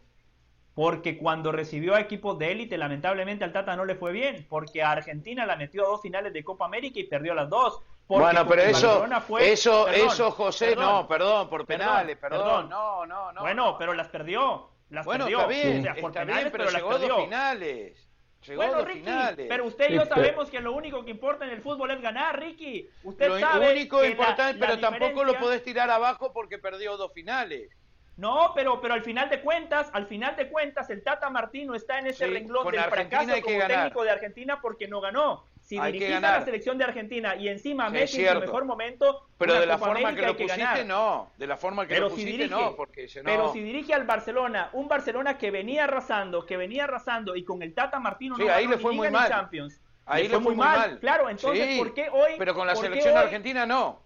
B: porque cuando recibió a equipos de élite, lamentablemente al Tata no le fue bien, porque a Argentina la metió a dos finales de Copa América y perdió las dos.
D: Bueno, pero eso, eso, eso, José, no, perdón, por penales, perdón, no, no, no.
B: Bueno, pero las perdió, las
D: bueno,
B: perdió.
D: Está bien, por penales, pero, llegó a dos finales. Llegó
B: bueno,
D: a
B: Ricky,
D: finales.
B: pero usted y yo sabemos que lo único que importa en el fútbol es ganar, Ricky. Usted lo sabe
D: único importante, pero tampoco lo podés tirar abajo porque perdió dos finales.
B: No, pero, pero al final de cuentas, al final de cuentas, el Tata Martino está en ese renglón del fracaso como técnico de Argentina porque no ganó. Si dirigís a la selección de Argentina y encima Messi en su mejor momento,
D: pero de la forma que lo pusiste, no. De la forma que lo pusiste, no. Porque no.
B: Pero si dirige al Barcelona, un Barcelona que venía arrasando, que venía arrasando y con el Tata Martino
D: no ahí le fue muy mal.
B: Champions.
D: Ahí le, fue, muy mal.
B: Claro, entonces, ¿por qué hoy?
D: Pero con la selección argentina no.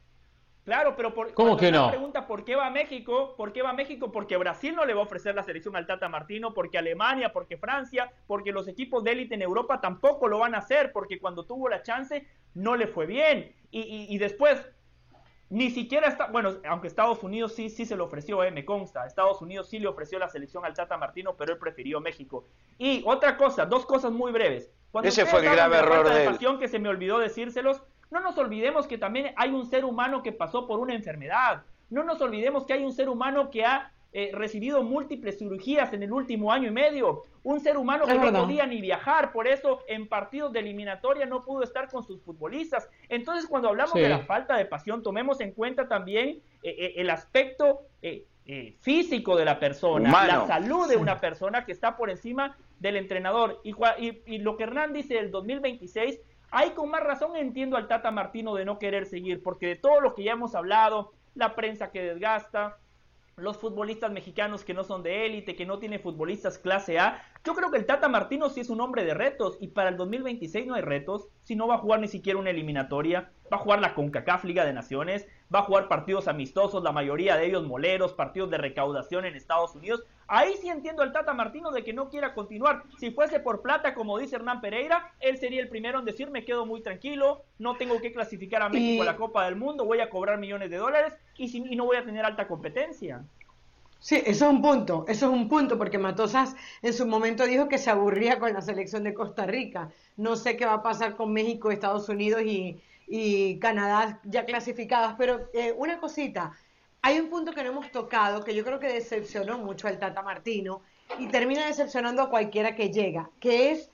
B: Claro, pero por,
A: ¿Cómo que no?
B: pregunta por qué va a México, ¿por qué va a México? Porque Brasil no le va a ofrecer la selección al Tata Martino, porque Alemania, porque Francia, porque los equipos de élite en Europa tampoco lo van a hacer, porque cuando tuvo la chance no le fue bien. Y, después, ni siquiera está, bueno, aunque Estados Unidos sí, sí se lo ofreció, eh, me consta, Estados Unidos sí le ofreció la selección al Tata Martino, pero él prefirió México. Y otra cosa, dos cosas muy breves.
D: Ese fue el grave error de,
B: él. que se me olvidó decírselos, no nos olvidemos que también hay un ser humano que pasó por una enfermedad. No nos olvidemos que hay un ser humano que ha eh, recibido múltiples cirugías en el último año y medio. Un ser humano que no podía ni viajar, por eso en partidos de eliminatoria no pudo estar con sus futbolistas. Entonces, cuando hablamos de la falta de pasión, tomemos en cuenta también eh, eh, el aspecto físico de la persona, la salud de una persona que está por encima del entrenador. Y, y, y lo que Hernán dice del 2026 Ahí con más razón entiendo al Tata Martino de no querer seguir, porque de todo lo que ya hemos hablado, la prensa que desgasta, los futbolistas mexicanos que no son de élite, que no tienen futbolistas clase A. Yo creo que el Tata Martino sí es un hombre de retos y para el 2026 no hay retos, si no va a jugar ni siquiera una eliminatoria, va a jugar la CONCACAF Liga de Naciones, va a jugar partidos amistosos, la mayoría de ellos moleros, partidos de recaudación en Estados Unidos. Ahí sí entiendo al Tata Martino de que no quiera continuar. Si fuese por plata, como dice Hernán Pereira, él sería el primero en decir me quedo muy tranquilo, no tengo que clasificar a México a la Copa del Mundo, voy a cobrar millones de dólares y, no voy a tener alta competencia.
C: Sí, eso es un punto, eso es un punto, porque Matosas en su momento dijo que se aburría con la selección de Costa Rica. No sé qué va a pasar con México, Estados Unidos y, Canadá ya clasificadas, pero eh, una cosita, hay un punto que no hemos tocado que yo creo que decepcionó mucho al Tata Martino y termina decepcionando a cualquiera que llega, que es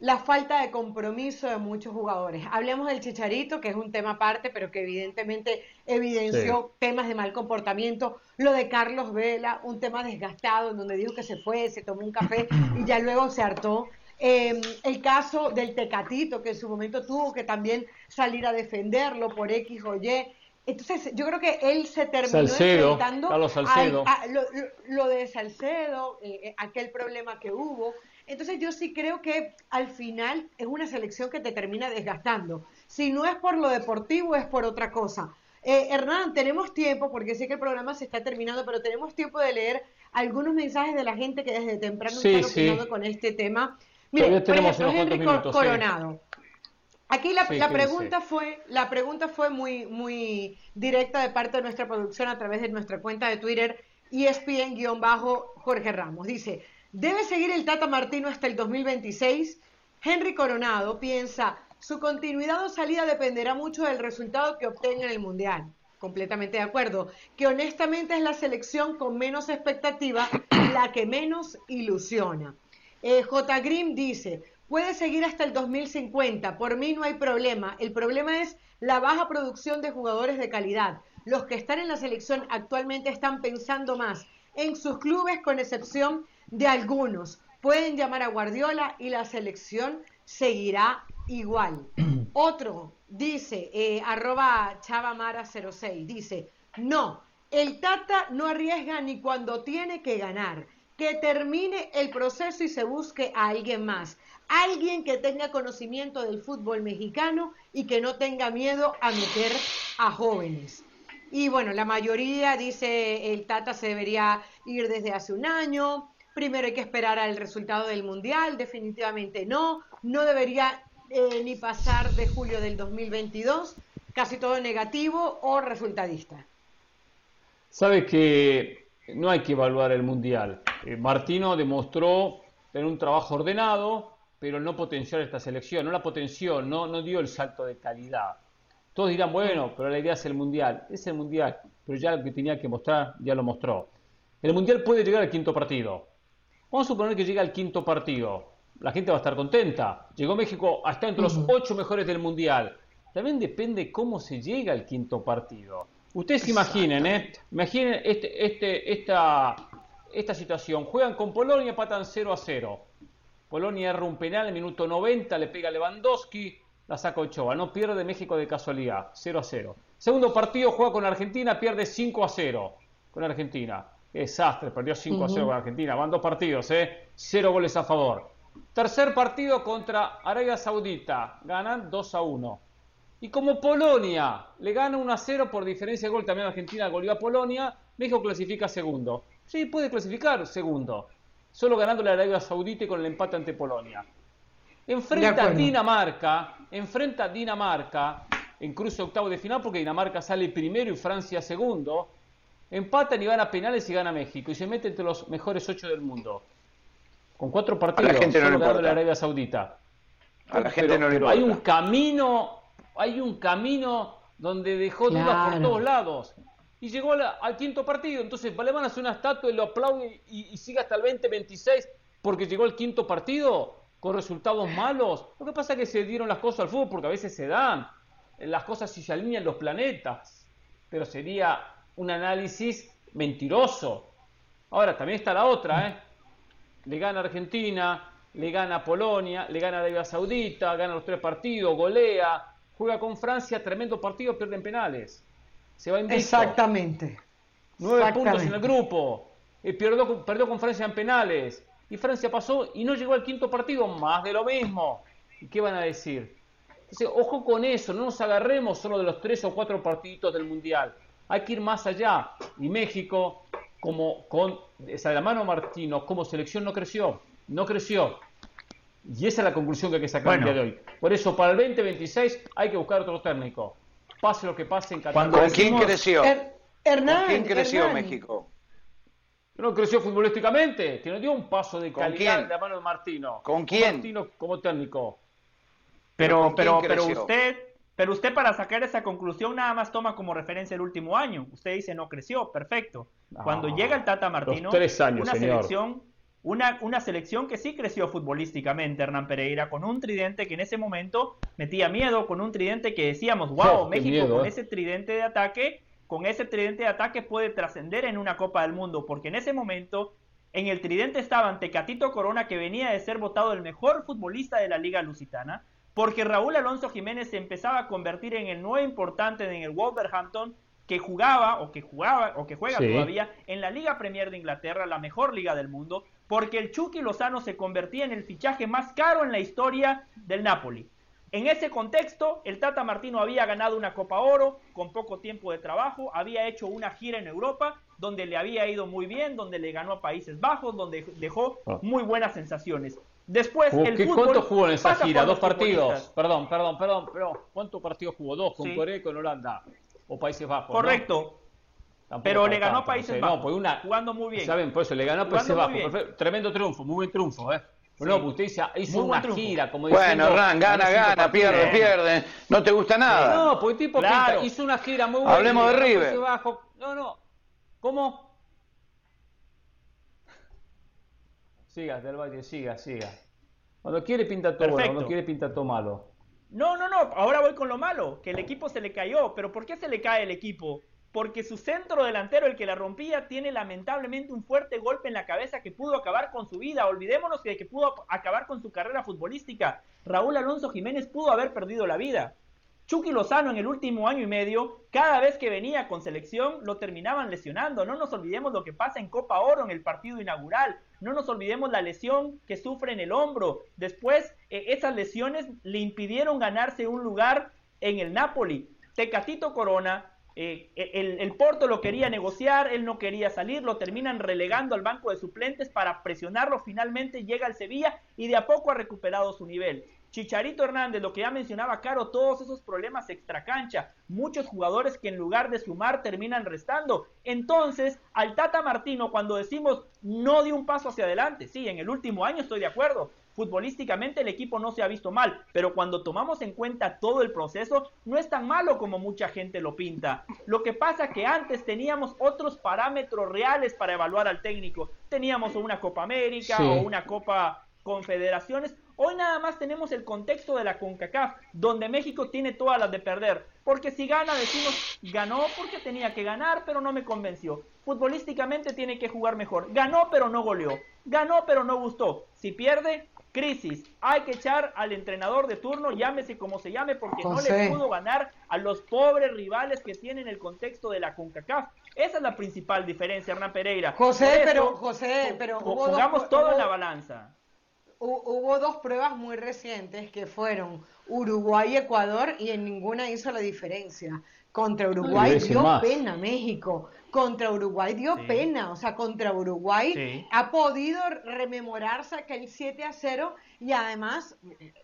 C: la falta de compromiso de muchos jugadores. Hablemos del Chicharito, que es un tema aparte, pero que evidentemente evidenció temas de mal comportamiento. Lo de Carlos Vela, un tema desgastado, en donde dijo que se fue, se tomó un café y ya luego se hartó. Em, el caso del Tecatito, que en su momento tuvo que también salir a defenderlo por X o Y. Entonces, yo creo que él se terminó
A: Salcedo,
C: lo, de Salcedo, eh, eh, aquel problema que hubo. Entonces yo sí creo que al final es una selección que te termina desgastando. Si no es por lo deportivo, es por otra cosa. Eh, Hernán, tenemos tiempo, porque sé que el programa se está terminando, pero tenemos tiempo de leer algunos mensajes de la gente que desde temprano está opinando con este tema.
A: Mire, tenemos Henry minutos,
C: Coronado. Aquí la, pregunta fue, la pregunta fue muy, muy directa de parte de nuestra producción a través de nuestra cuenta de Twitter, ESPN-Jorge Ramos. Dice, ¿Debe seguir el Tata Martino hasta el 2026? Henry Coronado piensa, su continuidad o salida dependerá mucho del resultado que obtenga en el Mundial. Completamente de acuerdo. Que honestamente es la selección con menos expectativa, la que menos ilusiona. Eh, J. Grimm dice, puede seguir hasta el 2050, por mí no hay problema. El problema es la baja producción de jugadores de calidad. Los que están en la selección actualmente están pensando más en sus clubes, con excepción de algunos. Pueden llamar a Guardiola y la selección seguirá igual. (clears throat) Otro dice, eh, arroba chavamara06, dice, no, el Tata no arriesga ni cuando tiene que ganar. Que termine el proceso y se busque a alguien más. Alguien que tenga conocimiento del fútbol mexicano y que no tenga miedo a meter a jóvenes. Y bueno, la mayoría dice el Tata se debería ir desde hace un año, primero hay que esperar al resultado del Mundial, definitivamente no, no debería eh, ni pasar de julio del 2022, casi todo negativo o resultadista.
A: Sabe que no hay que evaluar el Mundial, Eh, Martino demostró tener un trabajo ordenado, pero no potenciar esta selección, no la potenció, no, no dio el salto de calidad. Todos dirán, bueno, pero la idea es el Mundial. Es el Mundial, pero ya lo que tenía que mostrar, ya lo mostró. El Mundial puede llegar al quinto partido. Vamos a suponer que llega al quinto partido. La gente va a estar contenta. Llegó México hasta entre los ocho mejores del Mundial. También depende cómo se llega al quinto partido. Ustedes imaginen, ¿eh? Imaginen este, este, esta, esta situación. Juegan con Polonia, patan 0 a 0. Polonia erra un penal en minuto 90, le pega Lewandowski, la saca Ochoa. No pierde México de casualidad, 0 a 0. Segundo partido juega con Argentina, pierde 5 a 0 con Argentina. desastre, perdió 5 a 0 con Argentina. Van dos partidos, ¿eh? Cero goles a favor. Tercer partido contra Arabia Saudita, ganan 2 a 1. Y como Polonia le gana 1 a 0 por diferencia de gol, también Argentina goleó a Polonia, México clasifica segundo. Sí, puede clasificar segundo, solo ganando la Arabia Saudita y con el empate ante Polonia. Enfrenta a Dinamarca, enfrenta a Dinamarca en cruce octavo de final porque Dinamarca sale primero y Francia segundo. Empatan y van a penales y gana México y se mete entre los mejores ocho del mundo. Con cuatro partidos,
D: a la gente no
A: la Arabia Saudita.
D: A la gente no le
A: Hay un camino, hay un camino donde dejó dudas por todos lados. Y llegó al, quinto partido. Entonces, Alemán hace una estatua y lo aplaude y, y sigue hasta el 20-26 porque llegó el quinto partido con resultados malos. Lo que pasa es que se dieron las cosas al fútbol porque a veces se dan. Las cosas si se alinean los planetas. Pero sería un análisis mentiroso. Ahora, también está la otra, ¿eh? Le gana Argentina, le gana Polonia, le gana Arabia Saudita, gana los tres partidos, golea, juega con Francia, tremendo partido, pierden penales. Se va invicto.
C: Exactamente.
A: Nueve puntos en el grupo. Eh, perdió, perdió con Francia en penales y Francia pasó y no llegó al quinto partido, más de lo mismo. ¿Y qué van a decir? Entonces, ojo con eso, no nos agarremos solo de los tres o cuatro partiditos del Mundial. Hay que ir más allá. Y México, como con esa de la mano Martino, como selección no creció, no creció. Y esa es la conclusión que hay que sacar el día de hoy. Por eso, para el 2026 hay que buscar otro técnico. Pase lo que pase en
D: Qatar. ¿Con quién creció? ¿Con quién creció México?
A: no creció futbolísticamente, que no dio un paso de calidad de la mano de Martino.
D: ¿Con quién?
A: Martino como técnico.
B: Pero, pero, pero usted, pero usted para sacar esa conclusión nada más toma como referencia el último año. Usted dice no creció, perfecto. Cuando llega el Tata Martino,
A: tres años,
B: una selección, una, una selección que sí creció futbolísticamente, Hernán Pereira, con un tridente que en ese momento metía miedo, con un tridente que decíamos, wow, México con eh. ese tridente de ataque con ese tridente de ataque puede trascender en una Copa del Mundo, porque en ese momento en el tridente estaba Tecatito Corona, que venía de ser votado el mejor futbolista de la Liga Lusitana, porque Raúl Alonso Jiménez se empezaba a convertir en el nuevo importante en el Wolverhampton, que jugaba o que jugaba o que juega todavía en la Liga Premier de Inglaterra, la mejor liga del mundo, porque el Chucky Lozano se convertía en el fichaje más caro en la historia del Napoli. En ese contexto, el Tata Martino había ganado una Copa Oro con poco tiempo de trabajo, había hecho una gira en Europa donde le había ido muy bien, donde le ganó a Países Bajos, donde dejó ah. muy buenas sensaciones. Después el
A: fútbol ¿Cuánto jugó en esa gira? Dos partidos. Perdón, perdón, perdón, pero ¿cuántos partidos jugó? Dos con Corea y con Holanda o Países Bajos.
B: Correcto. Pero le ganó a Países Bajos. No, pues una, jugando muy bien.
A: Saben, por eso le ganó a Países Bajos. Tremendo triunfo, muy buen triunfo, ¿eh? No, pues usted hizo una gira, como
D: diciendo... Bueno, Ran, gana, gana, pierde, pierde. No te gusta nada.
A: No, porque tipo hizo una gira muy
D: buena. Hablemos de River.
A: No, no. ¿Cómo? Siga, Del Valle, siga, siga. Cuando quiere pinta todo bueno, cuando quiere pinta todo malo.
B: No, no, no. Ahora voy con lo malo. Que el equipo se le cayó. ¿Pero por qué se le cae el equipo? Porque su centro delantero, el que la rompía, tiene lamentablemente un fuerte golpe en la cabeza que pudo acabar con su vida. Olvidémonos de que pudo acabar con su carrera futbolística. Raúl Alonso Jiménez pudo haber perdido la vida. Chucky Lozano en el último año y medio, cada vez que venía con selección, lo terminaban lesionando. No nos olvidemos lo que pasa en Copa Oro en el partido inaugural. No nos olvidemos la lesión que sufre en el hombro. Después, eh, esas lesiones le impidieron ganarse un lugar en el Napoli. Tecatito Corona, eh, el, Porto lo quería negociar, él no quería salir, lo terminan relegando al banco de suplentes para presionarlo, finalmente llega al Sevilla y de a poco ha recuperado su nivel. Chicharito Hernández, lo que ya mencionaba Caro, todos esos problemas extracancha, muchos jugadores que en lugar de sumar terminan restando. Entonces, al Tata Martino, cuando decimos no dio un paso hacia adelante, sí, en el último año estoy de acuerdo, futbolísticamente el equipo no se ha visto mal, pero cuando tomamos en cuenta todo el proceso, no es tan malo como mucha gente lo pinta. Lo que pasa que antes teníamos otros parámetros reales para evaluar al técnico. Teníamos una Copa América o una Copa Confederaciones Hoy nada más tenemos el contexto de la CONCACAF, donde México tiene todas las de perder. Porque si gana, decimos, ganó porque tenía que ganar, pero no me convenció. Futbolísticamente tiene que jugar mejor. Ganó, pero no goleó. Ganó, pero no gustó. Si pierde, crisis. Hay que echar al entrenador de turno, llámese como se llame, porque no le pudo ganar a los pobres rivales que tienen el contexto de la CONCACAF. Esa es la principal diferencia, Hernán Pereira.
C: José, pero, José, pero
B: jugamos todo en la balanza
C: hubo dos pruebas muy recientes que fueron Uruguay y Ecuador y en ninguna hizo la diferencia. Contra Uruguay dio pena México, contra Uruguay dio pena, o sea, contra Uruguay ha podido rememorarse aquel 7 a 0 y además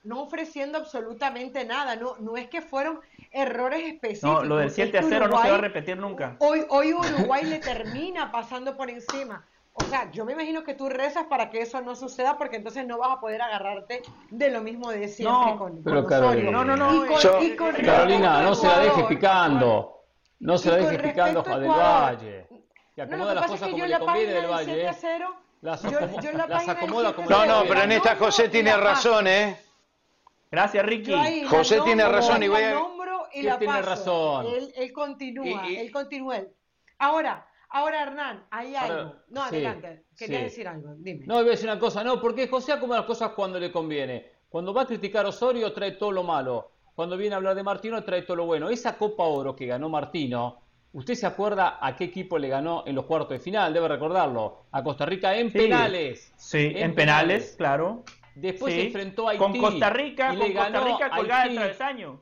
C: no ofreciendo absolutamente nada, no, no es que fueron errores específicos.
B: No, lo del 7 a 0 no se va a repetir nunca.
C: Hoy, hoy Uruguay le termina pasando por encima. O sea, yo me imagino que tú rezas para que eso no suceda porque entonces no vas a poder agarrarte de lo mismo de siempre con,
A: pero Carolina,
C: No,
A: no, no. Carolina, no se la deje picando. No se la deje picando a Del Valle. Que acomoda las cosas como le conviene Del Valle. ¿eh? Las, acomoda como
D: No, no, pero en esta José tiene razón, ¿eh?
B: Gracias, Ricky.
D: José tiene razón y voy a...
C: Y la tiene razón. Él, él continúa, él continúa. Ahora, Ahora, Hernán, hay algo. no, adelante. Quería decir algo. Dime.
A: No, voy a decir una cosa. No, porque José acomoda las cosas cuando le conviene. Cuando va a criticar a Osorio, trae todo lo malo. Cuando viene a hablar de Martino, trae todo lo bueno. Esa Copa Oro que ganó Martino, ¿usted se acuerda a qué equipo le ganó en los cuartos de final? Debe recordarlo. A Costa Rica en penales.
B: Sí, en, penales, claro.
A: Después se enfrentó a Haití.
B: Con Costa Rica, y con Costa Rica colgada el travesaño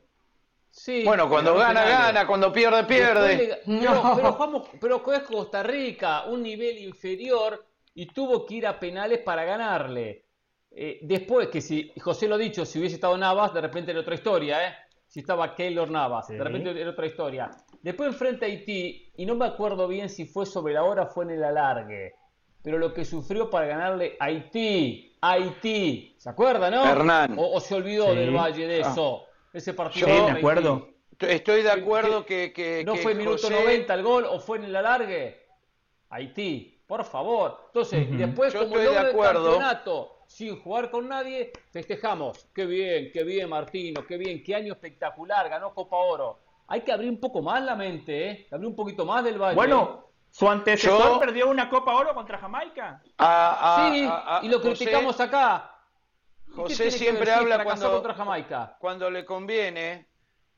D: bueno, cuando gana, gana, cuando pierde, pierde. (laughs)
A: pero, es Costa Rica, un nivel inferior, y tuvo que ir a penales para ganarle. Eh, después, que si José lo ha dicho, si hubiese estado Navas, de repente era otra historia, ¿eh? Si estaba Keylor Navas, de repente era otra historia. Después enfrente a Haití, y no me acuerdo bien si fue sobre la hora o fue en el alargue, pero lo que sufrió para ganarle a Haití, Haití, ¿se acuerda, no?
D: Hernán.
A: O, se olvidó del Valle de ah. eso ese partido.
B: Sí, de acuerdo.
D: Estoy de acuerdo que, que,
A: ¿No fue minuto 90 el gol o fue en el alargue? Haití, por favor. Entonces, después, como estoy de acuerdo. campeonato, sin jugar con nadie, festejamos. Qué bien, qué bien, Martino, qué bien, qué año espectacular, ganó Copa Oro. Hay que abrir un poco más la mente, ¿eh? Abrir un poquito más del Valle.
B: Bueno, su antecesor perdió una Copa Oro contra Jamaica.
A: Ah, ah, sí, ah, y lo criticamos acá.
D: José siempre habla cuando, cuando le conviene,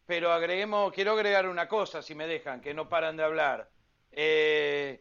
D: pero agreguemos, quiero agregar una cosa, si me dejan, que no paran de hablar. Eh,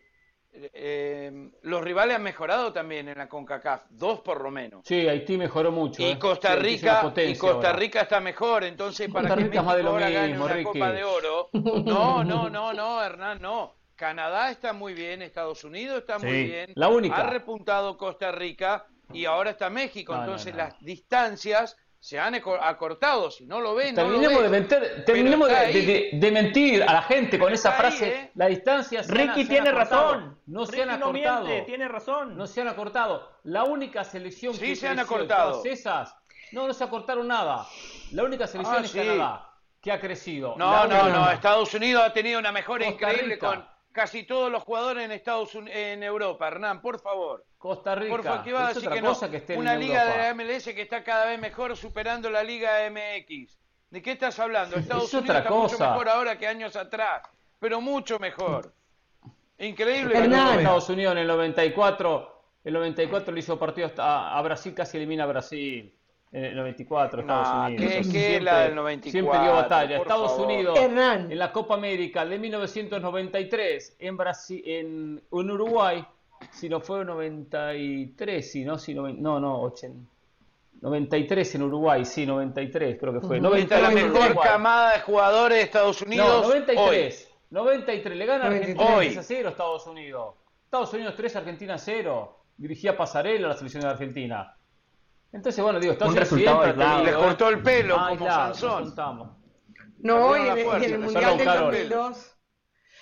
D: eh, los rivales han mejorado también en la CONCACAF, dos por lo menos.
A: Sí, Haití mejoró mucho.
D: Y
A: ¿eh?
D: Costa Rica, y Costa Rica está mejor, entonces para que México ahora gane una Copa de Oro. (laughs) No, no, no, no, Hernán, no. Canadá está muy bien, Estados Unidos está muy bien.
A: La única.
D: Ha repuntado Costa Rica y ahora está México. Entonces las distancias se han acortado. Si no lo ven,
A: terminemos,
D: no
A: lo ven. De, terminemos de, mentir a la gente con esa frase. ¿eh? La distancia
B: se Ricky tiene razón.
A: No se han acortado.
B: No tiene razón.
A: No se han acortado. La única selección
D: sí, que se han acortado.
A: esas, no, no se acortaron nada. La única selección ah, es Canadá que ha crecido.
D: No, no, no. Estados Unidos ha tenido una mejora increíble con casi todos los jugadores en Estados en Europa. Hernán, por favor.
A: Costa Rica. Por favor,
D: ¿qué va a decir que no? una liga de la MLS que está cada vez mejor superando la liga MX. ¿De qué estás hablando? Estados Unidos está mucho mejor ahora que años atrás, pero mucho mejor. Increíble.
A: Estados Unidos en el 94, el 94 le hizo partido a Brasil, casi elimina a Brasil. En el 94, Estados Unidos.
D: ¿Qué, siempre, es la del 94?
A: Siempre dio batalla. Estados Unidos en la Copa América de 1993 en Brasil, en, en Uruguay, si no fue 93, si no, si no, no, no 80. 93 en Uruguay, sí, 93 creo que fue. 93
D: la mejor camada de jugadores de Estados Unidos. No,
A: 93. 93, le gana Argentina 3 a 0 Estados Unidos. Estados Unidos 3, Argentina 0. Dirigía Pasarela la selección de Argentina. Entonces, bueno, digo,
B: un resultado
D: Y le cortó el pelo como Sansón.
C: No, y, en el Mundial del 2002.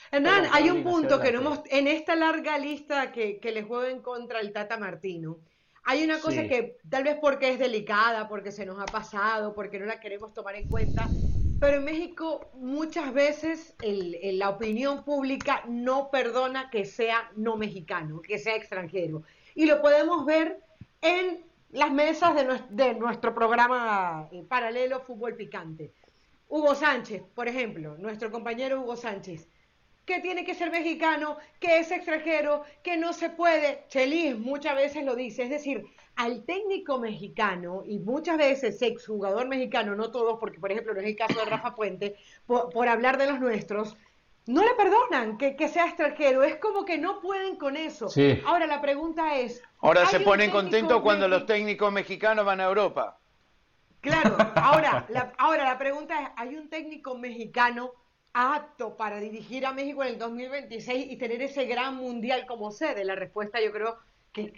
C: Hernán, hay un punto que no hemos, en esta larga lista que, que le juego en contra el Tata Martino, hay una cosa que tal vez porque es delicada, porque se nos ha pasado, porque no la queremos tomar en cuenta, pero en México muchas veces la opinión pública no perdona que sea no mexicano, que sea extranjero. Y lo podemos ver en las mesas de, nuestro programa eh, paralelo Fútbol Picante. Hugo Sánchez, por ejemplo, nuestro compañero Hugo Sánchez, que tiene que ser mexicano, que es extranjero, que no se puede. Chelis muchas veces lo dice, es decir, al técnico mexicano, y muchas veces exjugador mexicano, no todos, porque por ejemplo no es el caso de Rafa Puente, por, hablar de los nuestros, no le perdonan que, sea extranjero, es como que no pueden con eso. Ahora la pregunta es...
D: Ahora se ponen contentos cuando los técnicos mexicanos van a Europa.
C: Claro, ahora (laughs) la, ahora la pregunta es, ¿hay un técnico mexicano apto para dirigir a México en el 2026 y tener ese gran mundial como sede? La respuesta yo creo que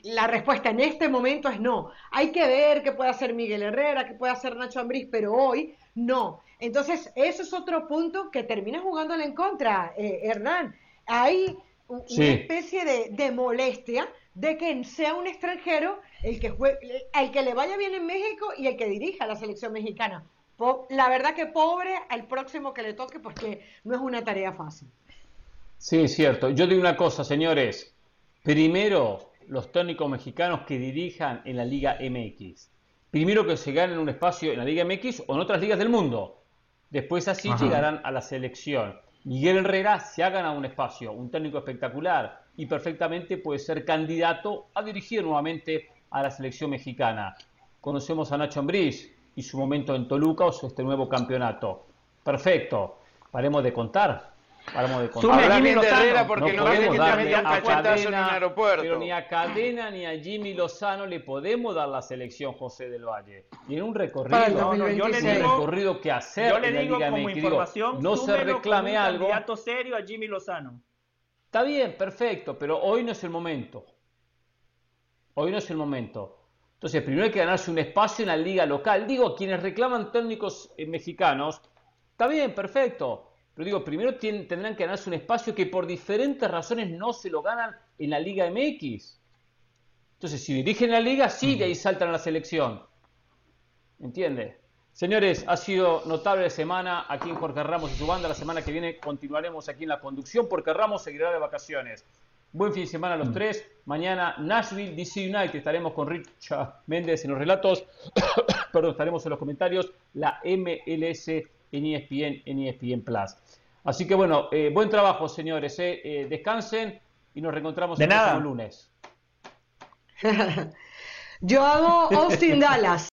C: la respuesta en este momento es no. Hay que ver qué puede hacer Miguel Herrera, qué puede hacer Nacho Ambriz, pero hoy no. Entonces, eso es otro punto que termina jugándole en contra, eh, Hernán. Hay una especie de, de, molestia de que sea un extranjero el que, el que le vaya bien en México y el que dirija la selección mexicana la verdad que pobre al próximo que le toque porque no es una tarea fácil.
A: Sí, es cierto. Yo digo una cosa, señores. Primero, los técnicos mexicanos que dirijan en la Liga MX. Primero que se ganen un espacio en la Liga MX o en otras ligas del mundo. Después así llegarán a la selección. Miguel Herrera se ha ganado un espacio, un técnico espectacular y perfectamente puede ser candidato a dirigir nuevamente a la selección mexicana. Conocemos a Nacho Ambriz, y su momento en Toluca o este nuevo campeonato. Perfecto. Paremos de contar. Paremos de contar.
D: Habla bien de Herrera porque no, quiere que te cachetazo en un aeropuerto.
A: Pero ni a Cadena ni a Jimmy Lozano le podemos dar la selección José del Valle. Y en un recorrido,
B: no, yo le
A: digo, recorrido que hacer
B: yo le digo como información,
A: no se reclame
B: como un
A: algo.
B: candidato serio a Jimmy Lozano.
A: Está bien, perfecto, pero hoy no es el momento. Hoy no es el momento. Entonces, primero hay que ganarse un espacio en la liga local. Digo, quienes reclaman técnicos eh, mexicanos, está bien, perfecto. Pero digo, primero tendrán que ganarse un espacio que por diferentes razones no se lo ganan en la Liga MX. Entonces, si dirigen la liga, sí, de ahí saltan a la selección. ¿Entiende? Señores, ha sido notable semana aquí en Jorge Ramos y su banda. La semana que viene continuaremos aquí en la conducción porque Ramos seguirá de vacaciones. Buen fin de semana a los tres. Mañana Nashville, DC United. Estaremos con Richard Méndez en los relatos. (coughs) Perdón, estaremos en los comentarios. La MLS en ESPN, en ESPN Plus. Así que bueno, eh, buen trabajo, señores. Eh. Eh, descansen y nos reencontramos
B: el próximo
A: lunes. (laughs)
C: Yo hago Austin Dallas.